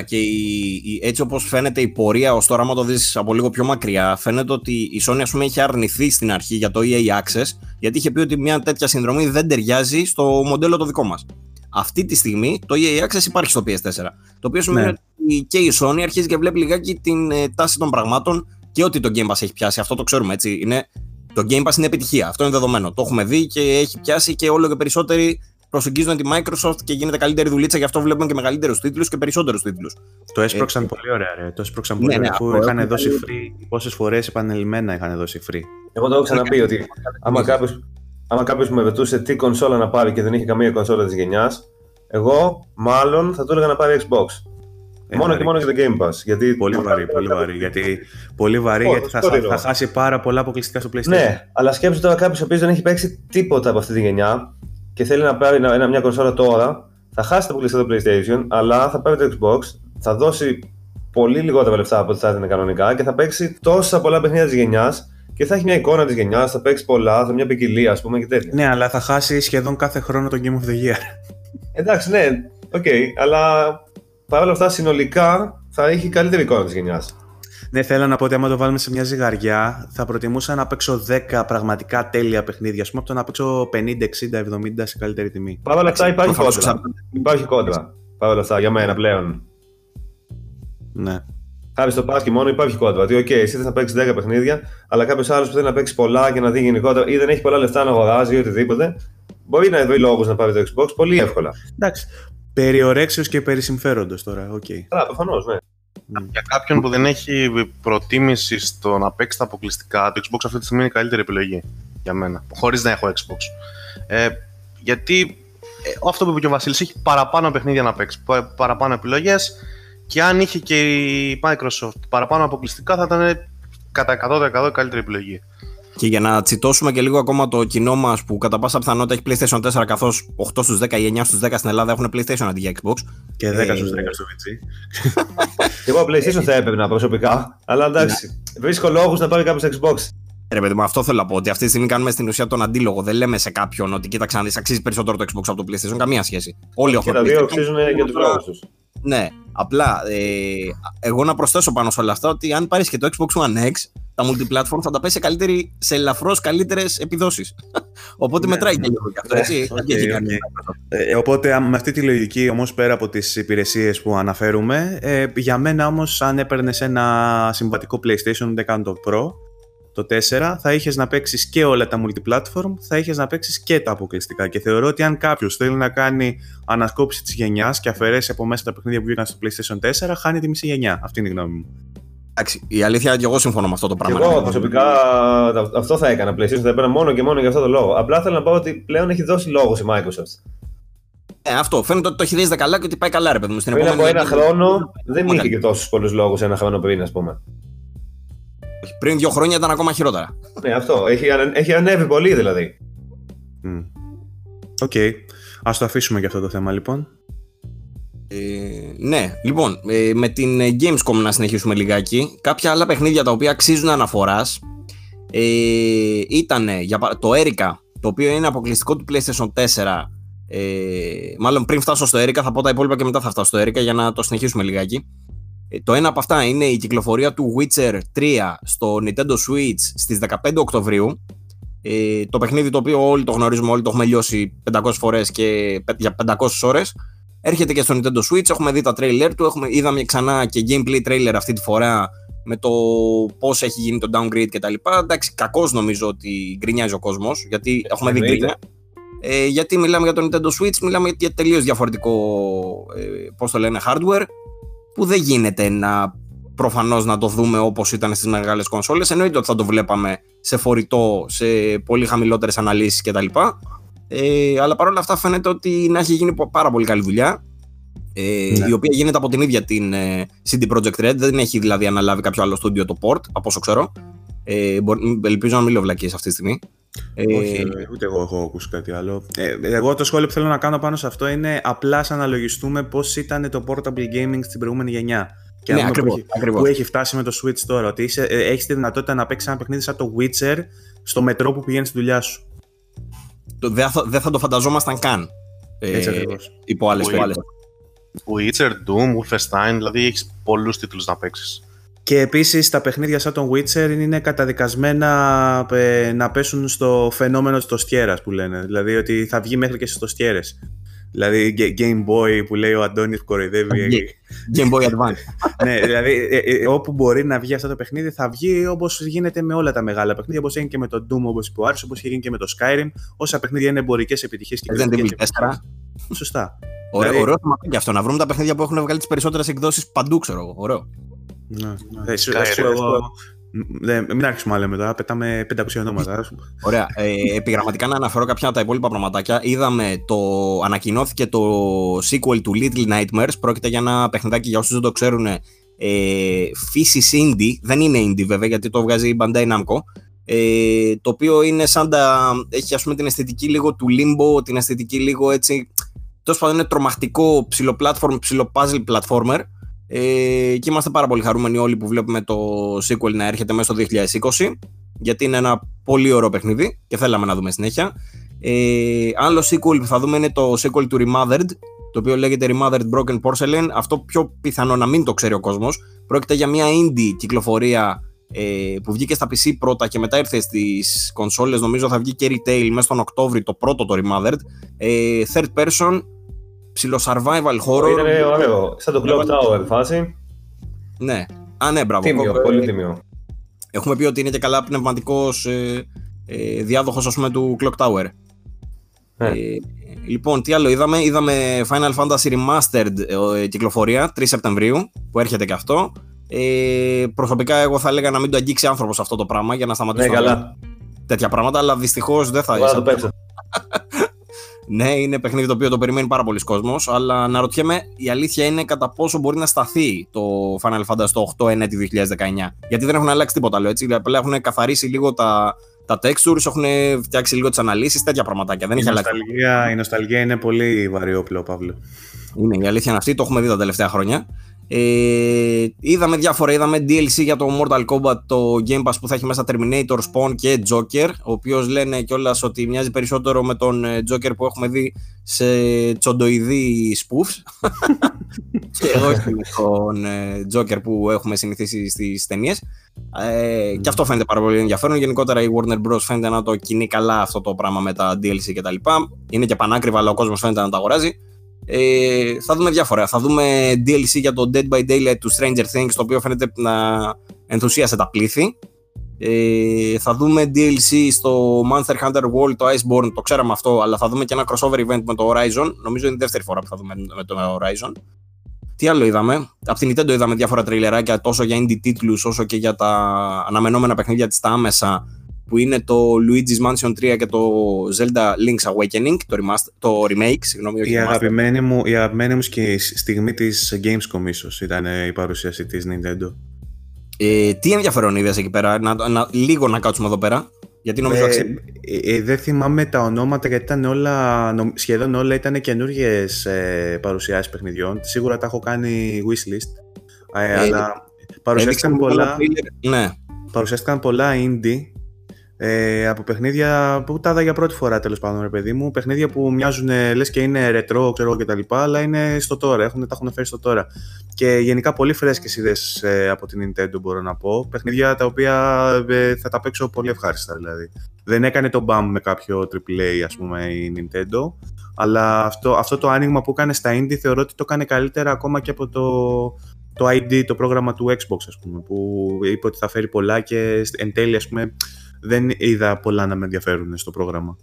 και η, έτσι όπως φαίνεται η πορεία ως τώρα, άμα το δεις από λίγο πιο μακριά, φαίνεται ότι η Sony ας πούμε είχε αρνηθεί στην αρχή για το EA Access, γιατί είχε πει ότι μια τέτοια συνδρομή δεν ταιριάζει στο μοντέλο το δικό μας. Αυτή τη στιγμή το EA Access υπάρχει στο PS4, το οποίο σημαίνει ναι. ότι και η Sony αρχίζει και βλέπει λιγάκι την ε, τάση των πραγμάτων και ότι το Game Pass έχει πιάσει, αυτό το ξέρουμε έτσι, είναι, το Game Pass είναι επιτυχία, αυτό είναι δεδομένο, το έχουμε δει και έχει πιάσει και όλο και περισσότεροι προσεγγίζουν τη Microsoft και γίνεται καλύτερη δουλίτσα, γι' αυτό βλέπουμε και μεγαλύτερου τίτλου και περισσότερου τίτλου. Το έσπρωξαν ε, πολύ ωραία, ρε. Το έσπρωξαν ναι, πολύ ναι, ωραία. Ναι, είχαν δώσει free. Πόσε φορέ επανελειμμένα είχαν δώσει free. Εγώ το έχω ξαναπεί ότι άμα κάποιο άμα κάποιος με ρωτούσε τι κονσόλα να πάρει και δεν είχε καμία κονσόλα τη γενιά, εγώ μάλλον θα του έλεγα να πάρει Xbox. Ε, μόνο και μόνο για το Game Pass. Γιατί πολύ βαρύ, πολύ βαρύ. Γιατί, πολύ βαρύ, γιατί θα, θα, χάσει πάρα πολλά αποκλειστικά στο PlayStation. Ναι, αλλά σκέψτε τώρα κάποιο ο οποίο δεν έχει παίξει τίποτα από αυτή τη γενιά και θέλει να πάρει ένα, μια κονσόλα τώρα, θα χάσει το πουλιστή στο PlayStation, αλλά θα πάρει το Xbox, θα δώσει πολύ λιγότερα λεφτά από ό,τι θα έδινε κανονικά και θα παίξει τόσα πολλά παιχνίδια της γενιάς και θα έχει μια εικόνα της γενιάς, θα παίξει πολλά, θα έχει μια ποικιλία, ας πούμε και τέτοια. Ναι, αλλά θα χάσει σχεδόν κάθε χρόνο το Game of the Year. [LAUGHS] Εντάξει, ναι, ok, okay, αλλά παρόλα αυτά συνολικά θα έχει καλύτερη εικόνα της γενιάς. Ναι, θέλω να πω ότι άμα το βάλουμε σε μια ζυγαριά, θα προτιμούσα να παίξω 10 πραγματικά τέλεια παιχνίδια, ας πούμε, από το να παίξω 50, 60, 70 σε καλύτερη τιμή. Παρ' όλα αυτά υπάρχει κόντρα. Υπάρχει κόντρα. Παρ' όλα αυτά, για μένα πλέον. Ναι. Χάρη στο Pass μόνο υπάρχει κόντρα. ότι, OK, εσύ θες να παίξεις 10 παιχνίδια, αλλά κάποιος άλλος που θέλει να παίξει πολλά και να δει γενικότερα ή δεν έχει πολλά λεφτά να αγοράζει ή οτιδήποτε, μπορεί να βρει λόγους να πάρει το Xbox πολύ εύκολα. Εντάξει. Περί ορέξεως και περί συμφέροντος τώρα, ok. Okay. Άρα, προφανώς, ναι. Για κάποιον που δεν έχει προτίμηση στο να παίξει τα αποκλειστικά, το Xbox αυτή τη στιγμή είναι η καλύτερη επιλογή για μένα, χωρίς να έχω Xbox. Ε, γιατί ε, αυτό που είπε και ο Βασίλης, έχει παραπάνω παιχνίδια να παίξει, παραπάνω επιλογές και αν είχε και η Microsoft παραπάνω αποκλειστικά θα ήταν κατά 100% η καλύτερη επιλογή. Και για να τσιτώσουμε και λίγο ακόμα το κοινό μας που κατά πάσα πιθανότητα έχει PlayStation 4, καθώς 8 στους 10 ή 9 στους 10 στην Ελλάδα έχουν PlayStation αντί για Xbox. Και 10 ε... στους 10 στο VG. [LAUGHS] Εγώ PlayStation θα έπαιρνα προσωπικά. Αλλά εντάξει, ναι. βρίσκω λόγους να πάρει κάποιος Xbox. Ρε παιδί μου, αυτό θέλω να πω. Ότι αυτή τη στιγμή κάνουμε στην ουσία τον αντίλογο. Δεν λέμε σε κάποιον ότι κοίταξε να δεις, αξίζει περισσότερο το Xbox από το PlayStation. Καμία σχέση. Όλοι έχουν. Και τα δύο αξίζουν για τους λόγους τους. Ναι. Απλά ε, εγώ να προσθέσω πάνω σε όλα αυτά ότι αν πάρεις και το Xbox One X, τα multiplatform θα τα πέσει καλύτερη, σε ελαφρώς καλύτερες επιδόσεις. [LAUGHS] οπότε ναι, μετράει και λίγο γι' αυτό, έτσι. Okay, okay. Ε, οπότε με αυτή τη λογική όμως πέρα από τις υπηρεσίες που αναφέρουμε, ε, για μένα όμως αν έπαιρνες ένα συμβατικό PlayStation, δεν κάνω το Pro, το 4, θα είχες να παίξεις και όλα τα multiplatform, θα είχες να παίξεις και τα αποκλειστικά. Και θεωρώ ότι αν κάποιος θέλει να κάνει ανασκόπηση της γενιάς και αφαιρέσει από μέσα τα παιχνίδια που βγήκαν στο PlayStation 4, χάνει τη μισή γενιά. Αυτή είναι η γνώμη μου. Εντάξει, η αλήθεια είναι ότι εγώ συμφωνώ με αυτό το πράγμα. εγώ προσωπικά αυτό θα έκανα. PlayStation θα έπαιρνα μόνο και μόνο για αυτό το λόγο. Απλά θέλω να πω ότι πλέον έχει δώσει λόγο η Microsoft. Ε, αυτό. Φαίνεται ότι το χειρίζεται καλά και ότι πάει καλά, ρε παιδί μου. Στην πριν από ένα χρόνο δεν είχε και τόσους πολλούς λόγους ένα χρόνο πριν, ας πούμε. Πριν δύο χρόνια ήταν ακόμα χειρότερα. Ναι, αυτό. Έχει, έχει ανέβει πολύ δηλαδή. Ok. Okay. Ας το αφήσουμε για αυτό το θέμα λοιπόν. Ε, ναι, λοιπόν, ε, με την ε, Gamescom να συνεχίσουμε λιγάκι. Κάποια άλλα παιχνίδια τα οποία αξίζουν αναφοράς ε, ήταν για, το Erica, το οποίο είναι αποκλειστικό του PlayStation 4. Ε, μάλλον πριν φτάσω στο Erica θα πω τα υπόλοιπα και μετά θα φτάσω στο Erica για να το συνεχίσουμε λιγάκι. Ε, το ένα από αυτά είναι η κυκλοφορία του Witcher 3 στο Nintendo Switch στις 15 Οκτωβρίου. Ε, το παιχνίδι το οποίο όλοι το γνωρίζουμε, όλοι το έχουμε λιώσει 500 φορές και για 500 ώρες. Έρχεται και στο Nintendo Switch, έχουμε δει τα trailer του, έχουμε, είδαμε ξανά και gameplay trailer αυτή τη φορά με το πώς έχει γίνει το downgrade κτλ. Εντάξει, κακώ νομίζω ότι γκρινιάζει ο κόσμος, γιατί έχουμε δει γκρινιά. Ε, γιατί μιλάμε για το Nintendo Switch, μιλάμε για τελείως διαφορετικό, ε, πώς το λένε, hardware που δεν γίνεται να προφανώς να το δούμε όπως ήταν στις μεγάλες κονσόλες εννοείται ότι θα το βλέπαμε σε φορητό, σε πολύ χαμηλότερες αναλύσεις κτλ. Ε, αλλά παρόλα αυτά φαίνεται ότι να έχει γίνει πάρα πολύ καλή δουλειά ε, ναι. η οποία γίνεται από την ίδια την ε, CD Projekt Red δεν έχει δηλαδή αναλάβει κάποιο άλλο στούντιο το port από όσο ξέρω ε, ελπίζω να μην λέω βλακίες αυτή τη στιγμή ε, Όχι, ούτε εγώ έχω ακούσει κάτι άλλο. Ε, εγώ το σχόλιο που θέλω να κάνω πάνω σε αυτό είναι απλάς να αναλογιστούμε πώς ήταν το portable gaming στην προηγούμενη γενιά. Και ναι, ακριβώς, που, έχει, ακριβώς. που έχει φτάσει με το Switch τώρα. Ότι ε, έχεις τη δυνατότητα να παίξεις ένα παιχνίδι σαν το Witcher στο μετρό που πηγαίνεις στη δουλειά σου. Δεν θα, δε θα το φανταζόμασταν καν. Έτσι ε, Υπό άλλες Witcher, Doom, Wolfenstein, δηλαδή έχεις πολλούς τίτλους να παίξεις. Και επίσης τα παιχνίδια σαν τον Witcher είναι καταδικασμένα ε, να πέσουν στο φαινόμενο της τοστιέρας που λένε. Δηλαδή ότι θα βγει μέχρι και στις τοστιέρες. Δηλαδή Game Boy που λέει ο Αντώνης που κοροϊδεύει. Game Boy Advance. [LAUGHS] ναι, δηλαδή ε, ε, όπου μπορεί να βγει αυτό το παιχνίδι θα βγει όπως γίνεται με όλα τα μεγάλα παιχνίδια. Όπως έγινε και με το Doom όπως είπε ο Άρης, όπως έγινε και με το Skyrim. Όσα παιχνίδια είναι εμπορικές επιτυχίες και Δεν είναι Σωστά. Ωραίο, δηλαδή, ωραίο και αυτό. Να βρούμε τα παιχνίδια που έχουν βγάλει τις περισσότερες εκδόσεις παντού, ξέρω εγώ. Ωραίο. Ναι, ναι. Ε, μην άρχισουμε άλλο μετά, πετάμε 500 ονόματα. Ωραία. Ε, επιγραμματικά να αναφέρω κάποια από τα υπόλοιπα πραγματάκια. Είδαμε το. Ανακοινώθηκε το sequel του Little Nightmares. Πρόκειται για ένα παιχνιδάκι για όσους δεν το ξέρουν. Ε, Φύση Indie. Δεν είναι indie βέβαια γιατί το βγάζει η Bandai Namco. Ε, το οποίο είναι σαν τα. Έχει ας πούμε την αισθητική λίγο του Limbo, την αισθητική λίγο έτσι. Τέλος πάντων είναι τρομακτικό ψηλοπλατφόρμ, ψηλοπάζλ platformer ε, και είμαστε πάρα πολύ χαρούμενοι όλοι που βλέπουμε το sequel να έρχεται μέσα στο 2020 γιατί είναι ένα πολύ ωραίο παιχνίδι και θέλαμε να δούμε συνέχεια. Ε, άλλο sequel που θα δούμε είναι το sequel του Remothered το οποίο λέγεται Remothered Broken Porcelain. Αυτό πιο πιθανό να μην το ξέρει ο κόσμος. Πρόκειται για μια indie κυκλοφορία ε, που βγήκε στα PC πρώτα και μετά ήρθε στις κονσόλες. Νομίζω θα βγει και retail μέσα στον Οκτώβρη το πρώτο το Remothered. Ε, third person ψηλό survival horror. Ήταν ωραίο. Σαν το Clock Tower φάση. Ναι. Α, ναι, μπράβο. Τίμιο, Ε, πολύ τίμιο. Έχουμε πει ότι είναι και καλά πνευματικός ε, ε, διάδοχος ας πούμε του Clock Tower. Ναι. Ε, λοιπόν, τι άλλο είδαμε; Είδαμε Final Fantasy Remastered ε, κυκλοφορία 3 Σεπτεμβρίου που έρχεται και αυτό. Ε, προσωπικά εγώ θα έλεγα να μην το αγγίξει άνθρωπος αυτό το πράγμα για να Ναι, σταματήσει να καλά. τέτοια πράγματα, αλλά δυστυχώς δεν θα Εγώ να το παίξω. [LAUGHS] Ναι, είναι παιχνίδι το οποίο το περιμένει πάρα πολλοί κόσμος, αλλά αναρωτιέμαι η αλήθεια είναι κατά πόσο μπορεί να σταθεί το Final Fantasy το 8 ενέτη 2019. Γιατί δεν έχουν αλλάξει τίποτα άλλο έτσι. Απλά έχουν καθαρίσει λίγο τα, τα textures, έχουν φτιάξει λίγο τις αναλύσεις, τέτοια πραγματάκια. Δεν Η έχει αλλάξει. νοσταλγία, η νοσταλγία είναι πολύ βαριόπλο, Παύλο. Είναι η αλήθεια είναι αυτή, το έχουμε δει τα τελευταία χρόνια. Ε, είδαμε διάφορα, είδαμε DLC για το Mortal Kombat, το Game Pass που θα έχει μέσα Terminator, Spawn και Joker, ο οποίος λένε κιόλας ότι μοιάζει περισσότερο με τον ε, Joker που έχουμε δει σε τσοντοειδή spoofs [LAUGHS] και όχι με τον ε, Joker που έχουμε συνηθίσει στις ταινίες. Ε, και αυτό φαίνεται πάρα πολύ ενδιαφέρον. Γενικότερα η Warner Bros. φαίνεται να το κινεί καλά αυτό το πράγμα με τα DLC κτλ. Είναι και πανάκριβα, αλλά ο κόσμος φαίνεται να τα αγοράζει. Ε, θα δούμε διάφορα. Θα δούμε DLC για το Dead by Daylight του Stranger Things, το οποίο φαίνεται να ενθουσίασε τα πλήθη. Ε, θα δούμε DLC στο Monster Hunter World, το Iceborne, το ξέραμε αυτό, αλλά θα δούμε και ένα crossover event με το Horizon. Νομίζω είναι η δεύτερη φορά που θα δούμε με το Horizon. Τι άλλο είδαμε; Από την Nintendo είδαμε διάφορα τριλεράκια τόσο για indie τίτλους όσο και για τα αναμενόμενα παιχνίδια της τα άμεσα που είναι το Luigi's Mansion 3 και το Zelda Link's Awakening, το, remaster, το remake, συγγνώμη, όχι Η remaster. αγαπημένη, μου, η αγαπημένη μου σκη- στιγμή της Gamescom ίσως ήταν ε, η παρουσίαση της Nintendo. Ε, τι ενδιαφέρον είδες εκεί πέρα, να, να, λίγο να κάτσουμε εδώ πέρα, γιατί νομίζω Ε, αξίζει. ε, ε, δεν θυμάμαι τα ονόματα γιατί ήταν όλα, νομ- σχεδόν όλα ήταν καινούργιες ε, παρουσιάσεις παιχνιδιών. Σίγουρα τα έχω κάνει wishlist. Ε, αλλά παρουσιάστηκαν Έδειξαν πολλά, ένα trailer- Ναι, παρουσιάστηκαν πολλά indie ε, από παιχνίδια που τα είδα για πρώτη φορά τέλος πάντων, ρε παιδί μου. Παιχνίδια που μοιάζουν λες και είναι ρετρό, ξέρω και τα λοιπά, αλλά είναι στο τώρα. Έχουν, τα έχουν φέρει στο τώρα. Και γενικά πολύ φρέσκες ιδέες ε, από την Nintendo, μπορώ να πω. Παιχνίδια τα οποία ε, θα τα παίξω πολύ ευχάριστα δηλαδή. Δεν έκανε το BAM με κάποιο AAA, ας πούμε, η Nintendo. Αλλά αυτό, αυτό το άνοιγμα που έκανε στα indie θεωρώ ότι το έκανε καλύτερα ακόμα και από το, το ID, το πρόγραμμα του Xbox, ας πούμε, που είπε ότι θα φέρει πολλά και εν τέλει, ας πούμε, δεν είδα πολλά να με ενδιαφέρουν στο πρόγραμμα.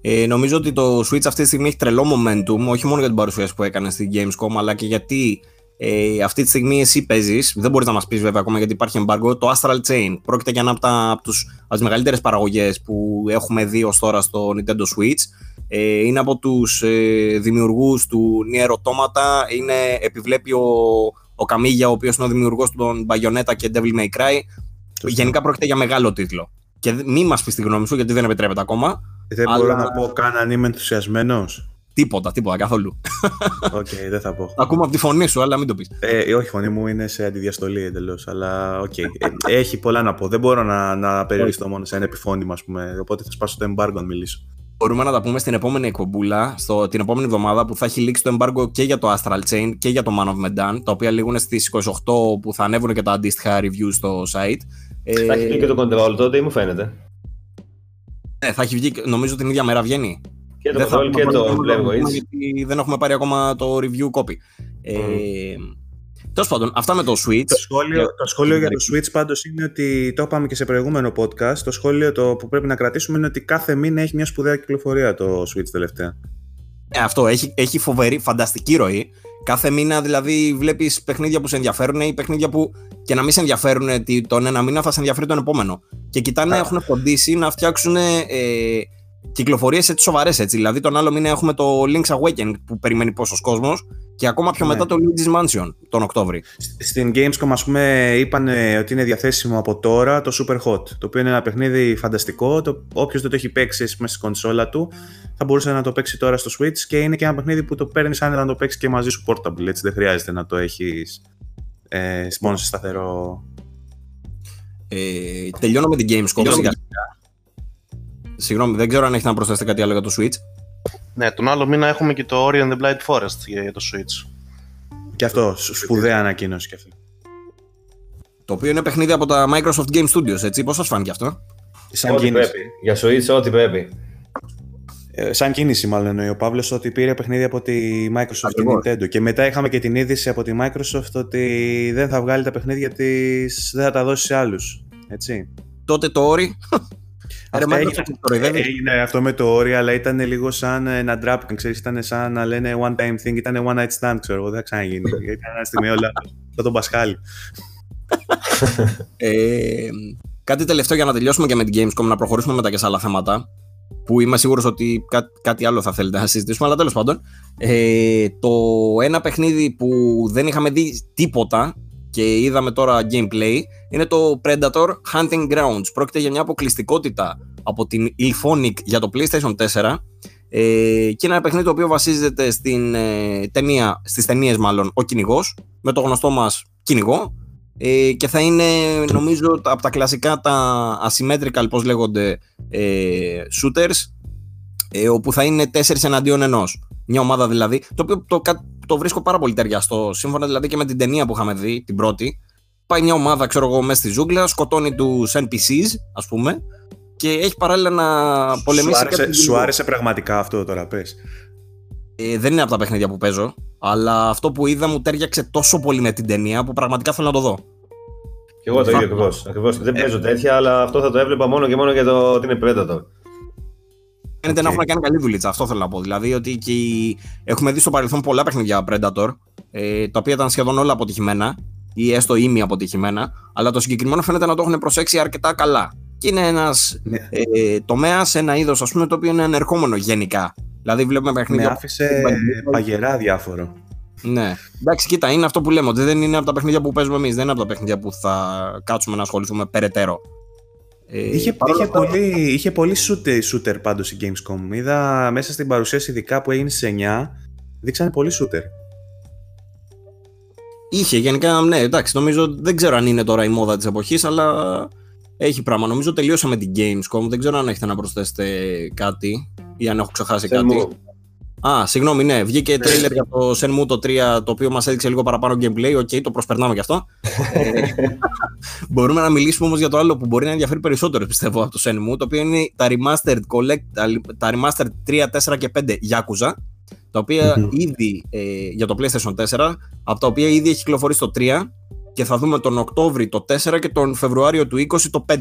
Ε, νομίζω ότι το Switch αυτή τη στιγμή έχει τρελό momentum, όχι μόνο για την παρουσίαση που έκανε στην Gamescom, αλλά και γιατί ε, αυτή τη στιγμή εσύ παίζεις. Δεν μπορείς να μας πεις βέβαια ακόμα γιατί υπάρχει embargo. Το Astral Chain πρόκειται για ένα από, τα, από, τους, από τις μεγαλύτερες παραγωγές που έχουμε δει ως τώρα στο Nintendo Switch. Ε, είναι από τους ε, δημιουργούς του Nier Automata. Είναι, επιβλέπει ο, ο Καμίγια, ο οποίος είναι ο δημιουργός των Bayonetta και Devil May Cry. Γενικά πρόκειται για μεγάλο τίτλο. Και δε- μη μας πεις τη γνώμη σου, γιατί δεν επιτρέπεται ακόμα. Δεν Αλλά- μπορώ να πω καν αν είμαι ενθουσιασμένος. Τίποτα, τίποτα καθόλου. [LAUGHS] Οκ, δεν θα πω. Ακούμε από τη φωνή σου, αλλά μην το πεις. Ε, όχι, η φωνή μου είναι σε αντιδιαστολή εντελώς. Αλλά οκ. Ε, έχει πολλά να πω. Δεν μπορώ να, να περιοριστώ μόνο σε ένα επιφώνημα, ας πούμε. Οπότε θα σπάσω το embargo αν μιλήσω. Μπορούμε να τα πούμε στην επόμενη εκπομπούλα, στο, την επόμενη εβδομάδα που θα έχει λήξει το embargo και για το Astral Chain και για το Man of Medan, τα οποία λήγουν στις 28 που θα ανέβουν και τα αντίστοιχα reviews στο site. Ε, Θα έχει βγει και το control τότε ή μου φαίνεται. ναι, θα έχει βγει, νομίζω την ίδια μέρα βγαίνει. Και το Δεν θα control πούμε και το πρώτα Blair να πούμε, Witch. Γιατί δεν έχουμε πάρει ακόμα το review copy. Ε, Τέλος πάντων, αυτά με το Switch. Το σχόλιο, Για- το σχόλιο για το Switch πάντως είναι ότι το είπαμε και σε προηγούμενο podcast. Το σχόλιο το που πρέπει να κρατήσουμε είναι ότι κάθε μήνα έχει μια σπουδαία κυκλοφορία το Switch τελευταία. Ε, αυτό έχει, έχει φοβερή, φανταστική ροή. Κάθε μήνα δηλαδή βλέπεις παιχνίδια που σε ενδιαφέρουν ή παιχνίδια που και να μην σε ενδιαφέρουν τι- τον ένα μήνα θα σε ενδιαφέρει τον επόμενο. Και κοιτάνε, Α. έχουν φροντίσει να φτιάξουν ε, κυκλοφορίες έτσι σοβαρές έτσι. Δηλαδή τον άλλο μήνα έχουμε το Link's Awakening που περιμένει πόσος κόσμος και ακόμα πιο Ναι. μετά το Luigi's Mansion τον Οκτώβρη. Σ- Στην Gamescom, ας πούμε, είπαν ε, ότι είναι διαθέσιμο από τώρα το Super Hot, το οποίο είναι ένα παιχνίδι φανταστικό. Το, όποιος δεν το έχει παίξει μέσα στη κονσόλα του, θα μπορούσε να το παίξει τώρα στο Switch και είναι και ένα παιχνίδι που το παίρνεις αν να το παίξεις και μαζί σου portable. Έτσι δεν χρειάζεται να το έχεις ε, μόνο σε σταθερό. Ε, τελειώνω με την Gamescom. σιγά σιγά. Συγγνώμη, δεν ξέρω αν έχει να προσθέσετε κάτι άλλο για το Switch. Ναι, τον άλλο μήνα έχουμε και το Ori and the Blind Forest για για το Switch. Και αυτό, σ- σπουδαία ανακοίνωση και αυτή. Το οποίο είναι παιχνίδι από τα Microsoft Game Studios, έτσι. Πώς σας φάνηκε αυτό; Σαν Ό,τι κίνηση. πρέπει. Για Switch, ό,τι πρέπει. Ε, σαν κίνηση, μάλλον εννοεί ο Παύλος, ότι πήρε παιχνίδι από τη Microsoft και Nintendo. Και μετά είχαμε και την είδηση από τη Microsoft ότι δεν θα βγάλει τα παιχνίδια της, δεν θα τα δώσει σε άλλους. Έτσι. Τότε το όρι. Αυτό έγινε, έγινε αυτό με το όρι, αλλά ήταν λίγο σαν ένα drop. Ξέρεις, ήταν σαν να λένε one time thing, ήταν one night stand, ξέρω εγώ, δεν θα ξαναγίνει. [LAUGHS] ήταν ένα στιγμή όλα. τον Πασχάλη. ε, κάτι τελευταίο για να τελειώσουμε και με την Gamescom, να προχωρήσουμε μετά και σε άλλα θέματα που είμαι σίγουρος ότι κά, κάτι άλλο θα θέλετε να συζητήσουμε, αλλά τέλος πάντων. Ε, το ένα παιχνίδι που δεν είχαμε δει τίποτα και είδαμε τώρα gameplay είναι το Predator Hunting Grounds. Πρόκειται για μια αποκλειστικότητα από την Ilphonic για το PlayStation 4 ε, και είναι ένα παιχνίδι το οποίο βασίζεται στην, ε, ταινία, στις ταινίες μάλλον ο κυνηγός, με το γνωστό μας κυνηγό ε, και θα είναι νομίζω από τα κλασικά τα asymmetrical πώς λέγονται ε, shooters ε, όπου θα είναι 4 εναντίον ενός. Μια ομάδα δηλαδή το οποίο το, το βρίσκω πάρα πολύ ταιριαστό σύμφωνα δηλαδή και με την ταινία που είχαμε δει την πρώτη. Πάει μια ομάδα ξέρω εγώ μέσα στη ζούγκλα σκοτώνει τους NPCs ας πούμε και έχει παράλληλα να πολεμήσει σου άρεσε, σου άρεσε πραγματικά αυτό τώρα πες. Ε, δεν είναι από τα παιχνίδια που παίζω αλλά αυτό που είδα μου τέριαξε τόσο πολύ με την ταινία που πραγματικά θέλω να το δω. Και εγώ το ίδιο ακριβώς. Ακριβώς. Δεν παίζω τέτοια, αλλά αυτό θα το έβλεπα μόνο και μόνο για το ότι είναι Predator. Φαίνεται okay. να έχουν κάνει καλή δουλειά, αυτό θέλω να πω. Δηλαδή ότι και έχουμε δει στο παρελθόν πολλά παιχνίδια Predator, ε, τα οποία ήταν σχεδόν όλα αποτυχημένα ή έστω ήμι αποτυχημένα, αλλά το συγκεκριμένο φαίνεται να το έχουν προσέξει αρκετά καλά. Και είναι ένας ναι. ε, τομέας, ένα είδος το οποίο είναι ανερχόμενο γενικά. Δηλαδή βλέπουμε παιχνίδια. Με άφησε παγερά διάφορο. Ναι. Εντάξει, κοίτα, είναι αυτό που λέμε. Ότι δεν είναι από τα παιχνίδια που παίζουμε εμείς. Δεν είναι από τα παιχνίδια που θα κάτσουμε να ασχοληθούμε περαιτέρω. Ε, είχε, είχε, πολύ, είχε πολύ shooter, shooter πάντως η Gamescom. Είδα μέσα στην παρουσίαση ειδικά που έγινε σε 9, δείξανε πολύ shooter. Είχε γενικά, ναι, εντάξει, νομίζω δεν ξέρω αν είναι τώρα η μόδα της εποχής, αλλά έχει πράγμα. Νομίζω τελείωσαμε την Gamescom, δεν ξέρω αν έχετε να προσθέσετε κάτι ή αν έχω ξεχάσει κάτι. Α, συγγνώμη, ναι. Βγήκε τρέιλερ για το Shenmue το 3, το οποίο μας έδειξε λίγο παραπάνω gameplay. Ok, okay, το προσπερνάμε κι αυτό. Ε, [LAUGHS] μπορούμε να μιλήσουμε όμως για το άλλο που μπορεί να ενδιαφέρει περισσότερο, πιστεύω, από το Shenmue, το οποίο είναι τα Remastered, collect, τα remastered 3, 4 και 5 Yakuza, τα οποία ήδη ε, για το PlayStation 4, από τα οποία ήδη έχει κυκλοφορήσει το 3 και θα δούμε τον Οκτώβρη το 4 και τον Φεβρουάριο του 20 το 5.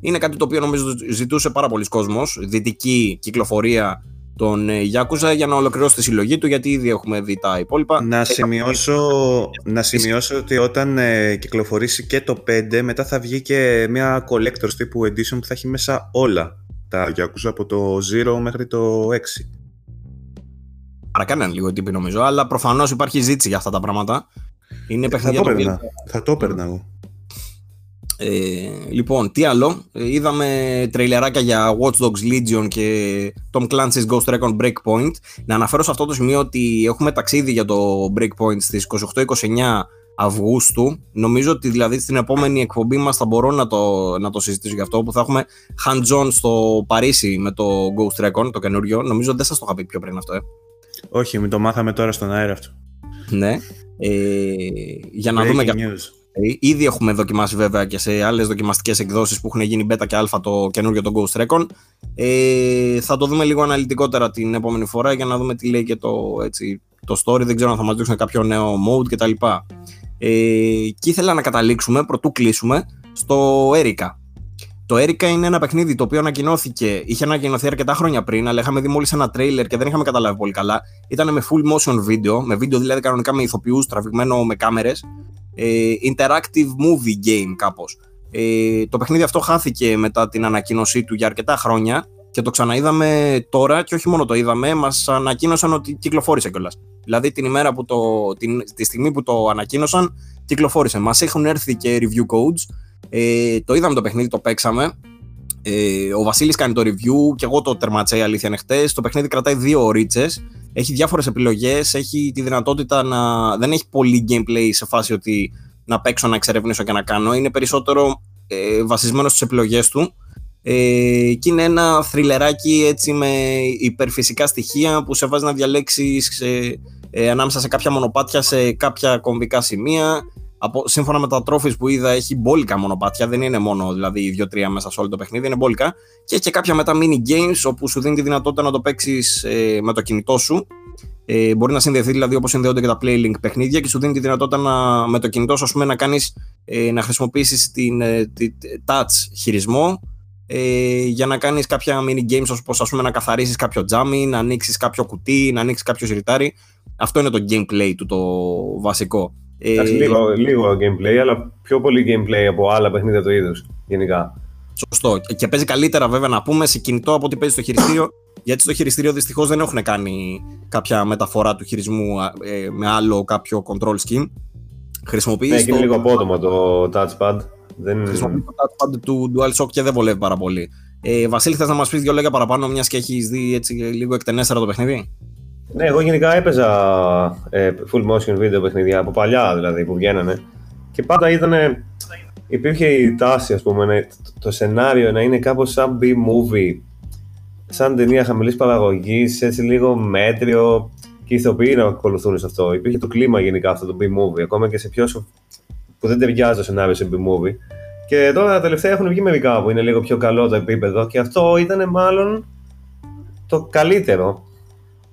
Είναι κάτι το οποίο νομίζω ζητούσε πάρα πολλοί κόσμος, δυτική κυκλοφορία τον Yakuza για να ολοκληρώσει τη συλλογή του, γιατί ήδη έχουμε δει τα υπόλοιπα. Να σημειώσω, να σημειώσω ότι όταν ε, κυκλοφορήσει και το 5, μετά θα βγει και μια collector's τύπου edition που θα έχει μέσα όλα τα Yakuza από το 0 μέχρι το 6. Παρακάναν λίγο τύπη νομίζω, αλλά προφανώς υπάρχει ζήτηση για αυτά τα πράγματα. Είναι ε, θα το έπαιρνα. Θα το έπαιρνα εγώ. Ε, λοιπόν, τι άλλο; Ε, είδαμε τρέιλεράκια για Watch Dogs Legion και Tom Clancy's Ghost Recon Breakpoint. Να αναφέρω σε αυτό το σημείο ότι έχουμε ταξίδι για το Breakpoint στις 28-29 Αυγούστου. Νομίζω ότι δηλαδή στην επόμενη εκπομπή μας θα μπορώ να το, να το συζητήσω γι' αυτό που θα έχουμε hands-on στο Παρίσι με το Ghost Recon, το καινούριο. Νομίζω δεν σας το είχα πει πιο πριν αυτό, ε. Όχι, μην το μάθαμε τώρα στον αέρα αυτό. Ναι. Ε, για να δούμε... Ήδη έχουμε δοκιμάσει βέβαια και σε άλλες δοκιμαστικές εκδόσεις που έχουν γίνει beta και alpha το καινούριο το Ghost Recon. Ε, θα το δούμε λίγο αναλυτικότερα την επόμενη φορά για να δούμε τι λέει και το, έτσι, το story. Δεν ξέρω αν θα μας δείξουν κάποιο νέο mode κτλ. Ε, και ήθελα να καταλήξουμε, πρωτού κλείσουμε, στο Erika. Το Erika είναι ένα παιχνίδι το οποίο ανακοινώθηκε, είχε ανακοινωθεί αρκετά χρόνια πριν, αλλά είχαμε δει μόλις ένα τρέιλερ και δεν είχαμε καταλάβει πολύ καλά. Ήταν με full motion video, με βίντεο δηλαδή κανονικά με ηθοποιούς, τραβηγμένο με κάμερες ε, interactive movie game κάπως. Ε, το παιχνίδι αυτό χάθηκε μετά την ανακοίνωσή του για αρκετά χρόνια και το ξαναείδαμε τώρα και όχι μόνο το είδαμε, μας ανακοίνωσαν ότι κυκλοφόρησε κιόλας. Δηλαδή την ημέρα που το, την, τη στιγμή που το ανακοίνωσαν κυκλοφόρησε. Μας έχουν έρθει και review codes, ε, το είδαμε το παιχνίδι, το παίξαμε. Ε, ο Βασίλης κάνει το review και εγώ το τερματσέ αλήθεια είναι χτες. Το παιχνίδι κρατάει δύο ωρίτσε έχει διάφορες επιλογές, έχει τη δυνατότητα να... δεν έχει πολύ gameplay σε φάση ότι να παίξω, να εξερευνήσω και να κάνω. Είναι περισσότερο ε, βασισμένο στις επιλογές του ε, και είναι ένα θριλεράκι έτσι με υπερφυσικά στοιχεία που σε βάζει να διαλέξεις ε, ανάμεσα σε κάποια μονοπάτια, σε κάποια κομβικά σημεία. Από, σύμφωνα με τα trophies που είδα, έχει μπόλικα μονοπάτια. Δεν είναι μόνο δηλαδή δύο-τρία μέσα σε όλο το παιχνίδι, είναι μπόλικα. Και έχει και κάποια μετά mini games όπου σου δίνει τη δυνατότητα να το παίξεις ε, με το κινητό σου. Ε, μπορεί να συνδεθεί δηλαδή όπως συνδέονται και τα Playlink παιχνίδια και σου δίνει τη δυνατότητα να, με το κινητό σου να, κάνεις, ε, να χρησιμοποιήσεις την ε, τη, touch χειρισμό ε, για να κάνεις κάποια mini games όπως ας πούμε να καθαρίσεις κάποιο τζάμι, να ανοίξεις κάποιο κουτί, να ανοίξεις κάποιο σιρτάρι. Αυτό είναι το gameplay του το βασικό. Ε, λίγο, λίγο gameplay, αλλά πιο πολύ gameplay από άλλα παιχνίδια του είδους γενικά. Σωστό. Και παίζει καλύτερα βέβαια να πούμε σε κινητό από ό,τι παίζει στο χειριστήριο. Γιατί στο χειριστήριο δυστυχώς δεν έχουν κάνει κάποια μεταφορά του χειρισμού ε, με άλλο κάποιο control scheme. Χρησιμοποιείς. Ναι, είναι λίγο απότομο το touchpad. Δεν... Χρησιμοποιείς το touchpad του DualShock και δεν βολεύει πάρα πολύ. Ε, Βασίλη, θες να μας πεις δύο λόγια παραπάνω, μιας και έχεις δει έτσι λίγο εκτενέστερα το παιχνίδι; Ναι, εγώ γενικά έπαιζα ε, full motion video παιχνίδια από παλιά δηλαδή που βγαίνανε και πάντα ήταν. Υπήρχε η τάση, ας πούμε, το, το σενάριο να είναι κάπως σαν B-movie, σαν ταινία χαμηλής παραγωγής, έτσι λίγο μέτριο και οι ηθοποιοί να ακολουθούν σε αυτό. Υπήρχε το κλίμα γενικά αυτό το B-movie, ακόμα και σε πιο που δεν ταιριάζει το σενάριο σε B-movie. Και τώρα τα τελευταία έχουν βγει μερικά που είναι λίγο πιο καλό το επίπεδο και αυτό ήταν μάλλον το καλύτερο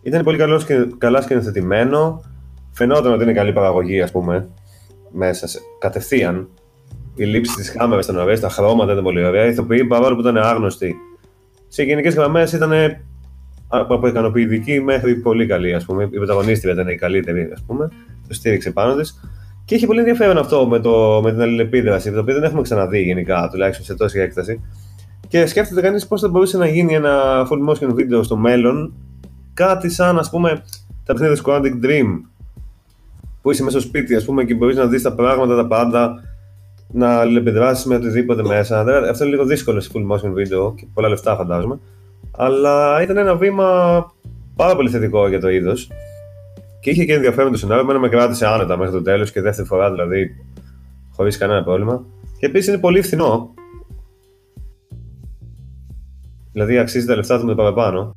ήταν πολύ καλός και, καλά σκηνοθετημένο. Φαινόταν ότι είναι καλή παραγωγή, ας πούμε, μέσα σε, κατευθείαν. Η λήψη της κάμερας ήταν ωραία, τα χρώματα ήταν πολύ ωραία. Οι ηθοποιοί, παρόλο που ήταν άγνωστοι, σε γενικές γραμμές ήταν από ικανοποιητική μέχρι πολύ καλή, ας πούμε. Η πρωταγωνίστρια ήταν η καλύτερη, ας πούμε. Το στήριξε πάνω της. Και είχε πολύ ενδιαφέρον αυτό με, το, με την αλληλεπίδραση, το οποίο δεν έχουμε ξαναδεί γενικά, τουλάχιστον σε τόση έκταση. Και σκέφτεται κανείς πώς θα μπορούσε να γίνει ένα full motion video στο μέλλον κάτι σαν ας πούμε τα παιχνίδια του Quantic Dream που είσαι μέσα στο σπίτι ας πούμε και μπορείς να δεις τα πράγματα τα πάντα να αλληλεπιδράσεις με οτιδήποτε μέσα. Αυτό είναι λίγο δύσκολο σε full motion video και πολλά λεφτά φαντάζομαι. Αλλά ήταν ένα βήμα πάρα πολύ θετικό για το είδος. Και είχε και ενδιαφέρον το σενάριο. Εμένα με κράτησε άνετα μέχρι το τέλος και δεύτερη φορά δηλαδή χωρίς κανένα πρόβλημα. Και επίσης είναι πολύ φθηνό. Δηλαδή αξίζει τα λεφτά του με το παραπάνω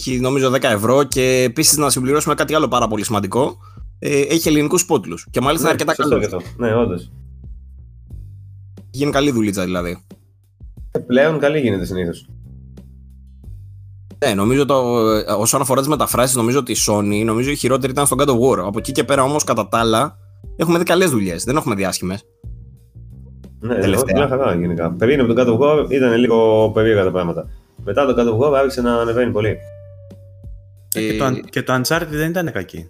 έχει νομίζω 10 ευρώ και επίσης να συμπληρώσουμε κάτι άλλο πάρα πολύ σημαντικό. Ε, έχει ελληνικούς πότλους. Και μάλιστα ναι, αρκετά καλό. Ναι, όντως. Γίνει καλή δουλίτσα δηλαδή. Ε, πλέον καλή γίνεται συνήθως. Ναι, νομίζω το, όσον αφορά τις μεταφράσεις, νομίζω ότι η Sony νομίζω η χειρότερη ήταν στον God of War. Από εκεί και πέρα όμως, κατά τα άλλα, έχουμε δει καλές δουλειές. Δεν έχουμε δει άσχημε. Ναι, τελευταία. Μια χαρά γενικά. Περίμενε από τον God of War ήταν λίγο περίεργα τα πράγματα. Μετά τον God of War άρχισε να ανεβαίνει πολύ. Ε, και, το, ε, και το Uncharted δεν ήταν κακή.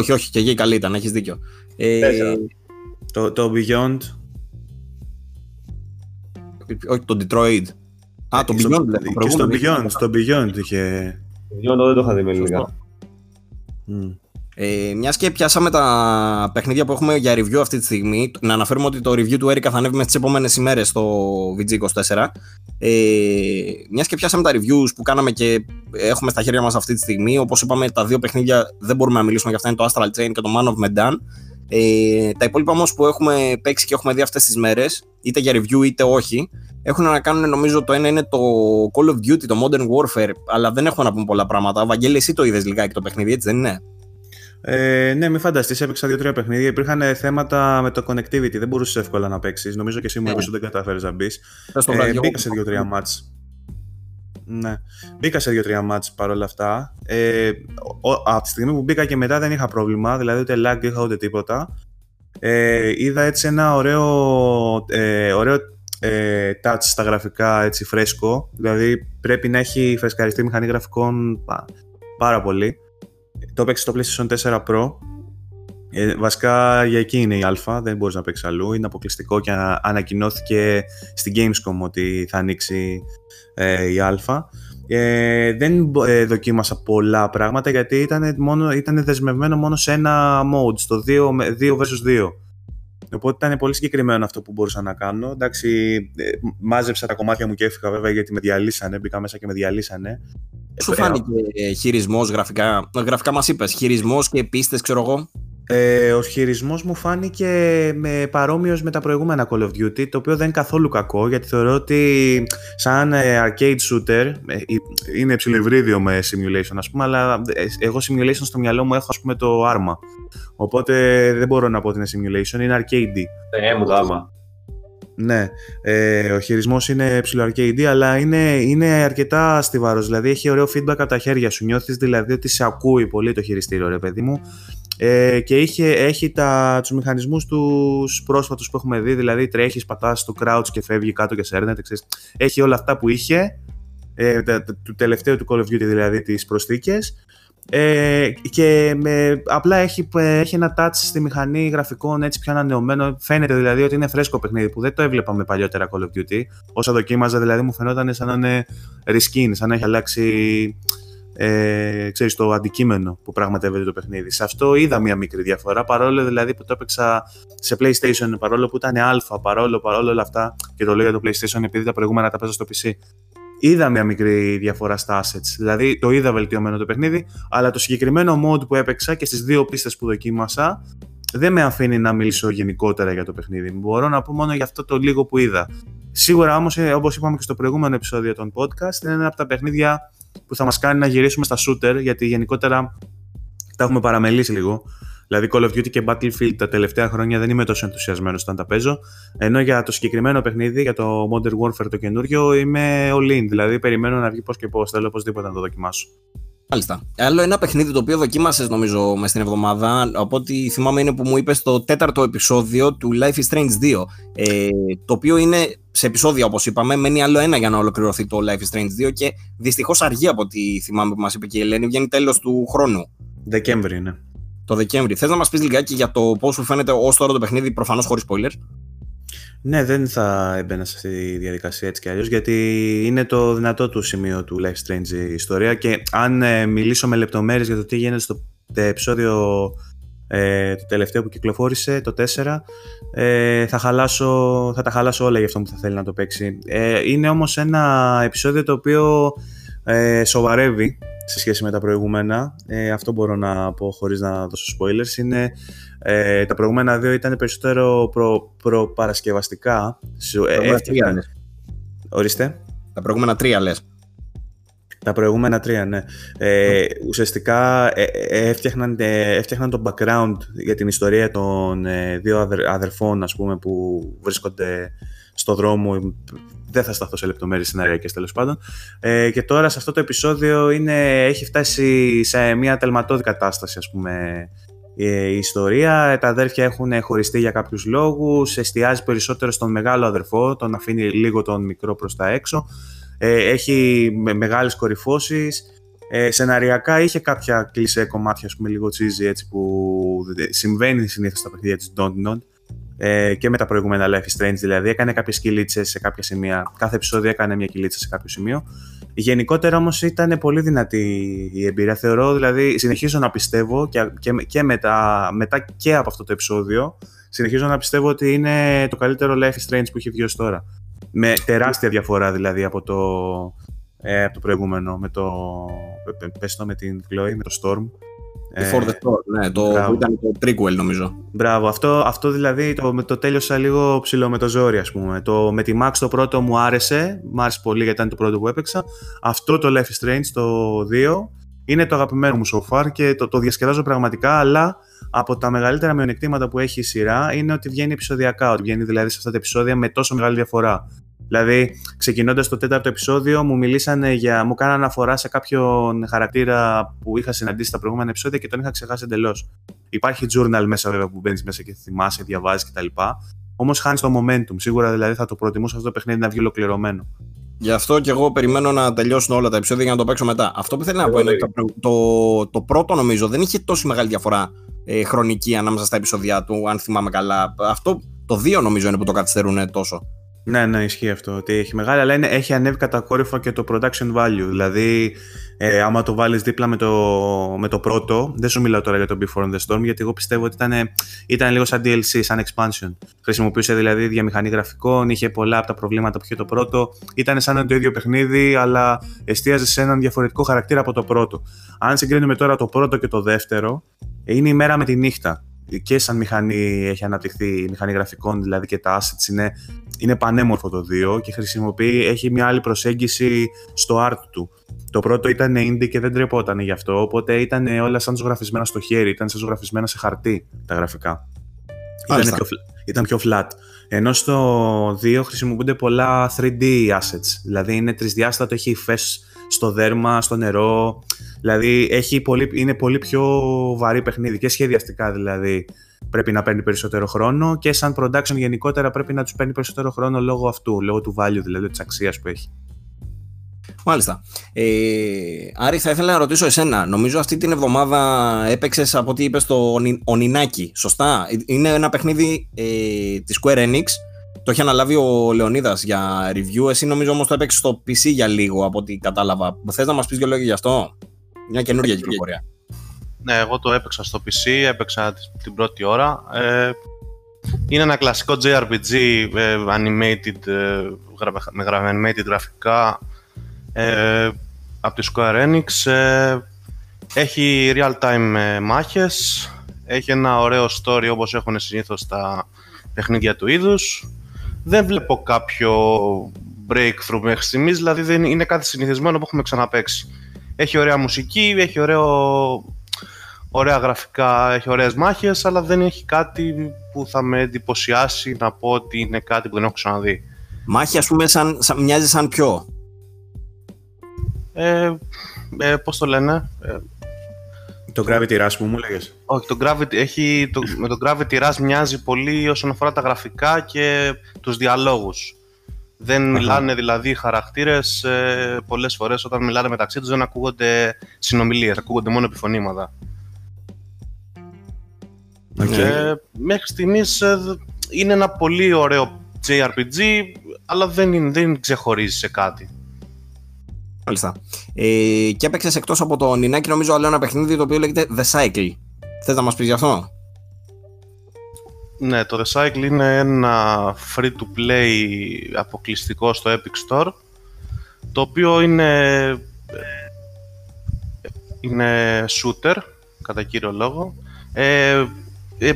Όχι, όχι, και εκεί καλή ήταν, έχεις δίκιο. Ε, το, το Beyond. Όχι, το Detroit. Α, το Beyond δηλαδή. Και στο Beyond, στο Beyond είχε... Beyond δεν το είχα δει με λίγα. Ε, Μιας και πιάσαμε τα παιχνίδια που έχουμε για review αυτή τη στιγμή, να αναφέρουμε ότι το review του Eric θα ανέβει τι επόμενες ημέρες στο VG24. Ε, Μιας και πιάσαμε τα reviews που κάναμε και έχουμε στα χέρια μας αυτή τη στιγμή, όπως είπαμε, τα δύο παιχνίδια δεν μπορούμε να μιλήσουμε για αυτά είναι το Astral Chain και το Man of Medan. Ε, τα υπόλοιπα όμως που έχουμε παίξει και έχουμε δει αυτές τις μέρες, είτε για review είτε όχι, έχουν να κάνουν νομίζω το ένα είναι το Call of Duty, το Modern Warfare, αλλά δεν έχουμε να πούμε πολλά πράγματα. Βαγγέλη, εσύ το είδες λιγάκι το παιχνίδι, έτσι δεν είναι; Ε, ναι, μην φανταστείς, έπαιξα δύο-τρία παιχνίδια. Υπήρχαν θέματα με το connectivity. Δεν μπορούσες εύκολα να παίξεις. Νομίζω και εσύ μου είπε ότι δεν κατάφερες να μπεις. Ε, μπήκα σε δύο-τρία μάτς. Ναι. Μπήκα σε δύο-τρία μάτς παρόλα αυτά. Ε, από τη στιγμή που μπήκα και μετά δεν είχα πρόβλημα, δηλαδή ούτε lag είχα ούτε τίποτα. Ε, είδα έτσι ένα ωραίο, ε, ωραίο ε, touch στα γραφικά, έτσι φρέσκο. Δηλαδή πρέπει να έχει φρεσκαριστεί μηχανή γραφικών πάρα πολύ. Το έπαιξε στο PlayStation 4 Pro. Ε, βασικά για εκεί είναι η Α, δεν μπορείς να παίξεις αλλού. Είναι αποκλειστικό και ανακοινώθηκε στην Gamescom ότι θα ανοίξει ε, η Α. Ε, δεν ε, δοκίμασα πολλά πράγματα γιατί ήταν, μόνο, ήταν δεσμευμένο μόνο σε ένα mode, στο 2, 2 vs 2. Οπότε ήταν πολύ συγκεκριμένο αυτό που μπορούσα να κάνω. Εντάξει, ε, μάζεψα τα κομμάτια μου και έφυγα βέβαια γιατί με διαλύσανε. Μπήκα μέσα και με διαλύσανε. Σου φάνηκε χειρισμός γραφικά. Γραφικά μας είπες, χειρισμός και πίστες, ξέρω εγώ. Ε, ο χειρισμός μου φάνηκε με παρόμοιος με τα προηγούμενα Call of Duty, το οποίο δεν είναι καθόλου κακό, γιατί θεωρώ ότι σαν ε, arcade shooter ε, είναι υψηλευρίδιο με simulation, ας πούμε, αλλά εγώ simulation στο μυαλό μου έχω ας πούμε το Arma. Οπότε δεν μπορώ να πω ότι είναι simulation, είναι arcade. Ε, μου δάμα. Ναι, ε, ο χειρισμός είναι ψηλό arcade, αλλά είναι, είναι αρκετά στιβαρός, δηλαδή έχει ωραίο feedback από τα χέρια σου, νιώθεις δηλαδή ότι σε ακούει πολύ το χειριστήριο ρε παιδί μου ε, και είχε, έχει τα, τους μηχανισμούς τους πρόσφατους που έχουμε δει, δηλαδή τρέχεις, πατάς το crouch και φεύγει κάτω και σέρνεται, ξέρεις. έχει όλα αυτά που είχε, ε, του τελευταίου του Call of Duty δηλαδή τις προσθήκες ε, και με, απλά έχει, έχει ένα touch στη μηχανή γραφικών έτσι πιο ανανεωμένο. Φαίνεται δηλαδή ότι είναι φρέσκο παιχνίδι που δεν το έβλεπα με παλιότερα Call of Duty. Όσα δοκίμαζα δηλαδή μου φαινόταν σαν να είναι reskin, σαν να έχει αλλάξει ε, ξέρεις, το αντικείμενο που πραγματεύεται το παιχνίδι. Σε αυτό είδα μια μικρή διαφορά, παρόλο δηλαδή που το έπαιξα σε PlayStation, παρόλο που ήταν α, παρόλο, παρόλο όλα αυτά, και το λέω για το PlayStation επειδή τα προηγούμενα τα παίζω στο PC είδα μια μικρή διαφορά στα assets. Δηλαδή το είδα βελτιωμένο το παιχνίδι, αλλά το συγκεκριμένο mod που έπαιξα και στις δύο πίστες που δοκίμασα δεν με αφήνει να μιλήσω γενικότερα για το παιχνίδι. Μπορώ να πω μόνο για αυτό το λίγο που είδα. Σίγουρα όμως, ε, όπως είπαμε και στο προηγούμενο επεισόδιο των podcast, είναι ένα από τα παιχνίδια που θα μας κάνει να γυρίσουμε στα shooter, γιατί γενικότερα τα έχουμε παραμελήσει λίγο. Δηλαδή Call of Duty και Battlefield τα τελευταία χρόνια δεν είμαι τόσο ενθουσιασμένος όταν τα παίζω. Ενώ για το συγκεκριμένο παιχνίδι, για το Modern Warfare το καινούριο, είμαι all in. Δηλαδή περιμένω να βγει πώς και πώς. Θέλω οπωσδήποτε να το δοκιμάσω. Μάλιστα. Άλλο ένα παιχνίδι το οποίο δοκίμασες νομίζω μες στην εβδομάδα, από ό,τι θυμάμαι είναι που μου είπες το τέταρτο επεισόδιο του Life is Strange 2. Ε, το οποίο είναι σε επεισόδια όπως είπαμε, μένει άλλο ένα για να ολοκληρωθεί το Life is Strange 2 και δυστυχώς αργεί από ό,τι θυμάμαι που μας είπε και η Ελένη, βγαίνει τέλος του χρόνου. Δεκέμβρη είναι το Δεκέμβρη. Θες να μας πεις λιγάκι για το πώς σου φαίνεται ως τώρα το παιχνίδι, προφανώς χωρίς spoilers; Ναι, δεν θα έμπαινα σε αυτή τη διαδικασία έτσι κι αλλιώς, γιατί είναι το δυνατό του σημείο του Life Strange η ιστορία. Και αν ε, μιλήσω με λεπτομέρειες για το τι γίνεται στο επεισόδιο ε, το τελευταίο που κυκλοφόρησε, το 4, ε, θα, χαλάσω, θα τα χαλάσω όλα για αυτό που θα θέλει να το παίξει. Ε, είναι όμως ένα επεισόδιο το οποίο ε, σοβαρεύει σε σχέση με τα προηγούμενα. Ε, αυτό μπορώ να πω χωρίς να δώσω spoilers. Είναι, ε, τα προηγούμενα δύο ήταν περισσότερο προ, προπαρασκευαστικά. Ε, Ορίστε. Τα προηγούμενα τρία λες. Τα προηγούμενα τρία, ναι. Ε, ουσιαστικά ε, ε, έφτιαχναν, έφτιαχναν το background για την ιστορία των δύο αδερφών, ας πούμε, που βρίσκονται στο δρόμο δεν θα σταθώ σε λεπτομέρειες σεναριακές τέλος πάντων. Ε, και τώρα σε αυτό το επεισόδιο είναι, έχει φτάσει σε μια τελματώδη κατάσταση, ας πούμε, η ιστορία. Τα αδέρφια έχουν χωριστεί για κάποιους λόγους. Εστιάζει περισσότερο στον μεγάλο αδερφό, τον αφήνει λίγο τον μικρό προς τα έξω. Ε, έχει με, μεγάλες κορυφώσεις. Ε, σεναριακά είχε κάποια κλεισέ κομμάτια, ας πούμε, λίγο τσίζι έτσι που συμβαίνει συνήθως στα παιχνίδια της Dontnod ε, και με τα προηγούμενα Life is Strange δηλαδή. Έκανε κάποιες κυλίτσες σε κάποια σημεία. Κάθε επεισόδιο έκανε μια κυλίτσα σε κάποιο σημείο. Γενικότερα όμως ήταν πολύ δυνατή η εμπειρία. Θεωρώ δηλαδή, συνεχίζω να πιστεύω και, και, και μετά, μετά και από αυτό το επεισόδιο, συνεχίζω να πιστεύω ότι είναι το καλύτερο Life is Strange που έχει βγει ως τώρα. Με τεράστια διαφορά δηλαδή από το, ε, από το προηγούμενο. Με το. Πες το με την Chloe, με το Storm. Before the Storm, ναι, το, που ήταν το prequel νομίζω. Μπράβο, αυτό, αυτό δηλαδή το, το τέλειωσα λίγο ψηλό με το ζόρι ας πούμε. Το, με τη Max το πρώτο μου άρεσε, μου άρεσε πολύ γιατί ήταν το πρώτο που έπαιξα. Αυτό το Life is Strange, το 2, είναι το αγαπημένο μου so far και το, το διασκεδάζω πραγματικά, αλλά από τα μεγαλύτερα μειονεκτήματα που έχει η σειρά είναι ότι βγαίνει επεισοδιακά, ότι βγαίνει δηλαδή σε αυτά τα επεισόδια με τόσο μεγάλη διαφορά. Δηλαδή, ξεκινώντας το τέταρτο επεισόδιο, μου μιλήσανε για. μου κάνανε αναφορά σε κάποιον χαρακτήρα που είχα συναντήσει στα προηγούμενα επεισόδια και τον είχα ξεχάσει εντελώς. Υπάρχει journal μέσα, βέβαια, που μπαίνεις μέσα και θυμάσαι, διαβάζεις κτλ. Όμως χάνεις το momentum. Σίγουρα δηλαδή θα το προτιμούσα αυτό το παιχνίδι να βγει ολοκληρωμένο. Γι' αυτό και εγώ περιμένω να τελειώσουν όλα τα επεισόδια για να το παίξω μετά. Αυτό που θέλω να πω είναι ότι το, το, το πρώτο νομίζω δεν είχε τόσο μεγάλη διαφορά ε, χρονική ανάμεσα στα επεισόδια του, αν θυμάμαι καλά. Αυτό το δύο νομίζω είναι που το καθυστερούν τόσο. Ναι, ναι, ισχύει αυτό. Ότι έχει μεγάλη, αλλά είναι, έχει ανέβει κατακόρυφα και το production value. Δηλαδή, ε, άμα το βάλεις δίπλα με το, με το πρώτο, δεν σου μιλάω τώρα για το Before the Storm, γιατί εγώ πιστεύω ότι ήταν, ήταν λίγο σαν DLC, σαν expansion. Χρησιμοποιούσε δηλαδή διαμηχανή γραφικών, είχε πολλά από τα προβλήματα που είχε το πρώτο. Ήταν σαν το ίδιο παιχνίδι, αλλά εστίαζε σε έναν διαφορετικό χαρακτήρα από το πρώτο. Αν συγκρίνουμε τώρα το πρώτο και το δεύτερο, είναι η μέρα με τη νύχτα και σαν μηχανή έχει αναπτυχθεί η μηχανή γραφικών, δηλαδή και τα assets είναι, είναι πανέμορφο το 2 και χρησιμοποιεί, έχει μια άλλη προσέγγιση στο art του. Το πρώτο ήταν indie και δεν τρεπόταν γι' αυτό, οπότε ήταν όλα σαν ζωγραφισμένα στο χέρι, ήταν σαν ζωγραφισμένα σε χαρτί τα γραφικά. Ήταν πιο, ήταν πιο flat. Ενώ στο 2 χρησιμοποιούνται πολλά 3D assets, δηλαδή είναι τρισδιάστατο, έχει υφές στο δέρμα, στο νερό, δηλαδή έχει πολύ, είναι πολύ πιο βαρύ παιχνίδι και σχεδιαστικά δηλαδή πρέπει να παίρνει περισσότερο χρόνο και σαν production γενικότερα πρέπει να τους παίρνει περισσότερο χρόνο λόγω αυτού, λόγω του value δηλαδή της αξίας που έχει. Μάλιστα. Ε, Άρη, θα ήθελα να ρωτήσω εσένα. Νομίζω αυτή την εβδομάδα έπαιξες από ό,τι είπες το Ονινάκι. Σωστά; Είναι ένα παιχνίδι ε, της Square Enix. Το έχει αναλάβει ο Λεωνίδας για review. Εσύ νομίζω όμως το έπαιξες στο PC για λίγο από ό,τι κατάλαβα. Θες να μας πεις δύο λόγια γι' αυτό; Μια καινούργια κυκλοφορία. Ναι, εγώ το έπαιξα στο PC, έπαιξα την πρώτη ώρα. Ε, είναι ένα κλασικό JRPG ε, animated, ε, με animated γραφικά ε, από τη Square Enix. Ε, έχει real-time ε, μάχες, έχει ένα ωραίο story όπως έχουν συνήθως τα παιχνίδια του είδους. Δεν βλέπω κάποιο breakthrough μέχρι στιγμής, δηλαδή δεν είναι κάτι συνηθισμένο που έχουμε ξαναπέξει. Έχει ωραία μουσική, έχει ωραίο, ωραία γραφικά, έχει ωραίες μάχες, αλλά δεν έχει κάτι που θα με εντυπωσιάσει να πω ότι είναι κάτι που δεν έχω ξαναδεί. Μάχη, ας πούμε, σαν, σαν, μοιάζει σαν ποιο; Ε, ε, πώς το λένε... Ε, το Gravity Rush που μου λέγες. Όχι, το Gravity, έχει, το, με το Gravity Rush μοιάζει πολύ όσον αφορά τα γραφικά και τους διαλόγους. Δεν μιλάνε δηλαδή οι χαρακτήρες ε, πολλές φορές όταν μιλάνε μεταξύ τους δεν ακούγονται συνομιλίες, ακούγονται μόνο επιφωνήματα. Okay. Ε, μέχρι στιγμής ε, είναι ένα πολύ ωραίο JRPG αλλά δεν, δεν ξεχωρίζει σε κάτι. Μάλιστα. Ε, και έπαιξες εκτός από το Νινάκι, νομίζω, άλλο ένα παιχνίδι το οποίο λέγεται The Cycle. Θες να μας πεις γι' αυτό; Ναι, το The Cycle είναι ένα free-to-play αποκλειστικό στο Epic Store το οποίο είναι, είναι shooter κατά κύριο λόγο. Ε,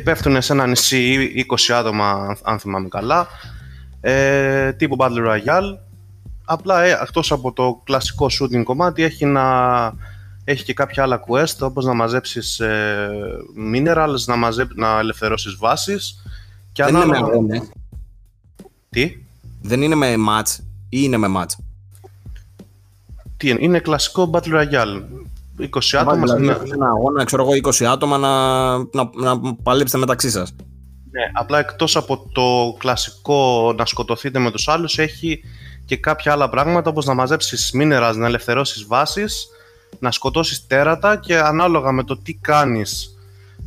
πέφτουν σε ένα νησί 20 άτομα αν θυμάμαι καλά. Ε, τύπου Battle Royale. Απλά ε, εκτός από το κλασικό shooting κομμάτι έχει, να, έχει και κάποια άλλα quest όπως να μαζέψεις ε, minerals, να, μαζέψ, να ελευθερώσεις βάσεις και Δεν ανάλογα... είναι με Τι; Δεν είναι με match ή είναι με match? Τι είναι, είναι κλασικό Battle Royale. 20 άτομα δηλαδή, ένα αγώνα, ξέρω εγώ, 20 άτομα να, να, να παλέψετε μεταξύ σας. Ναι, απλά εκτός από το κλασικό να σκοτωθείτε με τους άλλους έχει και κάποια άλλα πράγματα όπως να μαζέψεις μίνερας, να ελευθερώσεις βάσεις, να σκοτώσεις τέρατα και ανάλογα με το τι κάνεις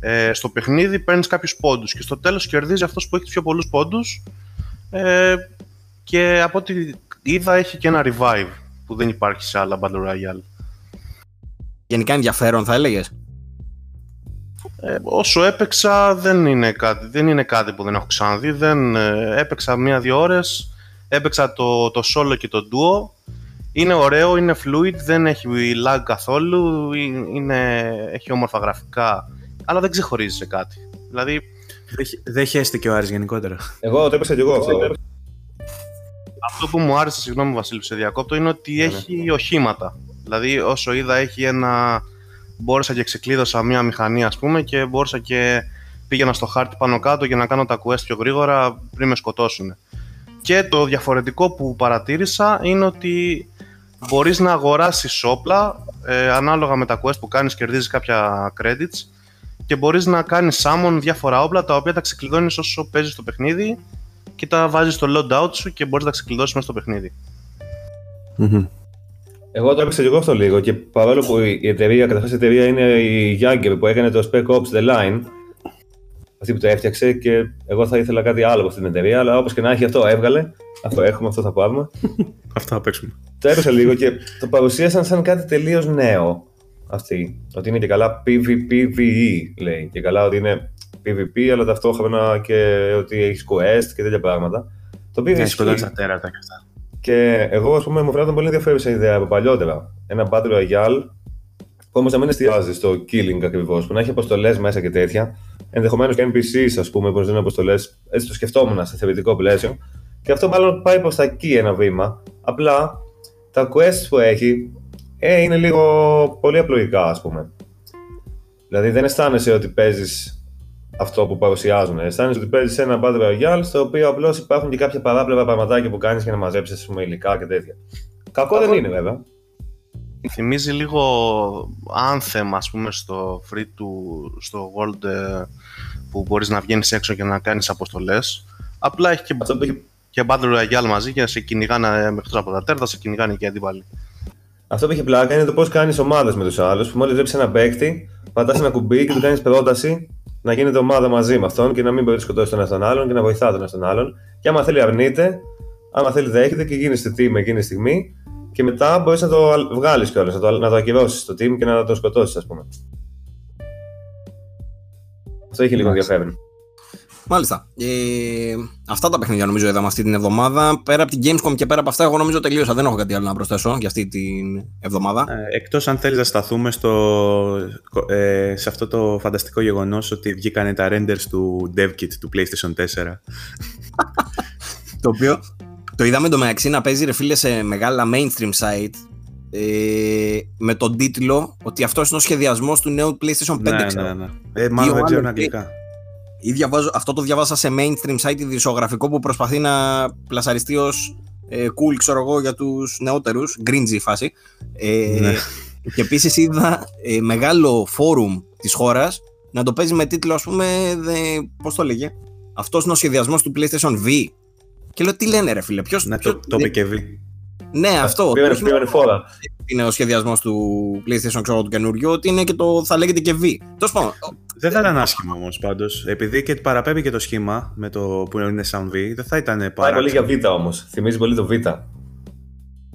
ε, στο παιχνίδι παίρνεις κάποιους πόντους και στο τέλος κερδίζει αυτός που έχει τους πιο πολλούς πόντους ε, και από ό,τι είδα έχει και ένα revive που δεν υπάρχει σε άλλα Battle Royale. Γενικά ενδιαφέρον θα έλεγες; Ε, όσο έπαιξα δεν είναι, κάτι, δεν είναι κάτι που δεν έχω ξαναδεί. Δεν, ε, έπαιξα μία-δύο ώρες Έπαιξα το, το solo και το duo. Είναι ωραίο, είναι fluid, δεν έχει lag καθόλου, είναι, έχει όμορφα γραφικά, αλλά δεν ξεχωρίζει σε κάτι. Δηλαδή... Δεν χαίστηκε ο Άρης γενικότερα. Εγώ το έπαιξα και εγώ αυτό. Αυτό που μου άρεσε, συγγνώμη Βασίλη, σε διακόπτω, είναι ότι ναι, ναι. έχει οχήματα. Δηλαδή, όσο είδα, έχει ένα. Μπόρεσα και ξεκλείδωσα μία μηχανή, ας πούμε, και μπόρεσα και πήγαινα στο χάρτη πάνω κάτω για να κάνω τα quest πιο γρήγορα πριν με σκοτώσουν. Και το διαφορετικό που παρατήρησα είναι ότι μπορείς να αγοράσεις όπλα ε, ανάλογα με τα quest που κάνεις κερδίζεις κάποια credits και μπορείς να κάνεις summon διάφορα όπλα τα οποία τα ξεκλειδώνεις όσο παίζεις το παιχνίδι και τα βάζεις στο loadout σου και μπορείς να τα ξεκλειδώσεις μέσα στο παιχνίδι. Εγώ το έπαιξα και εγώ αυτό λίγο και παρόλο που η εταιρεία, καταρχάς η εταιρεία είναι η Jagger που έκανε το Spec Ops The Line αυτή που το έφτιαξε και εγώ θα ήθελα κάτι άλλο από αυτή την εταιρεία, αλλά όπως και να έχει αυτό έβγαλε. Αυτό έχουμε, αυτό θα πάρουμε. [LAUGHS] αυτό θα παίξουμε. Το έπαιξα λίγο και το παρουσίασαν σαν κάτι τελείως νέο αυτή. Ότι είναι και καλά PvPvE λέει. Και καλά ότι είναι PvP, αλλά ταυτόχρονα και ότι έχεις quest και τέτοια πράγματα. Το PvP. Έχει τα τέρατα και αυτά. Και εγώ, ας πούμε, μου φαίνεται πολύ ενδιαφέρουσα ιδέα από παλιότερα. Ένα Battle Royale, όμως να μην εστιάζει στο killing ακριβώς, που να έχει αποστολές μέσα και τέτοια, ενδεχομένως και NPCs, ας πούμε, που δίνουν αποστολές. Έτσι το σκεφτόμουν σε θεωρητικό πλαίσιο. Και αυτό μάλλον πάει προς τα εκεί ένα βήμα. Απλά τα quests που έχει ε, είναι λίγο πολύ απλοϊκά, ας πούμε. Δηλαδή δεν αισθάνεσαι ότι παίζεις αυτό που παρουσιάζουν. Αισθάνεσαι ότι παίζεις ένα Battle Royale στο οποίο απλώς υπάρχουν και κάποια παράπλευρα πραγματάκια που κάνεις για να μαζέψεις υλικά και τέτοια. Κακό, δεν είναι βέβαια. Θυμίζει λίγο Anthem, ας πούμε, στο free του, στο world ε, που μπορείς να βγαίνεις έξω και να κάνεις αποστολές. Απλά έχει και, και Battle Royale μαζί και σε κυνηγάνε μέχρι από τα τέρτα, σε κυνηγάνε και αντίπαλοι. Αυτό που έχει πλάκα είναι το πώς κάνεις ομάδες με τους άλλους. Που μόλις βλέπει ένα παίκτη, πατάς ένα κουμπί και του κάνεις πρόταση να γίνεται ομάδα μαζί με αυτόν και να μην μπορεί να σκοτώσει τον ένα τον άλλον και να βοηθά τον ένα τον άλλον. Και άμα θέλει αρνείται, άμα θέλει δέχεται και γίνεις στη team εκείνη τη στιγμή και μετά μπορείς να το βγάλεις κιόλας, να το, να το ακυρώσεις στο team και να το σκοτώσεις, ας πούμε. Αυτό έχει λίγο ενδιαφέρον. Μάλιστα. Ε, αυτά τα παιχνίδια νομίζω είδαμε αυτή την εβδομάδα. Πέρα από την Gamescom και πέρα από αυτά, εγώ νομίζω τελείωσα. Δεν έχω κάτι άλλο να προσθέσω για αυτή την εβδομάδα. Ε, εκτός αν θέλεις να σταθούμε στο, ε, σε αυτό το φανταστικό γεγονός ότι βγήκαν τα renders του DevKit του PlayStation 4. [LAUGHS] το οποίο το είδαμε το μεταξύ να παίζει ρε φίλε σε μεγάλα mainstream site ε, με τον τίτλο ότι αυτός είναι ο σχεδιασμός του νέου PlayStation 5. Ναι, ναι, ναι. Ε, μάλλον δεν ξέρω αγγλικά. Ή διαβάζω, αυτό το διαβάσα σε mainstream site ειδησιογραφικό που προσπαθεί να πλασαριστεί ως ε, cool, ξέρω εγώ, για τους νεότερους. Greenzy φάση. Ε, ναι. Και επίσης είδα ε, μεγάλο φόρουμ της χώρας να το παίζει με τίτλο, ας πούμε, πώς το λέγε. Αυτός είναι ο σχεδιασμός του PlayStation V. Και λέω, τι λένε, ρε φίλε, ποιο. Ναι, το, το είπε και V. Ναι, αυτό. Πήγανε φόρα. Είναι ο σχεδιασμός του PlayStation, ξέρω του καινούριου, ότι είναι και το θα λέγεται και V. Τέλος πάντων. Δεν θα ήταν άσχημο όμως πάντως. Επειδή και παραπέμπει και το σχήμα με το που είναι σαν V, δεν θα ήταν πάρα. Πάει πολύ για Β όμως. Θυμίζει πολύ το Β.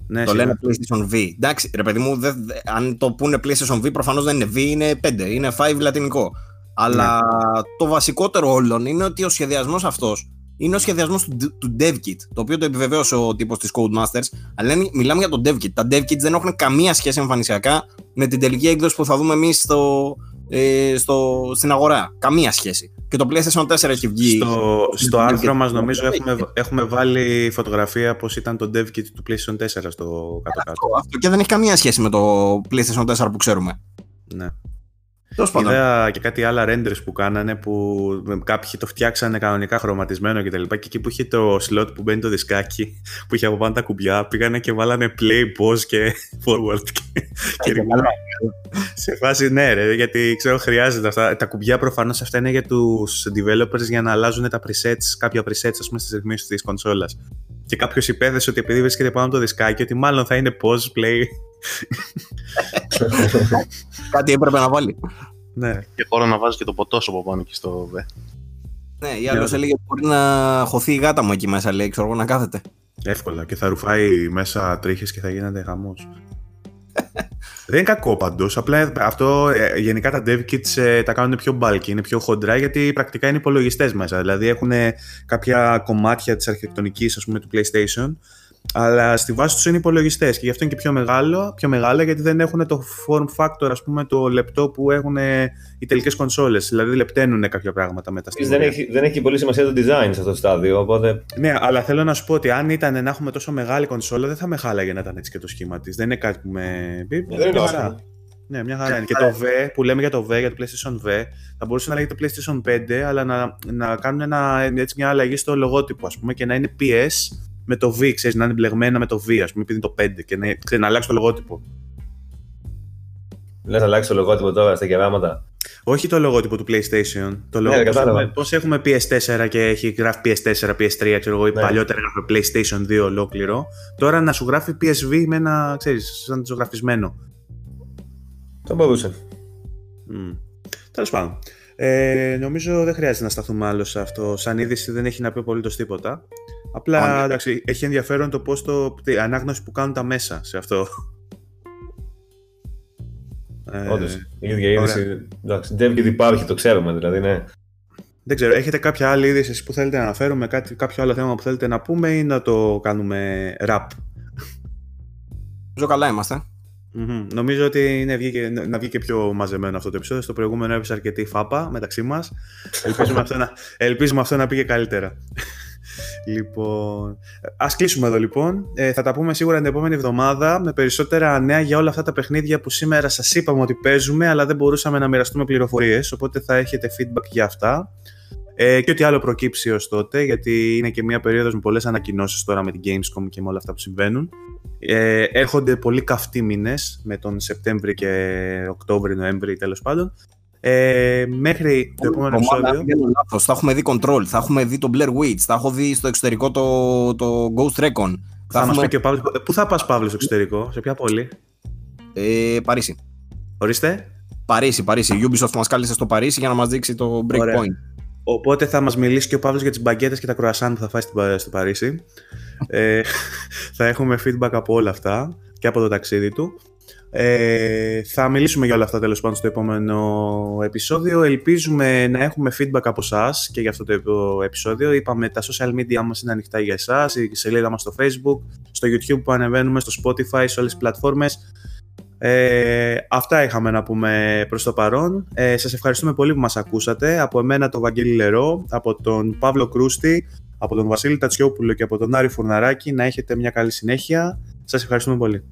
Ναι, το λένε PlayStation V. Εντάξει, ρε παιδί μου, δε, αν το πούνε PlayStation V, προφανώς δεν είναι V, είναι 5, είναι 5 λατινικό. Αλλά ναι. το βασικότερο όλων είναι ότι ο σχεδιασμός αυτός είναι ο σχεδιασμός του, του DevKit, το οποίο το επιβεβαίωσε ο τύπος της Codemasters. Αλλά μιλάμε για το DevKit. Τα DevKits δεν έχουν καμία σχέση εμφανισιακά με την τελική έκδοση που θα δούμε εμείς στο, ε, στο, στην αγορά. Καμία σχέση. Και το PlayStation 4 έχει βγει. Στο, στο άρθρο μας, νομίζω, έχουμε, έχουμε βάλει φωτογραφία πώς ήταν το DevKit του PlayStation 4 στο κάτω-κάτω. Αυτό, αυτό και δεν έχει καμία σχέση με το PlayStation 4 που ξέρουμε. Ναι. Είδα και κάτι άλλα renders που κάνανε που κάποιοι το φτιάξανε κανονικά χρωματισμένο κτλ. Και, και εκεί που είχε το slot που μπαίνει το δισκάκι, που είχε από πάνω τα κουμπιά, πήγανε και βάλανε play, pause και [LAUGHS] forward. Και, και σε φάση ναι, ρε, γιατί ξέρω χρειάζεται αυτά. Τα κουμπιά προφανώς αυτά είναι για τους developers για να αλλάζουν τα presets, κάποια presets ας πούμε στις ρυθμίσεις της κονσόλας. Και κάποιος υπέθεσε ότι επειδή βρίσκεται πάνω από το δισκάκι, ότι μάλλον θα είναι pause, play, Κάτι έπρεπε να βάλει. Ναι. Και χώρο να βάζει και το ποτό από πάνω και στο βε. Ναι, ή άλλος έλεγε μπορεί να χωθεί η γάτα μου εκεί μέσα, λέει, ξέρω εγώ να κάθεται. Εύκολα και θα ρουφάει μέσα τρίχες και θα γίνεται χαμό. Δεν είναι κακό παντό. Απλά αυτό ε, γενικά τα dev kits ε, τα κάνουν πιο bulky, είναι πιο χοντρά γιατί πρακτικά είναι υπολογιστές μέσα. Δηλαδή έχουν κάποια κομμάτια της αρχιτεκτονικής του PlayStation αλλά στη βάση τους είναι υπολογιστές και γι' αυτό είναι και πιο, μεγάλο, πιο μεγάλα γιατί δεν έχουν το form factor, ας πούμε, το λεπτό που έχουν οι τελικές κονσόλες. Δηλαδή λεπταίνουν κάποια πράγματα μετά. Δεν έχει, δεν έχει πολύ σημασία το design σε αυτό το στάδιο. Οπότε... Ναι, αλλά θέλω να σου πω ότι αν ήταν να έχουμε τόσο μεγάλη κονσόλα, δεν θα με χάλαγε να ήταν έτσι και το σχήμα της. Δεν είναι κάτι που με. Δεν είναι χαρά. Ναι, μια χαρά είναι. Και το V που λέμε για το V, για το PlayStation V, θα μπορούσε να λέγεται PlayStation 5, αλλά να, να κάνουν ένα, έτσι, μια αλλαγή στο λογότυπο, ας πούμε, και να είναι PS με το V, ξέρεις, να είναι μπλεγμένα με το V, ας πούμε, επειδή είναι το 5 και να, ξέρεις, να αλλάξει το λογότυπο. Λες να αλλάξει το λογότυπο τώρα στα κεράματα. Όχι το λογότυπο του PlayStation. Το ναι, λογότυπο, πώς, έχουμε PS4 και έχει γράφει PS4, PS3, ξέρω εγώ, ή ναι. παλιότερα έγραφε PlayStation 2 ολόκληρο. Τώρα να σου γράφει PSV με ένα, ξέρεις, σαν ζωγραφισμένο. Θα μπορούσε. Mm. Τέλος πάντων. Ε, νομίζω δεν χρειάζεται να σταθούμε άλλο σε αυτό. Σαν είδηση δεν έχει να πει απολύτως τίποτα. Απλά εντάξει, έχει ενδιαφέρον το πώς το. η ανάγνωση που κάνουν τα μέσα σε αυτό. Όντως. Η ίδια είδηση. Εντάξει, Dev και υπάρχει, το ξέρουμε δηλαδή, ναι. Δεν ξέρω, έχετε κάποια άλλη είδηση που θέλετε να αναφέρουμε, κάτι, κάποιο άλλο θέμα που θέλετε να πούμε ή να το κάνουμε rap. Ζω καλά είμαστε. Mm-hmm. Νομίζω ότι είναι, βγήκε, να βγει και πιο μαζεμένο αυτό το επεισόδιο. Στο προηγούμενο έπεσε αρκετή φάπα μεταξύ μας. ελπίζουμε, [LAUGHS] αυτό να, ελπίζουμε αυτό να πήγε καλύτερα. Λοιπόν, ας κλείσουμε εδώ λοιπόν. Ε, θα τα πούμε σίγουρα την επόμενη εβδομάδα με περισσότερα νέα για όλα αυτά τα παιχνίδια που σήμερα σας είπαμε ότι παίζουμε, αλλά δεν μπορούσαμε να μοιραστούμε πληροφορίες. Οπότε θα έχετε feedback για αυτά. Ε, και ό,τι άλλο προκύψει ως τότε, γιατί είναι και μια περίοδος με πολλές ανακοινώσεις τώρα με την Gamescom και με όλα αυτά που συμβαίνουν. Ε, έρχονται πολύ καυτοί μήνες με τον Σεπτέμβρη και Οκτώβρη, Νοέμβρη τέλος πάντων. Ε, μέχρι το επόμενο επεισόδιο. Θα έχουμε δει Control, θα έχουμε δει το Blair Witch, θα έχω δει στο εξωτερικό το, το Ghost Recon. Θα, θα έχουμε... πει και ο Παύλος, Πού θα πας Παύλος στο εξωτερικό, σε ποια πόλη; Ε, Παρίσι. Ορίστε. Παρίσι, Παρίσι. Ubisoft μας κάλεσε στο Παρίσι για να μας δείξει το Breakpoint. Οπότε θα μας μιλήσει και ο Παύλος για τις μπαγκέτες και τα κρουασάν που θα φάει στο Παρίσι. ε, [LAUGHS] θα έχουμε feedback από όλα αυτά και από το ταξίδι του. Ε, θα μιλήσουμε για όλα αυτά τέλος πάντων στο επόμενο επεισόδιο. Ελπίζουμε να έχουμε feedback από εσά και για αυτό το επεισόδιο. Είπαμε τα social media μας είναι ανοιχτά για εσάς, η σελίδα μας στο facebook, στο youtube που ανεβαίνουμε, στο spotify, σε όλες τις πλατφόρμες. Ε, αυτά είχαμε να πούμε προς το παρόν. Ε, σας ευχαριστούμε πολύ που μας ακούσατε. Από εμένα τον Βαγγέλη Λερό, από τον Παύλο Κρούστη, από τον Βασίλη Τατσιόπουλο και από τον Άρη Φουρναράκη. Να έχετε μια καλή συνέχεια. Σας ευχαριστούμε πολύ.